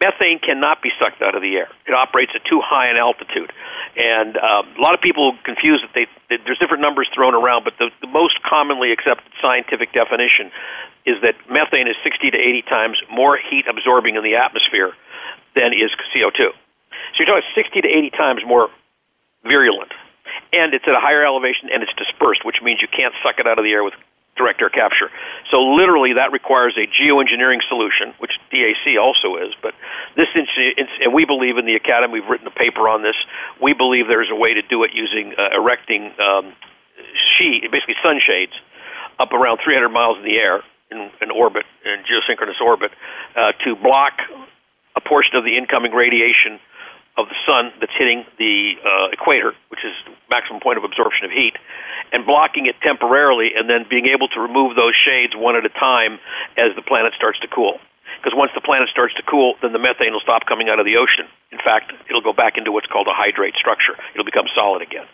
Methane cannot be sucked out of the air. It operates at too high an altitude. And um, a lot of people confuse that they, that there's different numbers thrown around, but the, the most commonly accepted scientific definition is that methane is 60 to 80 times more heat absorbing in the atmosphere than is CO2. So you're talking 60 to 80 times more virulent. And it's at a higher elevation and it's dispersed, which means you can't suck it out of the air with direct air capture. So literally, that requires a geoengineering solution, which DAC also is. But this, and we believe in the academy. We've written a paper on this. We believe there's a way to do it using uh, erecting um, sheet, basically sunshades, up around 300 miles in the air in, in orbit, in geosynchronous orbit, uh, to block a portion of the incoming radiation of the sun that's hitting the uh, equator, which is maximum point of absorption of heat, and blocking it temporarily, and then being able to remove those shades one at a time as the planet starts to cool. Because once the planet starts to cool, then the methane will stop coming out of the ocean. In fact, it'll go back into what's called a hydrate structure. It'll become solid again.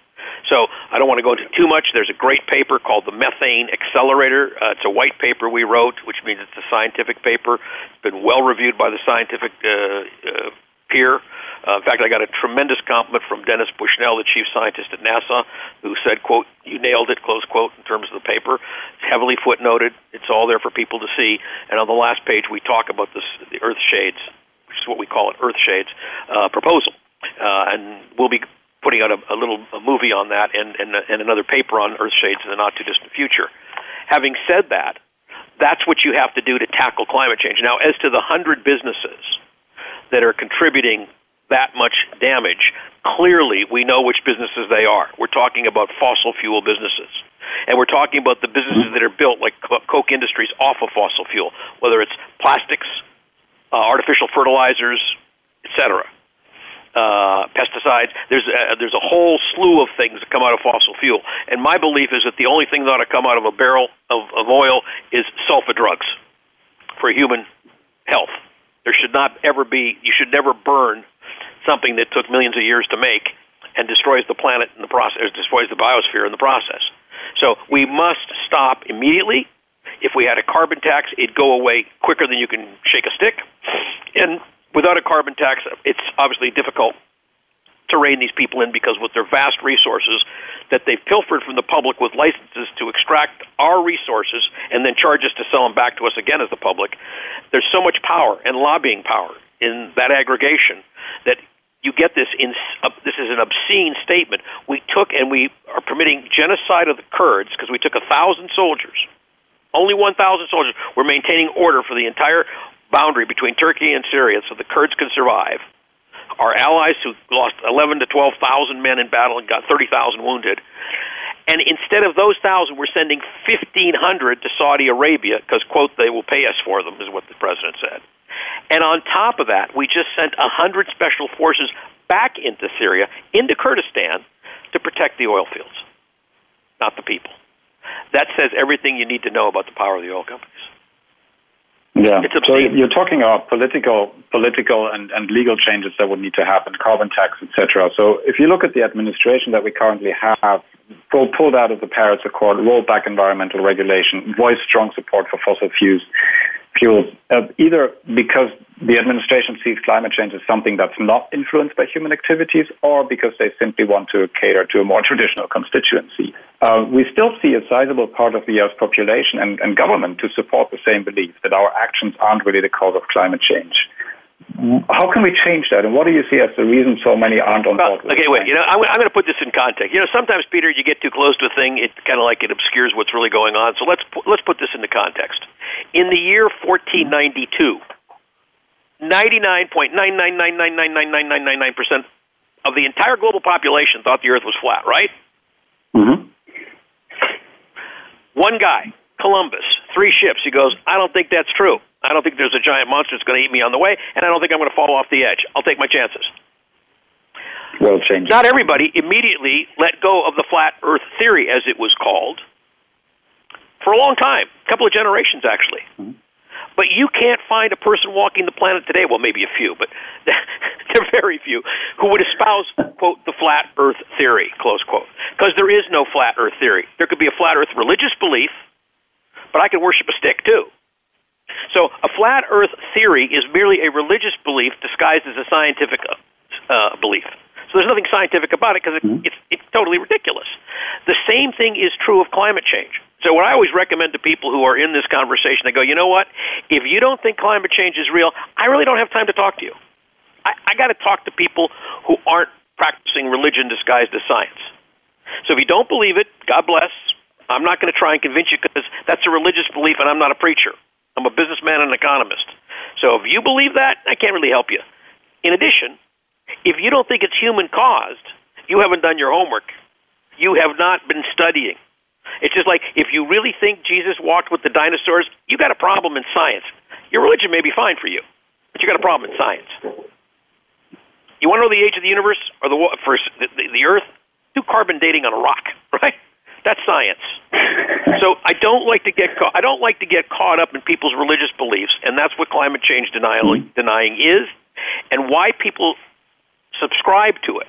So I don't want to go into too much. There's a great paper called the Methane Accelerator. Uh, it's a white paper we wrote, which means it's a scientific paper. It's been well reviewed by the scientific uh, uh, peer. Uh, in fact, I got a tremendous compliment from Dennis Bushnell, the chief scientist at NASA, who said, "quote You nailed it," close quote, in terms of the paper. It's heavily footnoted. It's all there for people to see. And on the last page, we talk about this, the Earth Shades, which is what we call it, Earth Shades uh, proposal. Uh, and we'll be putting out a, a little a movie on that and, and, and another paper on Earth Shades in the not too distant future. Having said that, that's what you have to do to tackle climate change. Now, as to the hundred businesses that are contributing that much damage, clearly we know which businesses they are. We're talking about fossil fuel businesses. And we're talking about the businesses that are built, like Koch Industries, off of fossil fuel, whether it's plastics, uh, artificial fertilizers, etc., uh, pesticides. There's a, there's a whole slew of things that come out of fossil fuel. And my belief is that the only thing that ought to come out of a barrel of, of oil is sulfa drugs for human health. There should not ever be. You should never burn something that took millions of years to make and destroys the planet in the process, destroys the biosphere in the process. So we must stop immediately. If we had a carbon tax, it'd go away quicker than you can shake a stick. And without a carbon tax, it's obviously difficult to rein these people in because with their vast resources that they've pilfered from the public with licenses to extract our resources and then charge us to sell them back to us again as the public, there's so much power and lobbying power in that aggregation that you get this in uh, this is an obscene statement. We took and we are permitting genocide of the Kurds because we took a thousand soldiers, only one thousand soldiers. We're maintaining order for the entire boundary between Turkey and Syria so the Kurds can survive. Our allies who lost 11 to 12,000 men in battle and got 30,000 wounded. And instead of those thousand, we're sending 1,500 to Saudi Arabia because, quote, they will pay us for them, is what the president said. And on top of that, we just sent 100 special forces back into Syria, into Kurdistan, to protect the oil fields, not the people. That says everything you need to know about the power of the oil companies. Yeah. So you're talking about political, political and, and legal changes that would need to happen, carbon tax, etc. So if you look at the administration that we currently have, pulled out of the Paris Accord, rolled back environmental regulation, voiced strong support for fossil fuels, fuels, uh, either because the administration sees climate change as something that's not influenced by human activities or because they simply want to cater to a more traditional constituency. Uh, we still see a sizable part of the US population and, and government to support the same belief that our actions aren't really the cause of climate change. How can we change that, and what do you see as the reason so many aren't on well, board? okay, wait. You know, I'm, I'm going to put this in context. You know, sometimes Peter, you get too close to a thing, it kind of like it obscures what's really going on. So let's let's put this into context. In the year 1492, 99.999999999% of the entire global population thought the Earth was flat. Right? Mm-hmm. One guy, Columbus, three ships. He goes, I don't think that's true. I don't think there's a giant monster that's going to eat me on the way, and I don't think I'm going to fall off the edge. I'll take my chances. World change. Not everybody immediately let go of the flat Earth theory, as it was called, for a long time, a couple of generations actually. Mm-hmm. But you can't find a person walking the planet today, well, maybe a few, but they're very few, who would espouse, quote, the flat Earth theory, close quote. Because there is no flat Earth theory. There could be a flat Earth religious belief, but I can worship a stick too. So a flat Earth theory is merely a religious belief disguised as a scientific uh, belief. So there's nothing scientific about it because it, Mm-hmm. it's, it's totally ridiculous. The same thing is true of climate change. So what I always recommend to people who are in this conversation, they go, you know what? If you don't think climate change is real, I really don't have time to talk to you. I, I got to talk to people who aren't practicing religion disguised as science. So if you don't believe it, God bless. I'm not going to try and convince you because that's a religious belief, and I'm not a preacher. I'm a businessman and an economist. So if you believe that, I can't really help you. In addition, if you don't think it's human caused, you haven't done your homework. You have not been studying. It's just like if you really think Jesus walked with the dinosaurs, you got a problem in science. Your religion may be fine for you, but you got a problem in science. You want to know the age of the universe or the for the, the Earth? Do carbon dating on a rock, right? That's science. so I don't like to get caught, I don't like to get caught up in people's religious beliefs, and that's what climate change denial, mm-hmm. denying is, and why people subscribe to it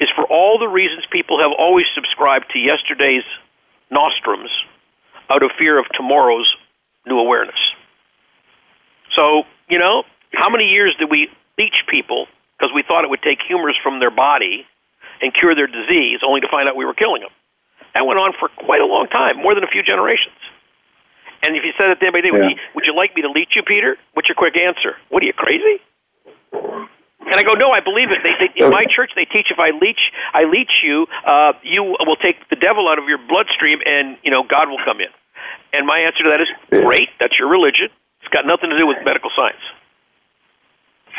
is for all the reasons people have always subscribed to yesterday's nostrums out of fear of tomorrow's new awareness. So, you know, how many years did we leech people because we thought it would take humors from their body and cure their disease, only to find out we were killing them? That went on for quite a long time, more than a few generations. And if you said it to anybody, would, you, would you like me to leech you, Peter? What's your quick answer? What are you crazy? And I go, no, I believe it. They, they, in my church, they teach if I leech, I leech you, uh, you will take the devil out of your bloodstream, and you know God will come in. And my answer to that is, great. That's your religion. It's got nothing to do with medical science.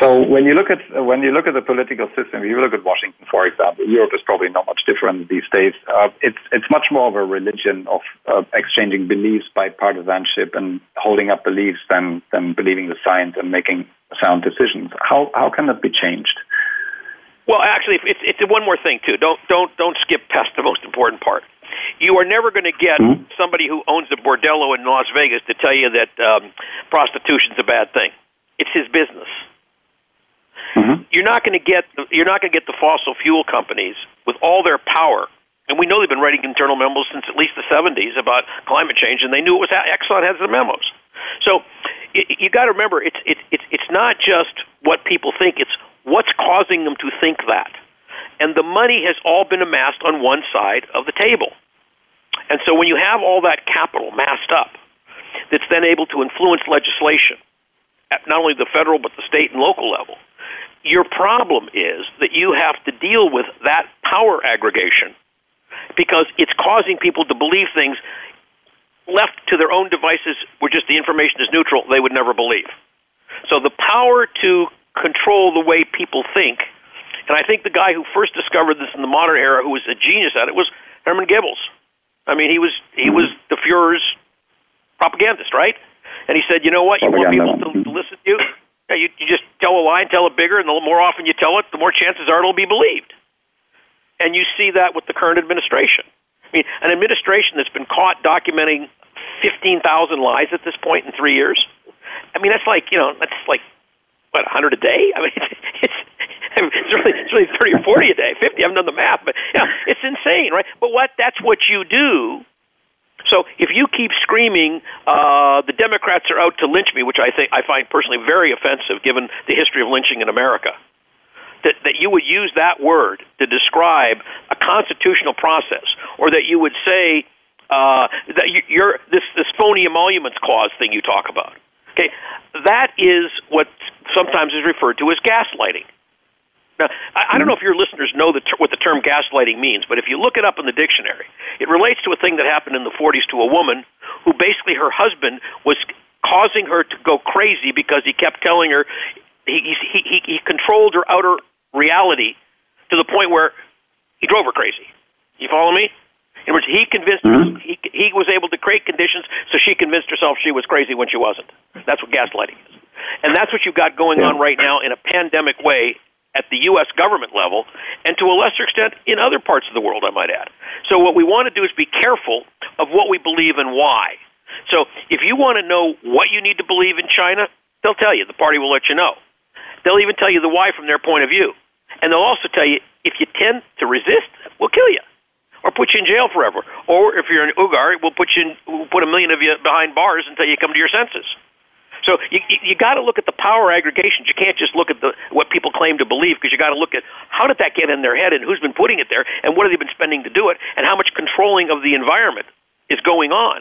So when you look at when you look at the political system, if you look at Washington, for example, Europe is probably not much different these days. Uh, it's it's much more of a religion of uh, exchanging beliefs by partisanship and holding up beliefs than than believing the science and making sound decisions. How how can that be changed? Well, actually, it's it's one more thing too. Don't don't don't skip past the most important part. You are never going to get Mhm. somebody who owns a bordello in Las Vegas to tell you that um, prostitution's a bad thing. It's his business. Mhm. You're not going to get the, you're not going to get the fossil fuel companies with all their power. And we know they've been writing internal memos since at least the 70s about climate change, and they knew it was Exxon has the memos. So you, you got to remember, it's it's it's it's not just what people think; it's what's causing them to think that. And the money has all been amassed on one side of the table. And so when you have all that capital massed up, that's then able to influence legislation at not only the federal but the state and local level. Your problem is that you have to deal with that power aggregation because it's causing people to believe things left to their own devices where just the information is neutral, they would never believe. So the power to control the way people think, and I think the guy who first discovered this in the modern era, who was a genius at it, was Herman Goebbels. I mean, he was he was mm-hmm. the Fuhrer's propagandist, right? And he said, you know what, you want people to, to listen to you. Yeah, you, you just tell a lie and tell it bigger, and the more often you tell it, the more chances are it'll be believed. And you see that with the current administration. I mean, an administration that's been caught documenting 15,000 lies at this point in three years. I mean, that's like, you know, that's like, what, 100 a day? I mean, it's, it's, it's, really, it's really 30 or 40 a day, 50. I haven't done the math, but, you know, it's insane, right? But what, that's what you do So if you keep screaming, uh, the Democrats are out to lynch me, which I think I find personally very offensive, given the history of lynching in America, that that you would use that word to describe a constitutional process, or that you would say uh, that you, you're this this phony emoluments clause thing you talk about. Okay, that is what sometimes is referred to as gaslighting. Now, I, I don't know if your listeners know the ter- what the term gaslighting means, but if you look it up in the dictionary, it relates to a thing that happened in the 40s to a woman who basically her husband was causing her to go crazy because he kept telling her he he he, he controlled her outer reality to the point where he drove her crazy. You follow me? In other words, he convinced mm-hmm. her, he he was able to create conditions so she convinced herself she was crazy when she wasn't. That's what gaslighting is, and that's what you've got going on right now in a pandemic way at the U.S. government level, and to a lesser extent in other parts of the world, I might add. So, what we want to do is be careful of what we believe and why. So, if you want to know what you need to believe in China, they'll tell you. The party will let you know. They'll even tell you the why from their point of view. And they'll also tell you if you tend to resist, we'll kill you or put you in jail forever. Or if you're an Uyghur, we'll put you in, we'll put a million of you behind bars until you come to your senses. So you you got to look at the power aggregations. You can't just look at the what people claim to believe because you got to look at how did that get in their head and who's been putting it there and what have they been spending to do it and how much controlling of the environment is going on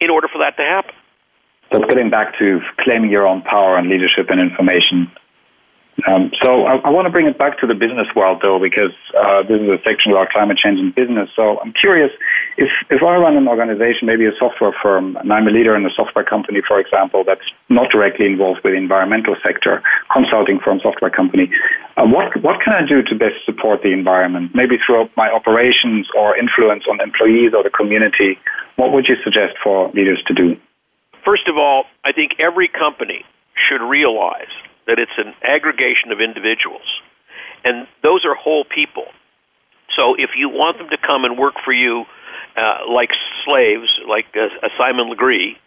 in order for that to happen. That's getting back to claiming your own power and leadership and information um, so I, I, want to bring it back to the business world, though, because uh, this is a section about climate change in business. So I'm curious if if I run an organization, maybe a software firm, and I'm a leader in a software company, for example, that's not directly involved with the environmental sector, consulting firm, software company. Uh, what what can I do to best support the environment? Maybe through my operations or influence on employees or the community. What would you suggest for leaders to do? First of all, I think every company should realize that it's an aggregation of individuals. And those are whole people. So if you want them to come and work for you uh, like slaves, like uh, Simon Legree,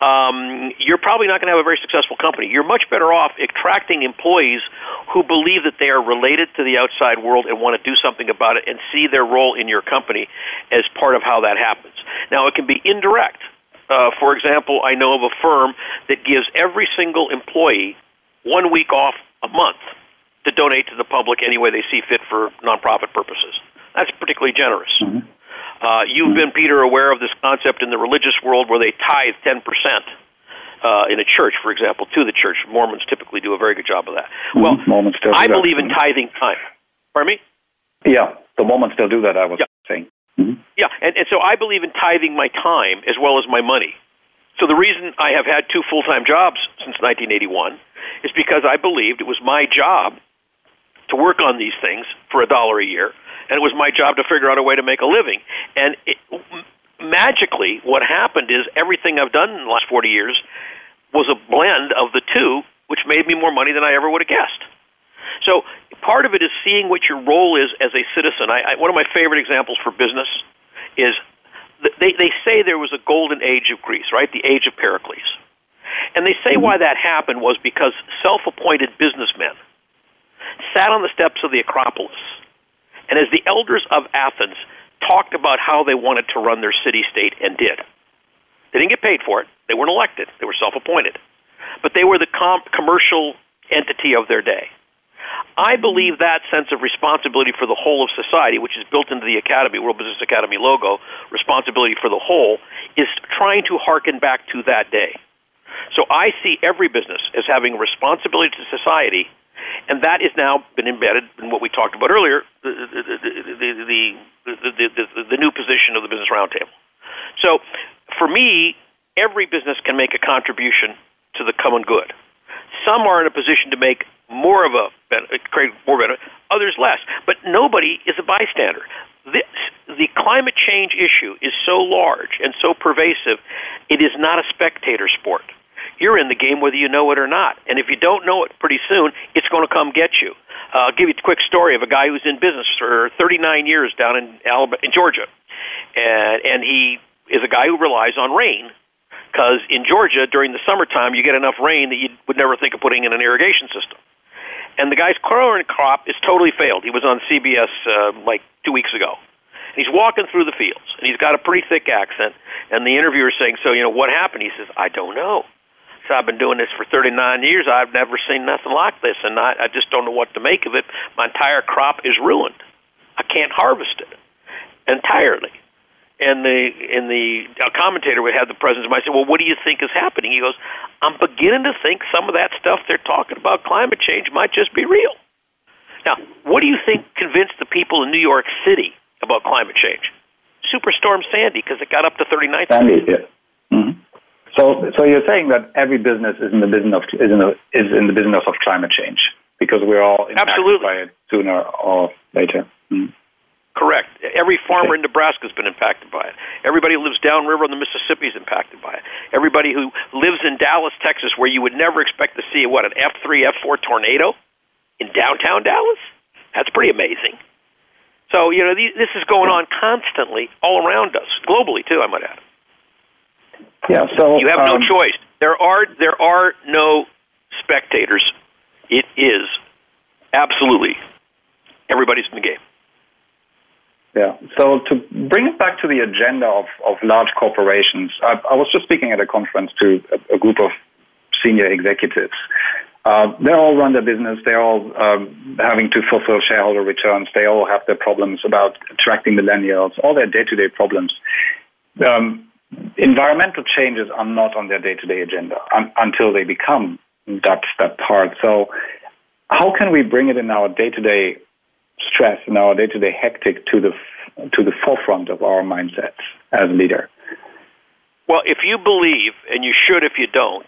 um, you're probably not going to have a very successful company. You're much better off attracting employees who believe that they are related to the outside world and want to do something about it and see their role in your company as part of how that happens. Now, it can be indirect. Uh, for example, I know of a firm that gives every single employee one week off a month to donate to the public any way they see fit for nonprofit purposes. That's particularly generous. Mm-hmm. Uh, you've mm-hmm. been, Peter, aware of this concept in the religious world where they tithe 10%. Uh, in a church, for example, to the church. Mormons typically do a very good job of that. Mm-hmm. Well, Mormons I believe in tithing time. Pardon me? Yeah, the Mormons still do that, I was yeah. saying. Mm-hmm. Yeah, and, and so I believe in tithing my time as well as my money. So the reason I have had two full time jobs since 1981 is because I believed it was my job to work on these things for a dollar a year, and it was my job to figure out a way to make a living. And it, magically, what happened is everything I've done in the last 40 years was a blend of the two, which made me more money than I ever would have guessed. So part of it is seeing what your role is as a citizen. I, I, one of my favorite examples for business is they, they say there was a golden age of Greece, right? The age of Pericles. And they say why that happened was because self appointed businessmen sat on the steps of the Acropolis, and as the elders of Athens talked about how they wanted to run their city state and did. They didn't get paid for it, they weren't elected, they were self appointed. But they were the com- commercial entity of their day. I believe that sense of responsibility for the whole of society, which is built into the Academy, World Business Academy logo, responsibility for the whole, is trying to harken back to that day. So I see every business as having responsibility to society, and that has now been embedded in what we talked about earlier, the, the, the, the, the new position of the Business Roundtable. So for me, every business can make a contribution to the common good. Some are in a position to make more of a create more benefit, others less. But nobody is a bystander. This, the climate change issue is so large and so pervasive, it is not a spectator sport you're in the game whether you know it or not. And if you don't know it pretty soon, it's going to come get you. Uh, I'll give you a quick story of a guy who's in business for 39 years down in Alabama, in Georgia, and and he is a guy who relies on rain because in Georgia during the summertime you get enough rain that you would never think of putting in an irrigation system. And the guy's corn crop is totally failed. He was on CBS uh, like two weeks ago, he's walking through the fields, and he's got a pretty thick accent. And the interviewer's saying, "So, you know, what happened?" He says, "I don't know." So I've been doing this for 39 years. I've never seen nothing like this, and I, I just don't know what to make of it. My entire crop is ruined. I can't harvest it entirely. And the and the commentator would have the presence of mind. I said, "Well, what do you think is happening?" He goes, "I'm beginning to think some of that stuff they're talking about climate change might just be real." Now, what do you think convinced the people in New York City about climate change? Superstorm Sandy, because it got up to 39th. Sandy, yeah. Mm-hmm. So, so you're saying that every business is in the business of is in the, is in the business of climate change because we're all impacted Absolutely. by it sooner or later. Mm. Correct. Every farmer in Nebraska has been impacted by it. Everybody who lives downriver on the Mississippi is impacted by it. Everybody who lives in Dallas, Texas, where you would never expect to see what an F3, F4 tornado in downtown Dallas. That's pretty amazing. So you know these, this is going on constantly all around us, globally too. I might add. Yeah. So you have um, no choice. There are there are no spectators. It is absolutely everybody's in the game. Yeah. So to bring it back to the agenda of, of large corporations, I, I was just speaking at a conference to a, a group of senior executives. Uh, they all run their business. They're all um, having to fulfill shareholder returns. They all have their problems about attracting millennials, all their day-to-day problems. Um, environmental changes are not on their day-to-day agenda un- until they become that that part. So, how can we bring it in our day-to-day stress and our day-to-day hectic to the to the forefront of our mindsets as leader? Well, if you believe, and you should if you don't,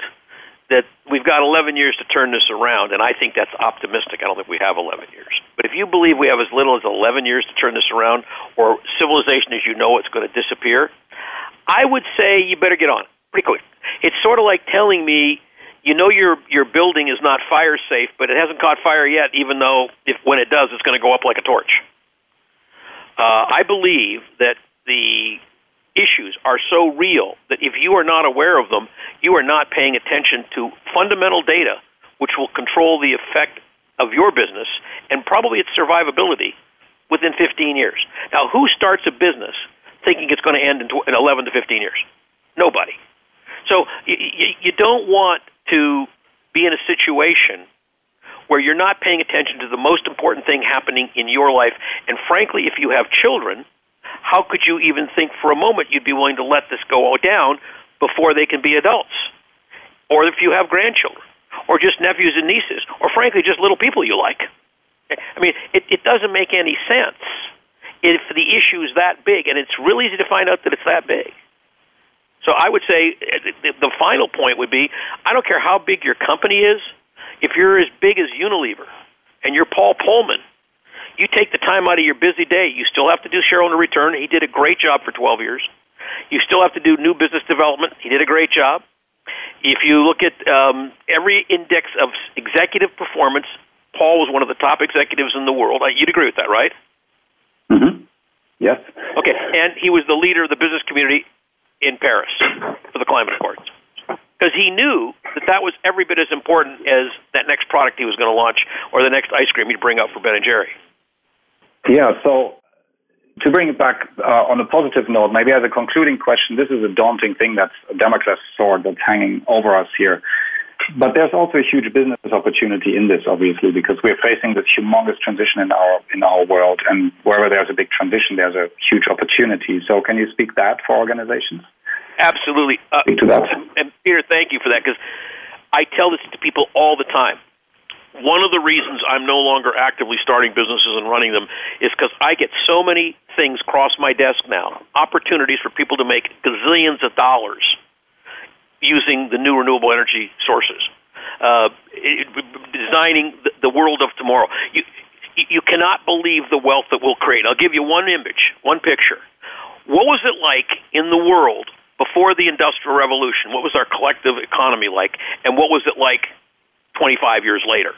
that we've got 11 years to turn this around, and I think that's optimistic. I don't think we have 11 years. But if you believe we have as little as 11 years to turn this around, or civilization as you know it's going to disappear, I would say you better get on it pretty quick. It's sort of like telling me, you know, your your building is not fire safe, but it hasn't caught fire yet, even though if when it does, it's going to go up like a torch. Uh, I believe that the issues are so real that if you are not aware of them, you are not paying attention to fundamental data which will control the effect of your business and probably its survivability within 15 years. Now, who starts a business thinking it's going to end in, 11 to 15 years? Nobody. So you, you, you don't want to be in a situation where you're not paying attention to the most important thing happening in your life. And frankly, if you have children, how could you even think for a moment you'd be willing to let this go all down before they can be adults? Or if you have grandchildren, or just nephews and nieces, or frankly, just little people you like. I mean, it, it doesn't make any sense if the issue is that big, and it's real easy to find out that it's that big. So I would say the, the final point would be I don't care how big your company is, if you're as big as Unilever and you're Paul Polman, you take the time out of your busy day. You still have to do shareholder return. He did a great job for 12 years. You still have to do new business development. He did a great job. If you look at um, every index of executive performance, Paul was one of the top executives in the world. You'd agree with that, right? Mm-hmm. Yes. Okay, and he was the leader of the business community in Paris for the climate accords because he knew that that was every bit as important as that next product he was going to launch or the next ice cream he'd bring out for Ben and Jerry. Yeah. So to bring it back uh, on a positive note, maybe as a concluding question, this is a daunting thing that's a Damocles sword that's hanging over us here. But there's also a huge business opportunity in this, obviously, because we're facing this humongous transition in our in our world, and wherever there's a big transition, there's a huge opportunity. So, can you speak that for organizations? Absolutely. Uh, speak to that. And Peter, thank you for that because I tell this to people all the time. One of the reasons I'm no longer actively starting businesses and running them is because I get so many things cross my desk now, opportunities for people to make gazillions of dollars using the new renewable energy sources, uh, it, designing the, the world of tomorrow. You, you cannot believe the wealth that we'll create. I'll give you one image, one picture. What was it like in the world before the Industrial Revolution? What was our collective economy like? And what was it like 25 years later?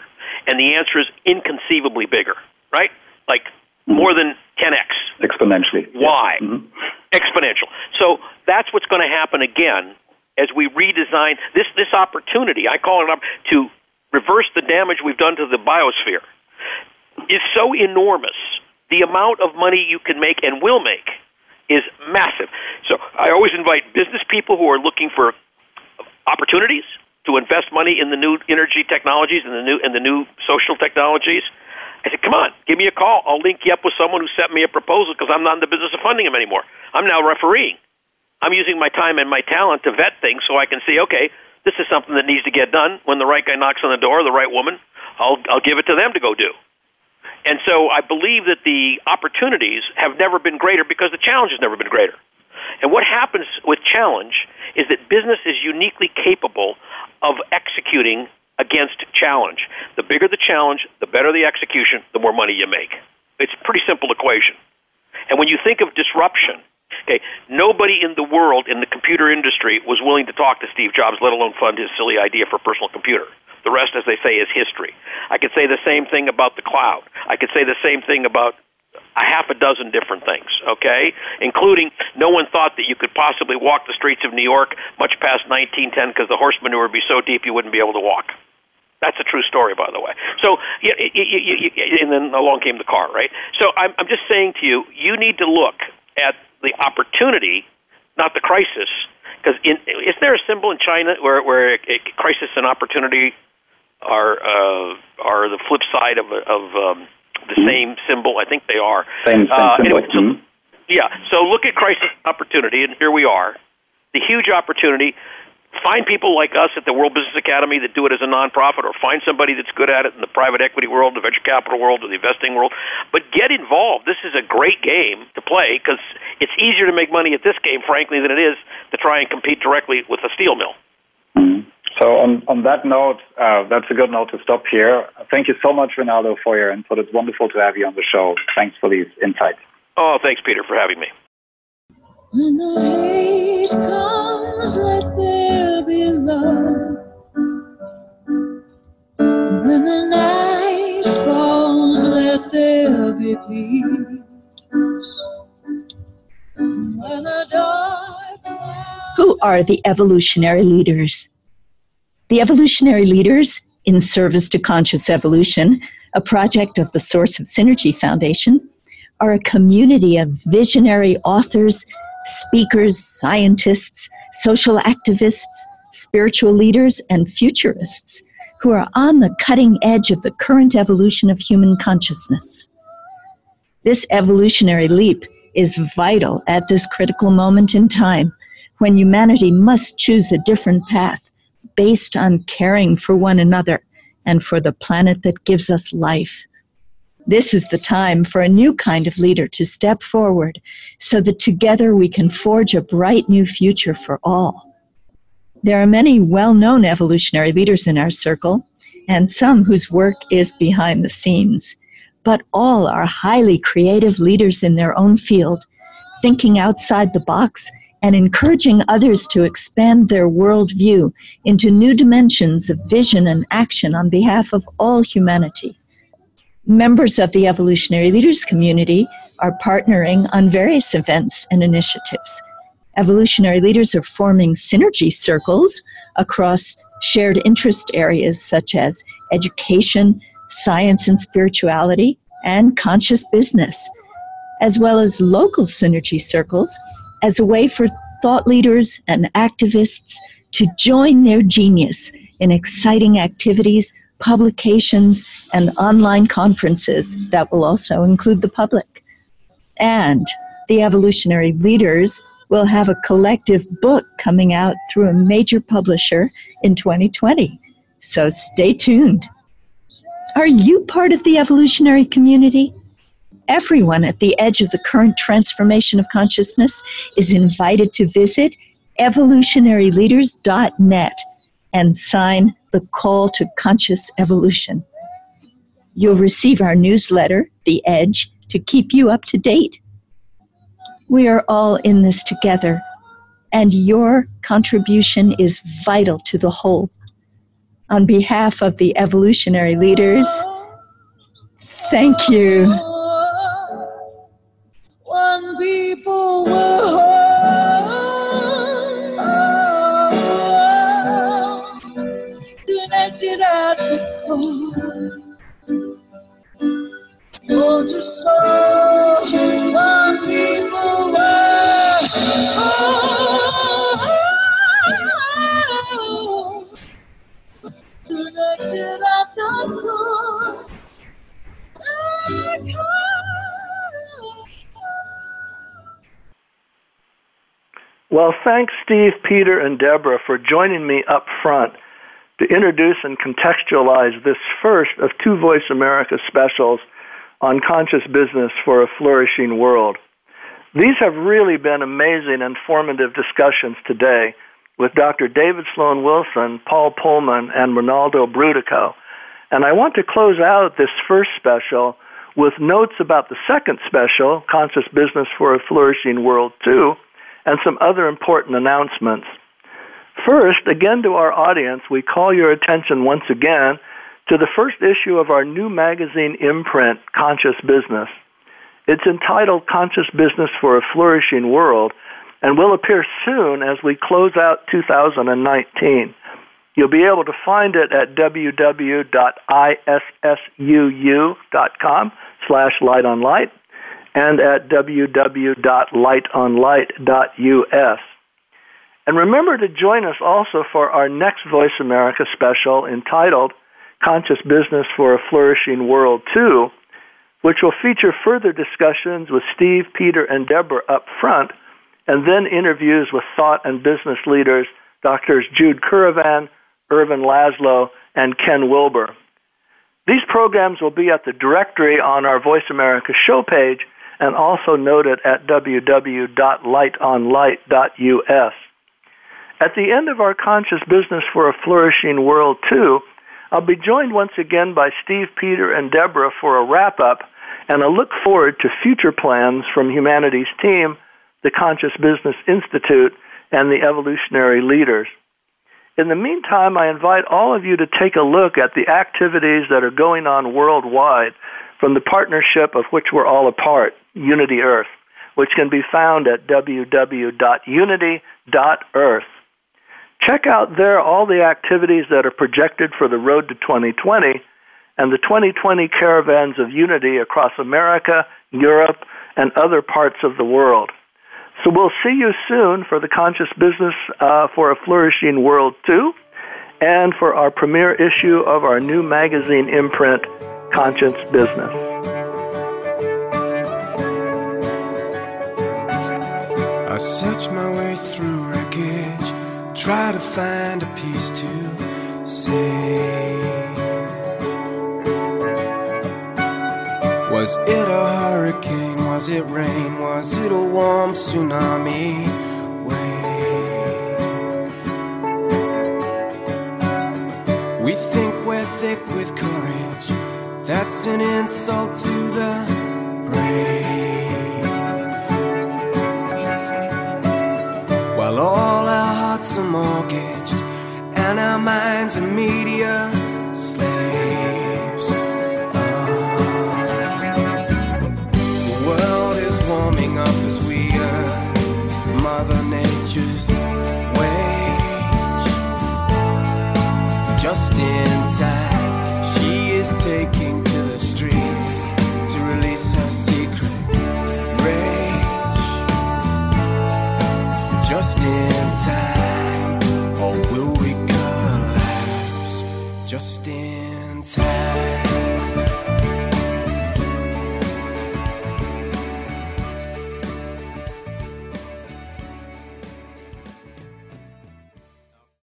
And the answer is inconceivably bigger, right? Like mm-hmm. more than 10x. Exponentially. Why? Mm-hmm. Exponential. So that's what's going to happen again as we redesign this this opportunity. I call it up to reverse the damage we've done to the biosphere. Is so enormous the amount of money you can make and will make is massive. So I always invite business people who are looking for opportunities to invest money in the new energy technologies and the new and the new social technologies. I said, "Come on, give me a call. I'll link you up with someone who sent me a proposal because I'm not in the business of funding them anymore. I'm now refereeing. I'm using my time and my talent to vet things so I can see, okay, this is something that needs to get done. When the right guy knocks on the door, the right woman, I'll I'll give it to them to go do. And so I believe that the opportunities have never been greater because the challenge has never been greater. And what happens with challenge is that business is uniquely capable of executing against challenge. The bigger the challenge, the better the execution, the more money you make. It's a pretty simple equation. And when you think of disruption, okay, nobody in the world in the computer industry was willing to talk to Steve Jobs, let alone fund his silly idea for a personal computer. The rest, as they say, is history. I could say the same thing about the cloud. I could say the same thing about a half a dozen different things, okay? Including no one thought that you could possibly walk the streets of New York much past 1910 because the horse manure would be so deep you wouldn't be able to walk. That's a true story, by the way. So, yeah, and then along came the car, right? So, I'm, I'm just saying to you, you need to look at the opportunity, not the crisis. Because is there a symbol in China where where a, crisis and opportunity are uh, are the flip side of of um, the mm-hmm. same symbol? I think they are. Same, same uh, symbol. Anyway, so, mm-hmm. Yeah. So look at crisis opportunity, and here we are. The huge opportunity find people like us at the World Business Academy that do it as a nonprofit, or find somebody that's good at it in the private equity world, the venture capital world, or the investing world. But get involved. This is a great game to play because it's easier to make money at this game, frankly, than it is to try and compete directly with a steel mill. Mm-hmm. So on, on that note, uh, that's a good note to stop here. Thank you so much, Rinaldo, for your input. It's wonderful to have you on the show. Thanks for these insights. Oh, thanks, Peter, for having me. When the hate comes, let there be love. When the night falls, let there be peace. Who are the evolutionary leaders? The evolutionary leaders in service to conscious evolution, a project of the Source of Synergy Foundation, are a community of visionary authors speakers, scientists, social activists, spiritual leaders, and futurists who are on the cutting edge of the current evolution of human consciousness. This evolutionary leap is vital at this critical moment in time when humanity must choose a different path based on caring for one another and for the planet that gives us life. This is the time for a new kind of leader to step forward so that together we can forge a bright new future for all. There are many well known evolutionary leaders in our circle, and some whose work is behind the scenes. But all are highly creative leaders in their own field, thinking outside the box and encouraging others to expand their worldview into new dimensions of vision and action on behalf of all humanity members of the Evolutionary Leaders community are partnering on various events and initiatives. Evolutionary leaders are forming synergy circles across shared interest areas such as education, science and spirituality, and conscious business, as well as local synergy circles as a way for thought leaders and activists to join their genius in exciting activities publications, and online conferences that will also include the public. And the evolutionary leaders will have a collective book coming out through a major publisher in 2020. So stay tuned. Are you part of the evolutionary community? Everyone at the edge of the current transformation of consciousness is invited to visit evolutionaryleaders.net and sign the call to conscious evolution. You'll receive our newsletter, The Edge, to keep you up to date. We are all in this together, and your contribution is vital to the whole. On behalf of the evolutionary leaders, thank you. One people connected to. One people were. Oh, connected at the core. Well, thanks, Steve, Peter, and Deborah, for joining me up front to introduce and contextualize this first of two VoiceAmerica specials on conscious business for a flourishing world. These have really been amazing and formative discussions today with Dr. David Sloan Wilson, Paul Polman, and Rinaldo Brutoco. And I want to close out this first special with notes about the second special, Conscious Business for a Flourishing World 2, and some other important announcements. First, again to our audience, we call your attention once again to the first issue of our new magazine imprint, Conscious Business. It's entitled Conscious Business for a Flourishing World and will appear soon as we close out 2019. You'll be able to find it at www.issuu.com slash light on light and at www.lightonlight.us. And remember to join us also for our next VoiceAmerica special entitled Conscious Business for a Flourishing World 2, which will feature further discussions with Steve, Peter, and Deborah up front, and then interviews with thought and business leaders Drs. Jude Currivan, Ervin Laszlo, and Ken Wilber. These programs will be at the directory on our VoiceAmerica show page and also noted at www.lightonlight.us. At the end of our Conscious Business for a Flourishing World 2, I'll be joined once again by Steve, Peter, and Deborah for a wrap up and a look forward to future plans from Humanity's team, the Conscious Business Institute, and the evolutionary leaders. In the meantime, I invite all of you to take a look at the activities that are going on worldwide from the partnership of which we're all a part, Unity Earth, which can be found at www.unity.earth. Check out there all the activities that are projected for the road to 2020 and the 2020 caravans of unity across America, Europe, and other parts of the world. So we'll see you soon for the Conscious Business uh, for a Flourishing World 2 and for our premiere issue of our new magazine imprint, Conscious Business. I my way through try to find a piece to say. Was it a hurricane? Was it rain? Was it a warm tsunami wave? We think we're thick with courage. That's an insult to the brave. While all our hearts are mortgaged and our minds are media slaves.